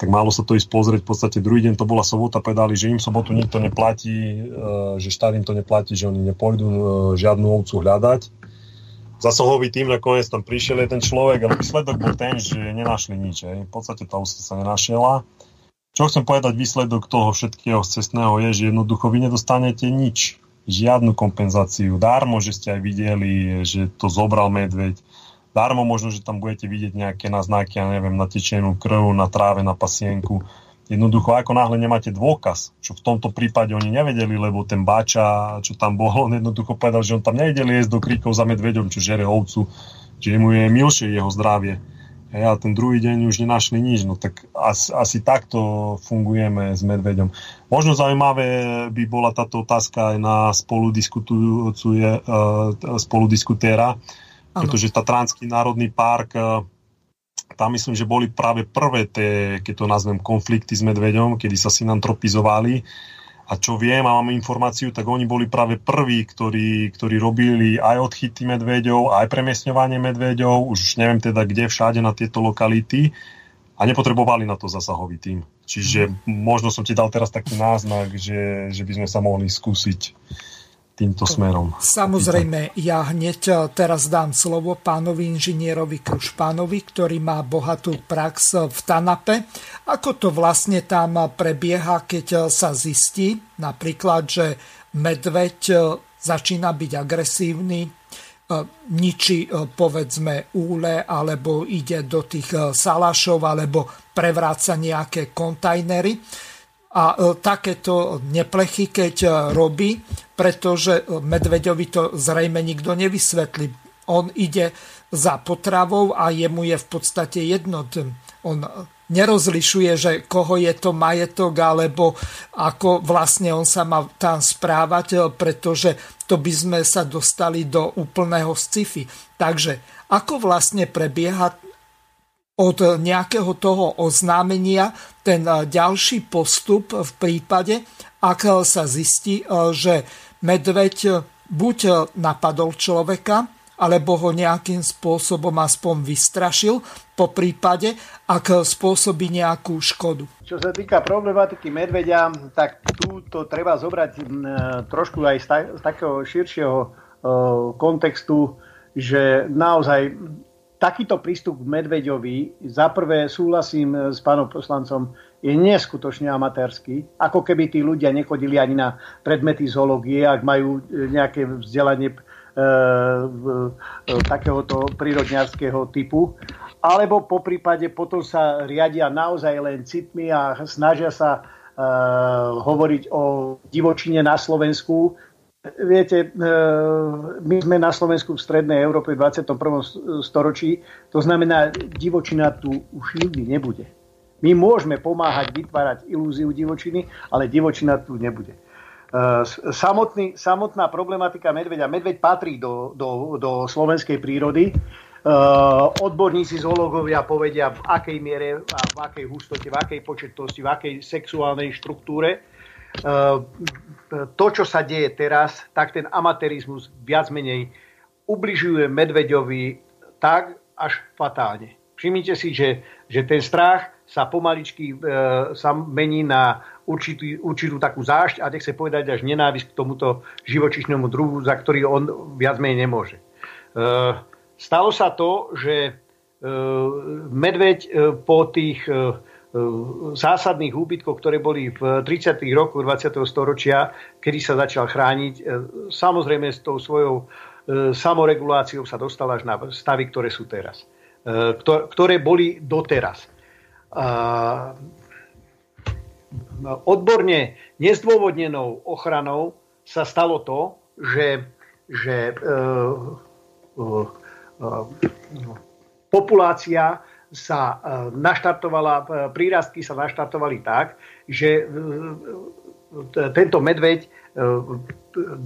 tak málo sa to ísť pozrieť. V podstate druhý deň to bola sobota, povedali, že im sobotu nikto neplatí, e, že štát im to neplatí, že oni nepôjdu e, žiadnu ovcu hľadať. Zasahový tým nakoniec tam prišiel jeden človek, ale výsledok bol ten, že nenašli nič. Aj. V podstate tá ovca sa nenašiela. Čo chcem povedať, výsledok toho všetkého cestného je, že jednoducho vy nedostanete nič. Žiadnu kompenzáciu. Dármo, že ste aj videli, že to zobral medveď Darmo možno, že tam budete vidieť nejaké naznaky, ja neviem, na tečenú krv, na tráve, na pasienku. Jednoducho, ako náhle nemáte dôkaz, čo v tomto prípade oni nevedeli, lebo ten báča, čo tam bol, on jednoducho povedal, že on tam nevedel jesť do kríkov za medveďom, čo žere ovcu, že mu je milšie jeho zdravie. A ten druhý deň už nenašli nič, no tak asi, asi takto fungujeme s medveďom. Možno zaujímavé by bola táto otázka aj na spoludiskutéra, pretože Tatranský národný park, e, tam myslím, že boli práve prvé tie, keď to nazvem, konflikty s medveďom, kedy sa synantropizovali. A čo viem a mám informáciu, tak oni boli práve prví, ktorí, ktorí robili aj odchyty medveďov, aj premiesňovanie medveďov, už neviem teda kde všade na tieto lokality a nepotrebovali na to zasahový tým. Čiže mm. možno som ti dal teraz taký náznak, že, že by sme sa mohli skúsiť týmto smerom. Samozrejme, ja hneď e, teraz dám slovo pánovi inžinierovi Krušpánovi, ktorý má bohatú prax v Tanape. Ako to vlastne tam prebieha, keď e, sa zistí napríklad, že medveď začína byť agresívny, ničí povedzme úle alebo ide do tých salašov alebo prevráca nejaké kontajnery a e, takéto neplechy, keď e, robí, pretože e, medveďovi to zrejme nikto nevysvetlí. On ide za potravou a jemu je v podstate jedno. On nerozlišuje, že koho je to majetok, alebo ako vlastne on sa má tam správať, pretože to by sme sa dostali do úplného sci-fi. Takže ako vlastne prebieha od nejakého toho oznámenia ten ďalší postup v prípade, ak sa zistí, že medveď buď napadol človeka, alebo ho nejakým spôsobom aspoň vystrašil, po prípade, ak spôsobí nejakú škodu. Čo sa týka problematiky medveďa, tak tu to treba zobrať trošku aj z, takého širšieho kontextu, že naozaj takýto prístup k medveďovi, za prvé súhlasím s pánom poslancom, je neskutočne amatérsky. Ako keby tí ľudia nechodili ani na predmety zoológie, ak majú nejaké vzdelanie E, e, takéhoto prírodňarského typu. Alebo po prípade potom sa riadia naozaj len citmi a snažia sa e, hovoriť o divočine na Slovensku. Viete, my sme na Slovensku v strednej Európe v 21. storočí, to znamená, divočina tu už nikdy nebude. My môžeme pomáhať vytvárať ilúziu divočiny, ale divočina tu nebude. Eh, samotný, samotná problematika medveďa. Medveď patrí do, do, do slovenskej prírody. Uh, odborníci zoológovia povedia, v akej miere, a v akej hustote, v akej početnosti, v akej sexuálnej štruktúre. Uh, to, čo sa deje teraz, tak ten amatérizmus viac menej ubližuje medveďovi tak až fatálne. Všimnite si, že, že ten strach sa pomaličky e, sa mení na určitý, určitú takú zášť a nech sa povedať až nenávisť k tomuto živočišnému druhu, za ktorý on viac menej nemôže. E, stalo sa to, že e, medveď e, po tých e zásadných úbytkoch, ktoré boli v 30. rokoch 20. storočia, kedy sa začal chrániť, e, samozrejme s tou svojou samoreguláciou sa dostal až na stavy, ktoré sú teraz. Ktoré boli doteraz odborne nezdôvodnenou ochranou sa stalo to, že, že populácia sa uh, naštartovala, uh, prírastky sa naštartovali tak, že uh, tento medveď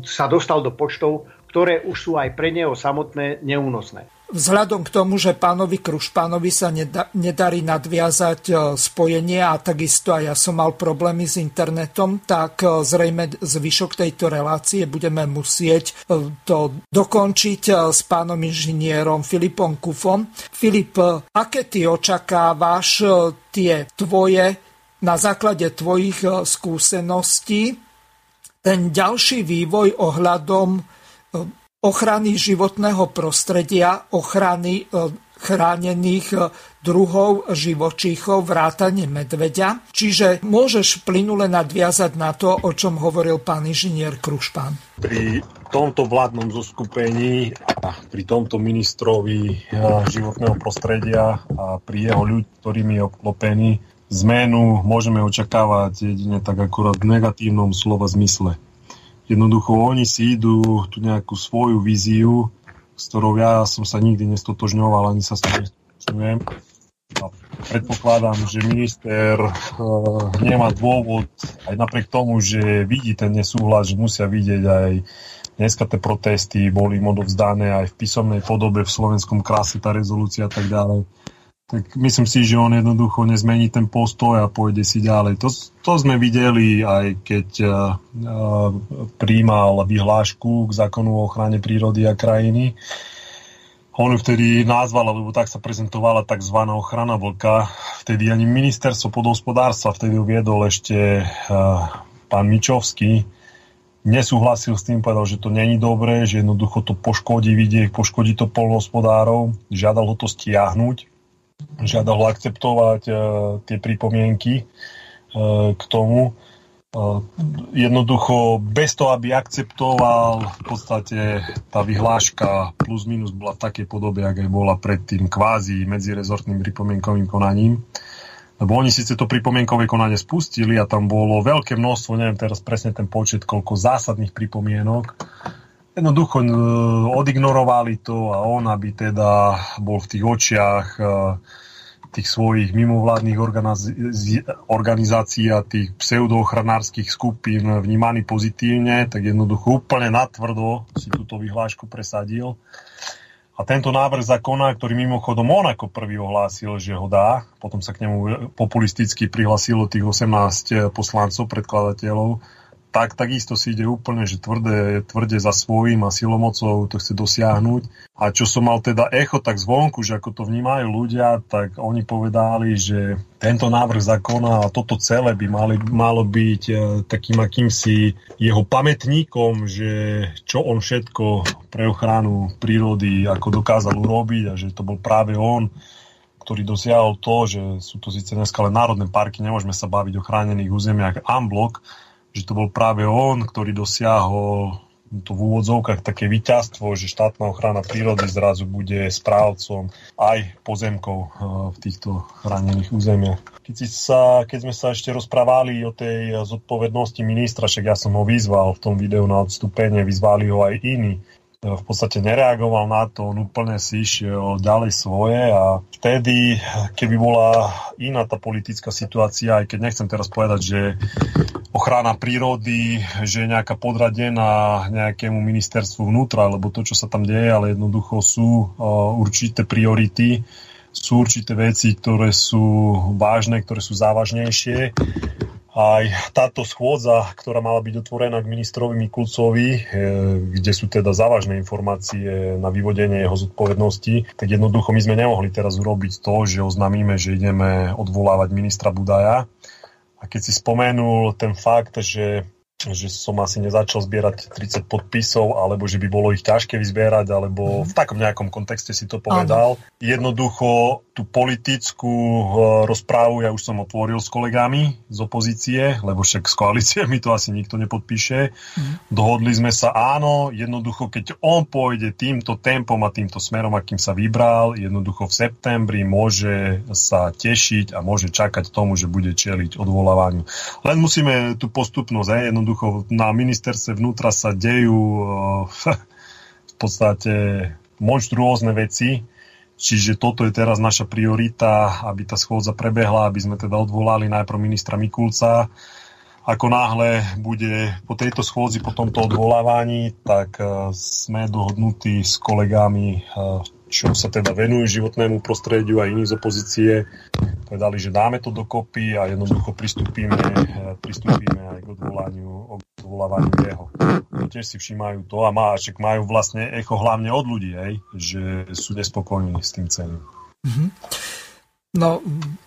sa dostal do počtov, ktoré už sú aj pre neho samotné neúnosné. Vzhľadom k tomu, že pánovi Krušpánovi sa nedarí nadviazať e, spojenie a takisto aj ja som mal problémy s internetom, tak e, zrejme zvyšok tejto relácie budeme musieť e, to dokončiť s pánom inžinierom Filipom Kufom. Filip, aké ty očakávaš tie tvoje na základe tvojich skúseností ten ďalší vývoj ohľadom ochrany životného prostredia, ochrany e, chránených e, druhov živočíchov, vrátane medveďa. Čiže môžeš plynule nadviazať na to, o čom hovoril pán inžinier Krušpán. Pri tomto vládnom zoskupení a pri tomto ministrovi e, životného prostredia a pri jeho ľudí, ktorými je obklopený, zmenu môžeme očakávať jedine tak akurát v negatívnom slova zmysle. Jednoducho oni si idú tu nejakú svoju víziu, s ktorou ja som sa nikdy nestotožňoval, ani sa s tým nestotožňujem. A predpokladám, že minister e, nemá dôvod, aj napriek tomu, že vidí ten nesúhlas, že musia vidieť aj dneska tie protesty boli im odovzdané aj v písomnej podobe v slovenskom krase, tá rezolúcia a tak ďalej tak myslím si, že on jednoducho nezmení ten postoj a pôjde si ďalej. To, to sme videli aj keď uh, príjmal vyhlášku k zákonu o ochrane prírody a krajiny. On vtedy nazval, lebo tak sa prezentovala tzv. ochrana vlka. Vtedy ani ministerstvo podhospodárstva vtedy uviedol ešte uh, pán Mičovský, nesúhlasil s tým, povedal, že to není dobré, že jednoducho to poškodí vidiek, poškodí to polnohospodárov, žiadal ho to stiahnuť žiadal akceptovať uh, tie pripomienky uh, k tomu. Uh, jednoducho, bez toho, aby akceptoval, v podstate tá vyhláška plus minus bola v takej podobe, ak aj bola predtým kvázi medzirezortným pripomienkovým konaním. Lebo oni síce to pripomienkové konanie spustili a tam bolo veľké množstvo, neviem teraz presne ten počet, koľko zásadných pripomienok, jednoducho odignorovali to a on, aby teda bol v tých očiach tých svojich mimovládnych organizácií a tých pseudoochranárskych skupín vnímaný pozitívne, tak jednoducho úplne natvrdo si túto vyhlášku presadil. A tento návrh zákona, ktorý mimochodom on ako prvý ohlásil, že ho dá, potom sa k nemu populisticky prihlasilo tých 18 poslancov, predkladateľov, tak takisto si ide úplne, že tvrdé, tvrde za svojím a silomocou to chce dosiahnuť. A čo som mal teda echo tak zvonku, že ako to vnímajú ľudia, tak oni povedali, že tento návrh zákona a toto celé by mali, malo byť e, takým akýmsi jeho pamätníkom, že čo on všetko pre ochranu prírody ako dokázal urobiť a že to bol práve on, ktorý dosiahol to, že sú to síce dneska len národné parky, nemôžeme sa baviť o chránených územiach Amblok, že to bol práve on, ktorý dosiahol to v úvodzovkách také víťazstvo, že štátna ochrana prírody zrazu bude správcom aj pozemkov eh, v týchto chránených územiach. Keď, si sa, keď sme sa ešte rozprávali o tej zodpovednosti ministra, však ja som ho vyzval v tom videu na odstúpenie, vyzvali ho aj iní, v podstate nereagoval na to, on úplne si išiel ďalej svoje a vtedy, keby bola iná tá politická situácia, aj keď nechcem teraz povedať, že ochrana prírody, že je nejaká podradená nejakému ministerstvu vnútra, lebo to, čo sa tam deje, ale jednoducho sú určité priority, sú určité veci, ktoré sú vážne, ktoré sú závažnejšie aj táto schôdza, ktorá mala byť otvorená k ministrovi Mikulcovi, e, kde sú teda závažné informácie na vyvodenie jeho zodpovednosti, tak jednoducho my sme nemohli teraz urobiť to, že oznámime, že ideme odvolávať ministra Budaja. A keď si spomenul ten fakt, že že som asi nezačal zbierať 30 podpisov, alebo že by bolo ich ťažké vyzbierať, alebo v takom nejakom kontexte si to povedal. Ano. Jednoducho tú politickú e, rozprávu ja už som otvoril s kolegami z opozície, lebo však z koalície mi to asi nikto nepodpíše. Mhm. Dohodli sme sa, áno, jednoducho, keď on pôjde týmto tempom a týmto smerom, akým sa vybral, jednoducho v septembri môže sa tešiť a môže čakať tomu, že bude čeliť odvolávaniu. Len musíme tú postupnosť, aj jednoducho na ministerstve vnútra sa dejú uh, *laughs* v podstate monštruózne veci, Čiže toto je teraz naša priorita, aby tá schôdza prebehla, aby sme teda odvolali najprv ministra Mikulca. Ako náhle bude po tejto schôdzi, po tomto odvolávaní, tak uh, sme dohodnutí s kolegami uh, čo sa teda venujú životnému prostrediu a iní z opozície, povedali, že dáme to dokopy a jednoducho pristúpime, eh, pristúpime aj k odvolaniu, odvolávaniu jeho. No, tiež si všímajú to a má, však majú vlastne echo hlavne od ľudí, hej, že sú nespokojní s tým celým. Mm-hmm. No,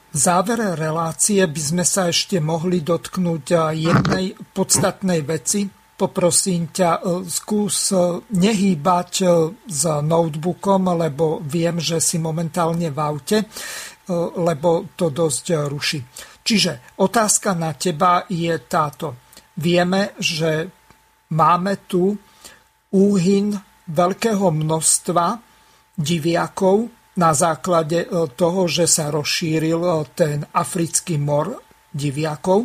v závere relácie by sme sa ešte mohli dotknúť jednej podstatnej veci, poprosím ťa, e, skús e, nehýbať e, s notebookom, lebo viem, že si momentálne v aute, lebo to dosť ruší. Čiže otázka na teba je táto. Vieme, že máme tu úhyn veľkého množstva diviakov na základe toho, že sa rozšíril ten africký mor diviakov.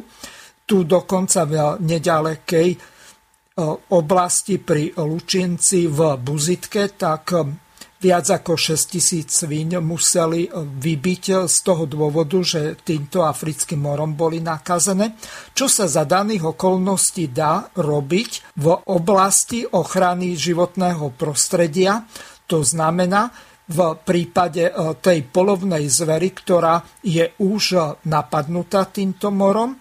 Tu dokonca v nedalekej oblasti pri Lučinci v Buzitke, tak viac ako 6 tisíc svíň museli vybiť z toho dôvodu, že týmto africkým morom boli nakazené. Čo sa za daných okolností dá robiť v oblasti ochrany životného prostredia, to znamená, v prípade tej polovnej zvery, ktorá je už napadnutá týmto morom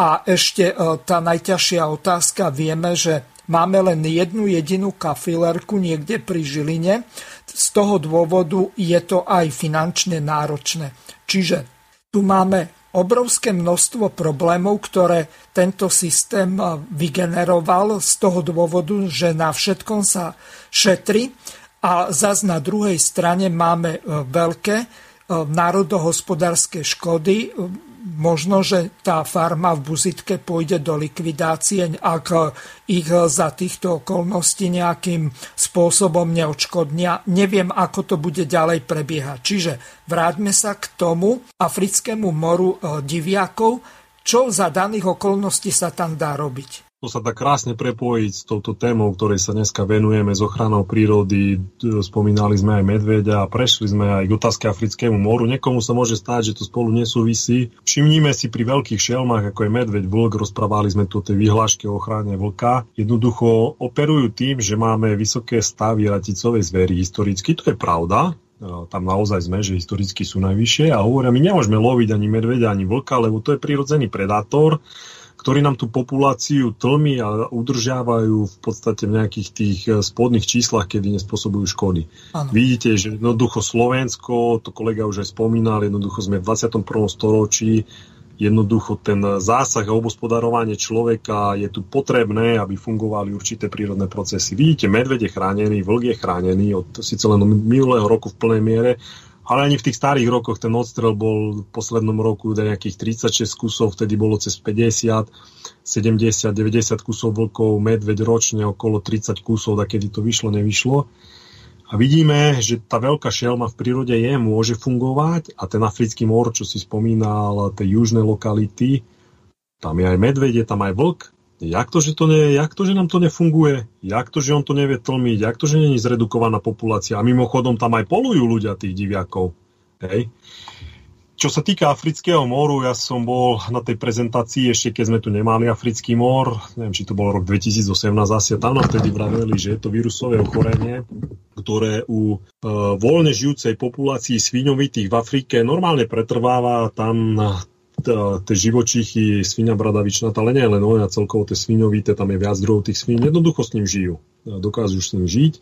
a ešte e, tá najťažšia otázka, vieme, že máme len jednu jedinú kafilerku niekde pri Žiline. Z toho dôvodu je to aj finančne náročné. Čiže tu máme obrovské množstvo problémov, ktoré tento systém e, vygeneroval z toho dôvodu, že na všetkom sa šetri a zas na druhej strane máme e, veľké národohospodárske škody, možno, že tá farma v Buzitke pôjde do likvidácie, ak ich za týchto okolností nejakým spôsobom neodškodnia. Neviem, ako to bude ďalej prebiehať. Čiže vráťme sa k tomu africkému moru e, diviakov, čo za daných okolností sa tam dá robiť. To sa dá krásne prepojiť s touto témou, ktorej sa dneska venujeme, s ochranou prírody. Spomínali sme aj medveďa a prešli sme aj k otázke Africkému moru. Niekomu sa môže stáť, že to spolu nesúvisí. Všimnime si pri veľkých šelmách, ako je medveď, vlk, rozprávali sme tu o tej vyhláške o ochrane vlka. Jednoducho operujú tým, že máme vysoké stavy raticovej zvery historicky. To je pravda, tam naozaj sme, že historicky sú najvyššie a hovoria, my nemôžeme loviť ani medveďa, ani vlka, lebo to je prirodzený predátor ktorí nám tú populáciu tlmi a udržiavajú v podstate v nejakých tých eh, spodných číslach, kedy nespôsobujú škody. Ano. Vidíte, že jednoducho Slovensko, to kolega už aj spomínal, jednoducho sme v 21. storočí, jednoducho ten zásah a obospodarovanie človeka je tu potrebné, aby fungovali určité prírodné procesy. Vidíte, medveď je chránený, vlk je chránený od síce len minulého roku v plnej miere, ale ani v tých starých rokoch ten odstrel bol v poslednom roku nejakých 36 kusov, vtedy bolo cez 50, 70, 90 kusov vlkov, medveď ročne okolo 30 kusov, tak kedy to vyšlo, nevyšlo. A vidíme, že tá veľká šelma v prírode je, môže fungovať a ten africký mor, čo si spomínal, tie južné lokality, tam je aj medveď, je tam aj vlk, Jak to, že, to ne, jak to, že nám to nefunguje? Jak to, že on to nevie tlmiť? Jak to, že není zredukovaná populácia? A mimochodom tam aj polujú ľudia tých diviakov. Hej. Čo sa týka Afrického moru, ja som bol na tej prezentácii ešte, keď sme tu nemali Africký mor, neviem, či to bol rok 2018 asi, tam nám vtedy vraveli, že je to vírusové ochorenie, ktoré u e, voľne žijúcej populácii sviňovitých v Afrike normálne pretrváva tam tie živočichy, svinia bradavičná, ale nie len ona, celkovo tie sviňovité, tam je viac druhov tých svín, jednoducho s ním žijú, dokážu s ním žiť.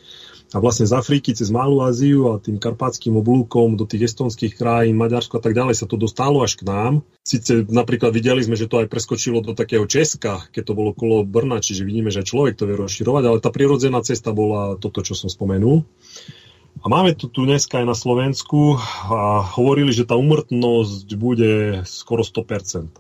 A vlastne z Afriky cez Malú Áziu a tým karpátským oblúkom do tých estonských krajín, Maďarsko a tak ďalej sa to dostalo až k nám. Sice napríklad videli sme, že to aj preskočilo do takého Česka, keď to bolo kolo Brna, čiže vidíme, že človek to vie rozširovať, ale tá prirodzená cesta bola toto, čo som spomenul. A máme to tu dneska aj na Slovensku a hovorili, že tá umrtnosť bude skoro 100%.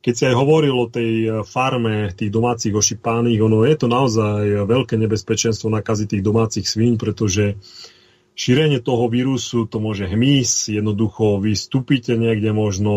Keď si aj hovoril o tej farme tých domácich ošipánych, ono je to naozaj veľké nebezpečenstvo nakaziť tých domácich svíň, pretože šírenie toho vírusu to môže hmyz, jednoducho vy vstúpite niekde možno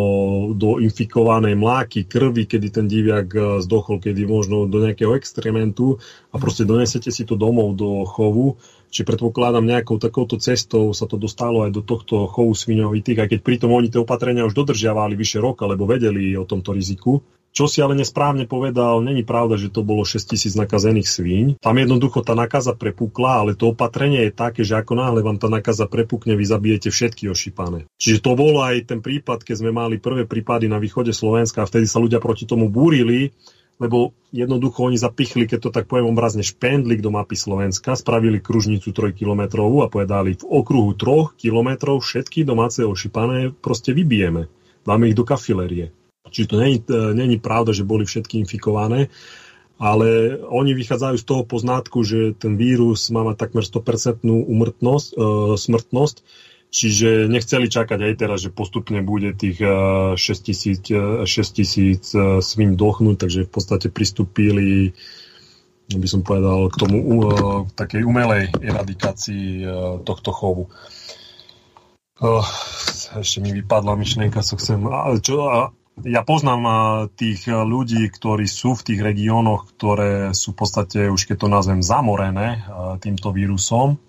do infikovanej mláky, krvi, kedy ten diviak zdochol, kedy možno do nejakého extrementu a proste donesete si to domov do chovu Čiže predpokladám nejakou takouto cestou sa to dostalo aj do tohto chovu sviňovitých, aj keď pritom oni tie opatrenia už dodržiavali vyše roka, lebo vedeli o tomto riziku. Čo si ale nesprávne povedal, není pravda, že to bolo 6 tisíc nakazených svíň. Tam jednoducho tá nakaza prepukla, ale to opatrenie je také, že ako náhle vám tá nakaza prepukne, vy zabijete všetky ošípané. Čiže to bol aj ten prípad, keď sme mali prvé prípady na východe Slovenska a vtedy sa ľudia proti tomu búrili, lebo jednoducho oni zapichli, keď to tak poviem obrazne, špendlik do mapy Slovenska, spravili kružnicu 3 kilometrovú a povedali, v okruhu 3 kilometrov všetky domáce ošipané proste vybijeme. Dáme ich do kafilerie. Čiže to není, není pravda, že boli všetky infikované, ale oni vychádzajú z toho poznátku, že ten vírus má mať takmer 100% umrtnosť, e, smrtnosť, Čiže nechceli čakať aj teraz, že postupne bude tých 6 tisíc, 6 tisíc e, svin dochnúť, takže v podstate pristúpili by som povedal, k tomu k takej umelej eradikácii e, tohto chovu. Ešte mi vypadla myšlienka, co chcem... Čo, ja poznám tých ľudí, ktorí sú v tých regiónoch, ktoré sú v podstate, už keď to nazvem, zamorené týmto vírusom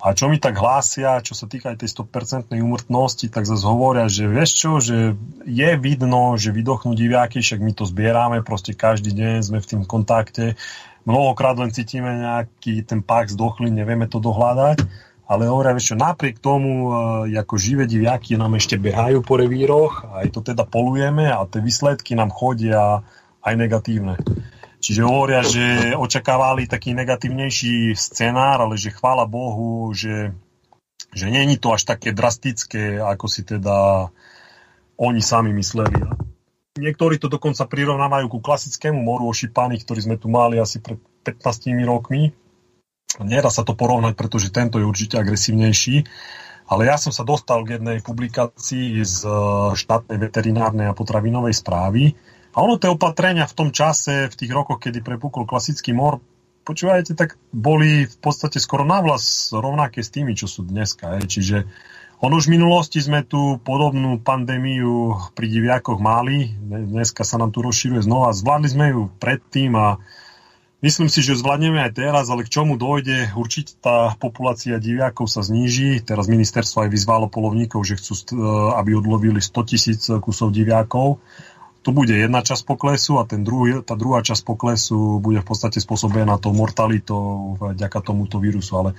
a čo mi tak hlásia, čo sa týka aj tej 100% úmrtnosti, tak zase hovoria, že vieš čo, že je vidno, že vydochnú diviaky, však my to zbierame, proste každý deň sme v tým kontakte, mnohokrát len cítime nejaký ten pák zdochlý, nevieme to dohľadať, ale hovoria, vieš čo, napriek tomu, e, ako živé diviaky nám ešte behajú po revíroch, aj to teda polujeme a tie výsledky nám chodia aj negatívne. Čiže hovoria, že očakávali taký negatívnejší scenár, ale že chvála Bohu, že, že není to až také drastické, ako si teda oni sami mysleli. Niektorí to dokonca prirovnávajú ku klasickému moru ošípaných, ktorý sme tu mali asi pred 15 rokmi. Nedá sa to porovnať, pretože tento je určite agresívnejší. Ale ja som sa dostal k jednej publikácii z eh, štátnej veterinárnej a potravinovej správy, a ono tie opatrenia v tom čase, v tých rokoch, kedy prepukol klasický mor, počúvajte, tak boli v podstate skoro navlas rovnaké s tými, čo sú dneska. Je. Čiže On už v minulosti sme tu podobnú pandémiu pri diviakoch mali, dneska sa nám tu rozširuje znova, zvládli sme ju predtým a myslím si, že zvládneme aj teraz, ale k čomu dojde, určite tá populácia diviakov sa zníži, teraz ministerstvo aj vyzvalo polovníkov, že chcú, aby odlovili 100 tisíc kusov diviakov, to bude jedna časť poklesu a ten druhý, tá druhá časť poklesu bude v podstate spôsobená tou mortalitou vďaka tomuto vírusu, ale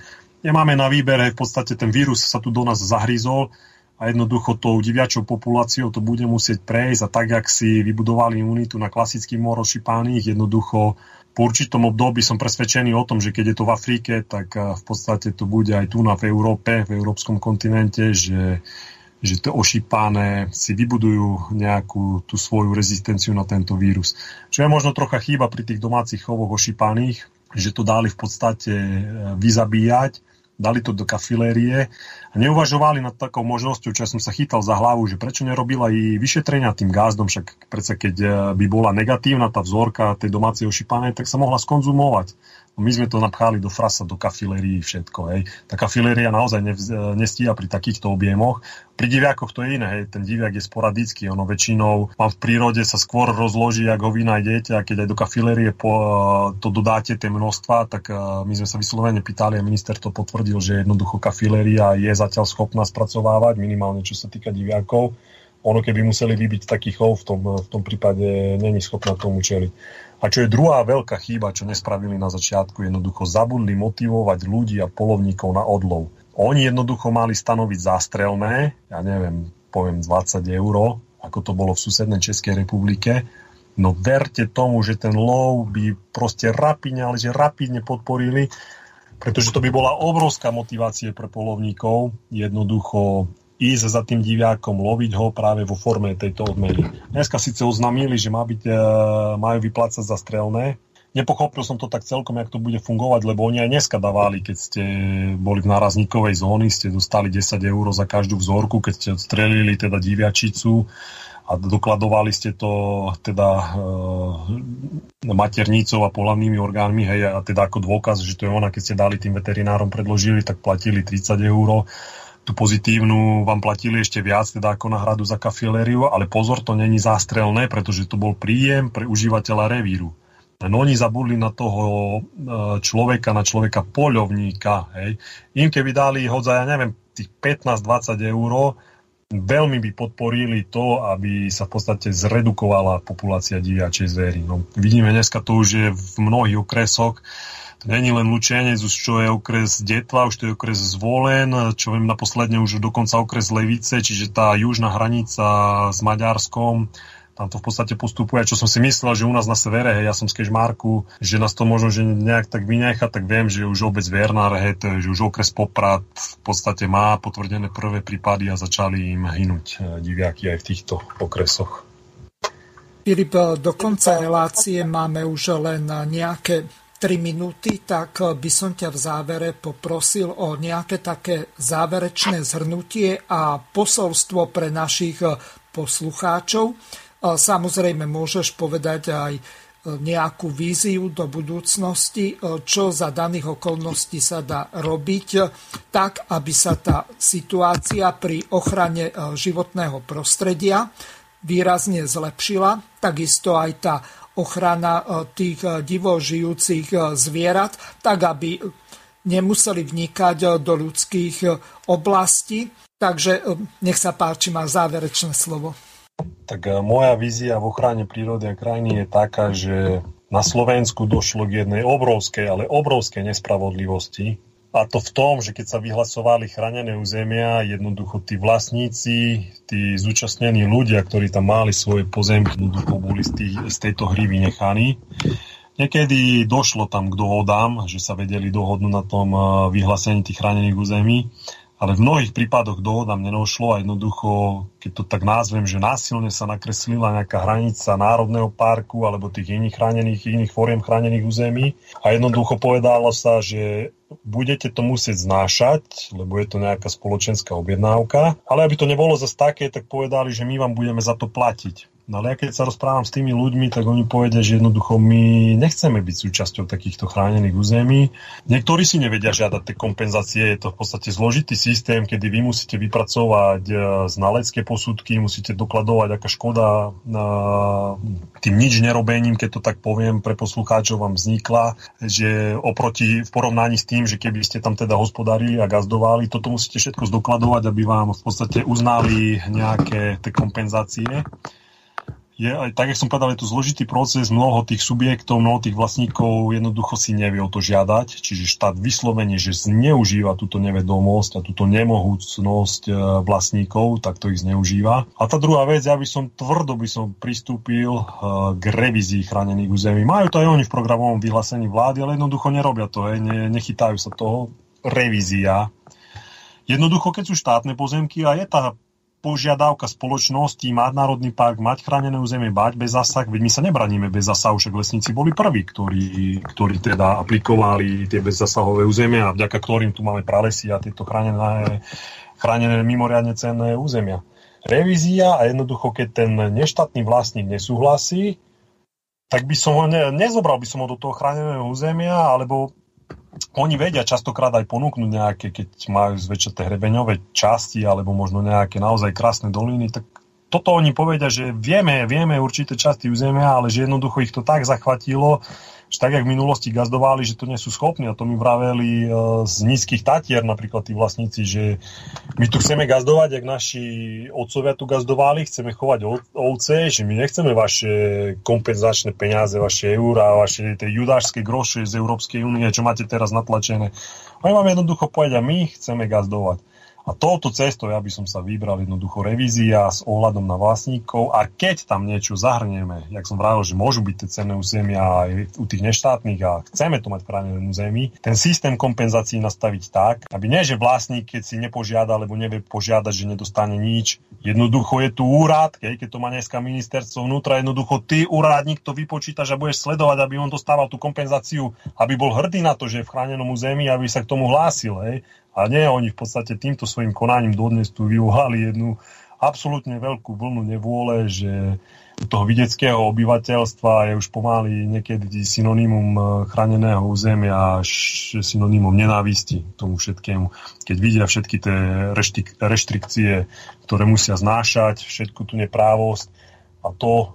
nemáme na výber, v podstate ten vírus sa tu do nás zahryzol a jednoducho tou diviačou populáciou to bude musieť prejsť a tak, jak si vybudovali imunitu na klasických morošipánych, jednoducho po určitom období som presvedčený o tom, že keď je to v Afrike, tak eh, v podstate to bude aj tu na v Európe, v európskom kontinente, že, že to ošípané si vybudujú nejakú tú svoju rezistenciu na tento vírus. Čo je možno trocha chýba pri tých domácich chovoch ošípaných, že to dali v podstate eh, vyzabíjať dali to do kafilérie a neuvažovali nad takou možnosťou, čo ja som sa chytal za hlavu, že prečo nerobila i vyšetrenia tým gázdom, však predsa keď eh, by bola negatívna tá vzorka tej domácej ošípanej, tak sa mohla skonzumovať. My sme to napchali do frasa, do kafilérií, všetko. Hej. Tá kafiléria naozaj nestíha pri takýchto objemoch. Pri diviakoch to je iné. Hej. Ten diviak je sporadický. Ono väčšinou vám v prírode sa skôr rozloží, ako ho vy nájdete a keď aj do kafilérie po, to dodáte tie množstva, tak my sme sa vyslovene pýtali a minister to potvrdil, že jednoducho kafiléria je zatiaľ schopná spracovávať, minimálne čo sa týka diviakov ono keby museli vybiť taký chov, v tom, v tom prípade není schopná tomu čeliť. A čo je druhá veľká chyba, čo nespravili na začiatku, jednoducho zabudli motivovať ľudí a polovníkov na odlov. Oni jednoducho mali stanoviť zástrelné, ja neviem, poviem 20 eur, ako to bolo v susednej Českej republike. No verte tomu, že ten lov by proste rapidne, ale že rapidne podporili, pretože to by bola obrovská motivácia pre polovníkov jednoducho ísť za tým diviakom, loviť ho práve vo forme tejto odmeny. Dneska síce oznámili, že má byť, e, majú vyplácať za strelné. Nepochopil som to tak celkom, jak to bude fungovať, lebo oni aj dneska dávali, keď ste boli v nárazníkovej zóny, ste dostali 10 eur za každú vzorku, keď ste strelili teda diviačicu a dokladovali ste to teda e, maternicou a pohľavnými orgánmi, hej, a teda ako dôkaz, že to je ona, keď ste dali tým veterinárom predložili, tak platili 30 eur tú pozitívnu vám platili ešte viac, teda ako náhradu za kafilériu, ale pozor, to není zástrelné, pretože to bol príjem pre užívateľa revíru. Len oni zabudli na toho e, človeka, na človeka poľovníka. Hej. Im keby dali hodza, ja neviem, tých 15-20 eur, veľmi by podporili to, aby sa v podstate zredukovala populácia diviačej zvery. No, vidíme dneska to už je v mnohých okresoch, není len Lučianec, už čo je okres Detva, už to je okres Zvolen, čo viem naposledne už dokonca okres Levice, čiže tá južná hranica s Maďarskom, tam to v podstate postupuje, čo som si myslel, že u nás na severe, hej, ja som z Kežmarku, že nás to možno že nejak tak vynecha, tak viem, že už obec Vernár, hej, že už okres Poprad v podstate má potvrdené prvé prípady a začali im hynúť e, diviaky aj v týchto okresoch. Filip, do konca relácie máme už len nejaké 3 minúty, tak by som ťa v závere poprosil o nejaké také záverečné zhrnutie a posolstvo pre našich poslucháčov. Samozrejme, môžeš povedať aj nejakú víziu do budúcnosti, čo za daných okolností sa dá robiť, tak aby sa tá situácia pri ochrane životného prostredia výrazne zlepšila. Takisto aj tá ochrana e, tých e, divo žijúcich e, zvierat, tak aby nemuseli vnikať do ľudských oblastí. Takže nech sa páči, má záverečné slovo. Tak moja vízia v ochrane prírody a krajiny je taká, že na Slovensku došlo k jednej obrovskej, ale obrovskej nespravodlivosti, a to v tom, že keď sa vyhlasovali chránené územia, jednoducho tí vlastníci, tí zúčastnení ľudia, ktorí tam mali svoje pozemky, jednoducho boli z, tých, z tejto hry vynechaní. Niekedy došlo tam k dohodám, že sa vedeli dohodnúť na tom eh, vyhlásení tých chránených území, ale v mnohých prípadoch dohodám nenošlo a jednoducho, keď to tak názvem, že násilne sa nakreslila nejaká hranica Národného parku alebo tých iných chránených, iných fóriem chránených území a jednoducho povedalo sa, že budete to musieť znášať, lebo je to nejaká spoločenská objednávka, ale aby to nebolo zase také, tak povedali, že my vám budeme za to platiť. No ale ja keď sa rozprávam s tými ľuďmi, tak oni povedia, že jednoducho my nechceme byť súčasťou takýchto chránených území. Niektorí si nevedia žiadať tie kompenzácie, je to v podstate zložitý systém, kedy vy musíte vypracovať e, znalecké posudky, musíte dokladovať, aká škoda tým nič nerobením, keď to tak poviem, pre poslucháčov vám vznikla, že oproti v porovnaní s tým, že keby ste tam teda hospodárili a gazdovali, toto musíte všetko zdokladovať, aby vám v podstate uznali nejaké tie kompenzácie je tak, jak som povedal, je to zložitý proces, mnoho tých subjektov, mnoho tých vlastníkov jednoducho si nevie o to žiadať, čiže štát vyslovene, že zneužíva túto nevedomosť a túto nemohúcnosť e, vlastníkov, tak to ich zneužíva. A tá druhá vec, ja by som tvrdo by som pristúpil e, k revízii chránených území. Majú to aj oni v programovom vyhlásení vlády, ale jednoducho nerobia to, hej, ne, nechytajú sa toho. Revízia Jednoducho, keď sú štátne pozemky a je tá požiadavka spoločnosti mať národný park, mať chránené územie, bať bez zasah, veď my sa nebraníme bez zasahu, však lesníci boli prví, ktorí, ktorí teda aplikovali tie bezzasahové územia a vďaka ktorým tu máme pralesy a tieto chránené, chránené mimoriadne cenné územia. Revízia a jednoducho, keď ten neštátny vlastník nesúhlasí, tak by som ho ne, nezobral by som ho do toho chráneného územia, alebo oni vedia častokrát aj ponúknuť nejaké, keď majú zväčšaté hrebeňové časti alebo možno nejaké naozaj krásne doliny, tak toto oni povedia, že vieme, vieme určité časti územia, ale že jednoducho ich to tak zachvatilo, že tak, jak v minulosti gazdovali, že to nie sú schopní. A to mi vraveli e, z nízkych tatier napríklad tí vlastníci, že my tu chceme gazdovať, jak naši otcovia tu gazdovali, chceme chovať ovce, že my nechceme vaše kompenzačné peniaze, vaše eurá, vaše tie judášske groše z Európskej únie, čo máte teraz natlačené. Oni vám jednoducho povedia, my chceme gazdovať. A touto cestou ja by som sa vybral jednoducho revízia s ohľadom na vlastníkov a keď tam niečo zahrnieme, jak som vravil, že môžu byť tie cenné územia aj u tých neštátnych a chceme to mať v chránenom území, ten systém kompenzácií nastaviť tak, aby nie, že vlastník, keď si nepožiada alebo nevie požiadať, že nedostane nič, jednoducho je tu úrad, keď, to má dneska ministerstvo vnútra, jednoducho ty úradník to vypočítaš a budeš sledovať, aby on dostával tú kompenzáciu, aby bol hrdý na to, že je v chránenom území, aby sa k tomu hlásil. Hej. A nie, oni v podstate týmto svojim konaním dodnes tu vyvolali jednu absolútne veľkú vlnu nevôle, že toho videckého obyvateľstva je už pomaly niekedy synonymum eh, chráneného územia až synonymum nenávisti tomu všetkému. Keď vidia všetky tie reštrikcie, ktoré musia znášať, všetku tú neprávosť, a to, e,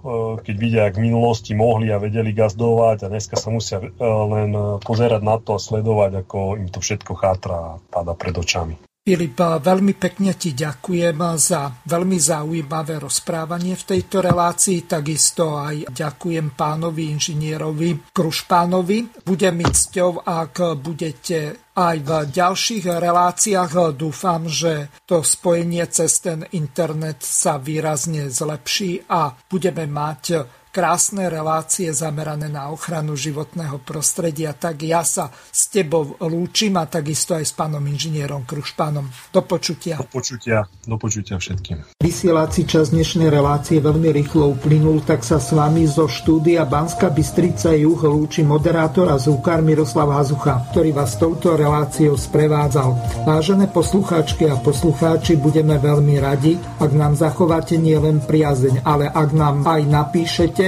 keď vidia, ak v minulosti mohli a vedeli gazdovať a dneska sa musia e, len e, pozerať na to a sledovať, ako im to všetko chátra a páda pred očami. Filip, veľmi pekne ti ďakujem za veľmi zaujímavé rozprávanie v tejto relácii. Takisto aj ďakujem pánovi inžinierovi Krušpánovi. Bude mi cťou, ak budete aj v ďalších reláciách. Dúfam, že to spojenie cez ten internet sa výrazne zlepší a budeme mať krásne relácie zamerané na ochranu životného prostredia, tak ja sa s tebou lúčim a takisto aj s pánom inžinierom Krušpánom. Do počutia. Do počutia, do počutia všetkým. Vysielací čas dnešnej relácie veľmi rýchlo uplynul, tak sa s vami zo štúdia Banska Bystrica Juh lúči moderátor a zúkar Miroslav Hazucha, ktorý vás touto reláciou sprevádzal. Vážené poslucháčky a poslucháči, budeme veľmi radi, ak nám zachováte nielen priazeň, ale ak nám aj napíšete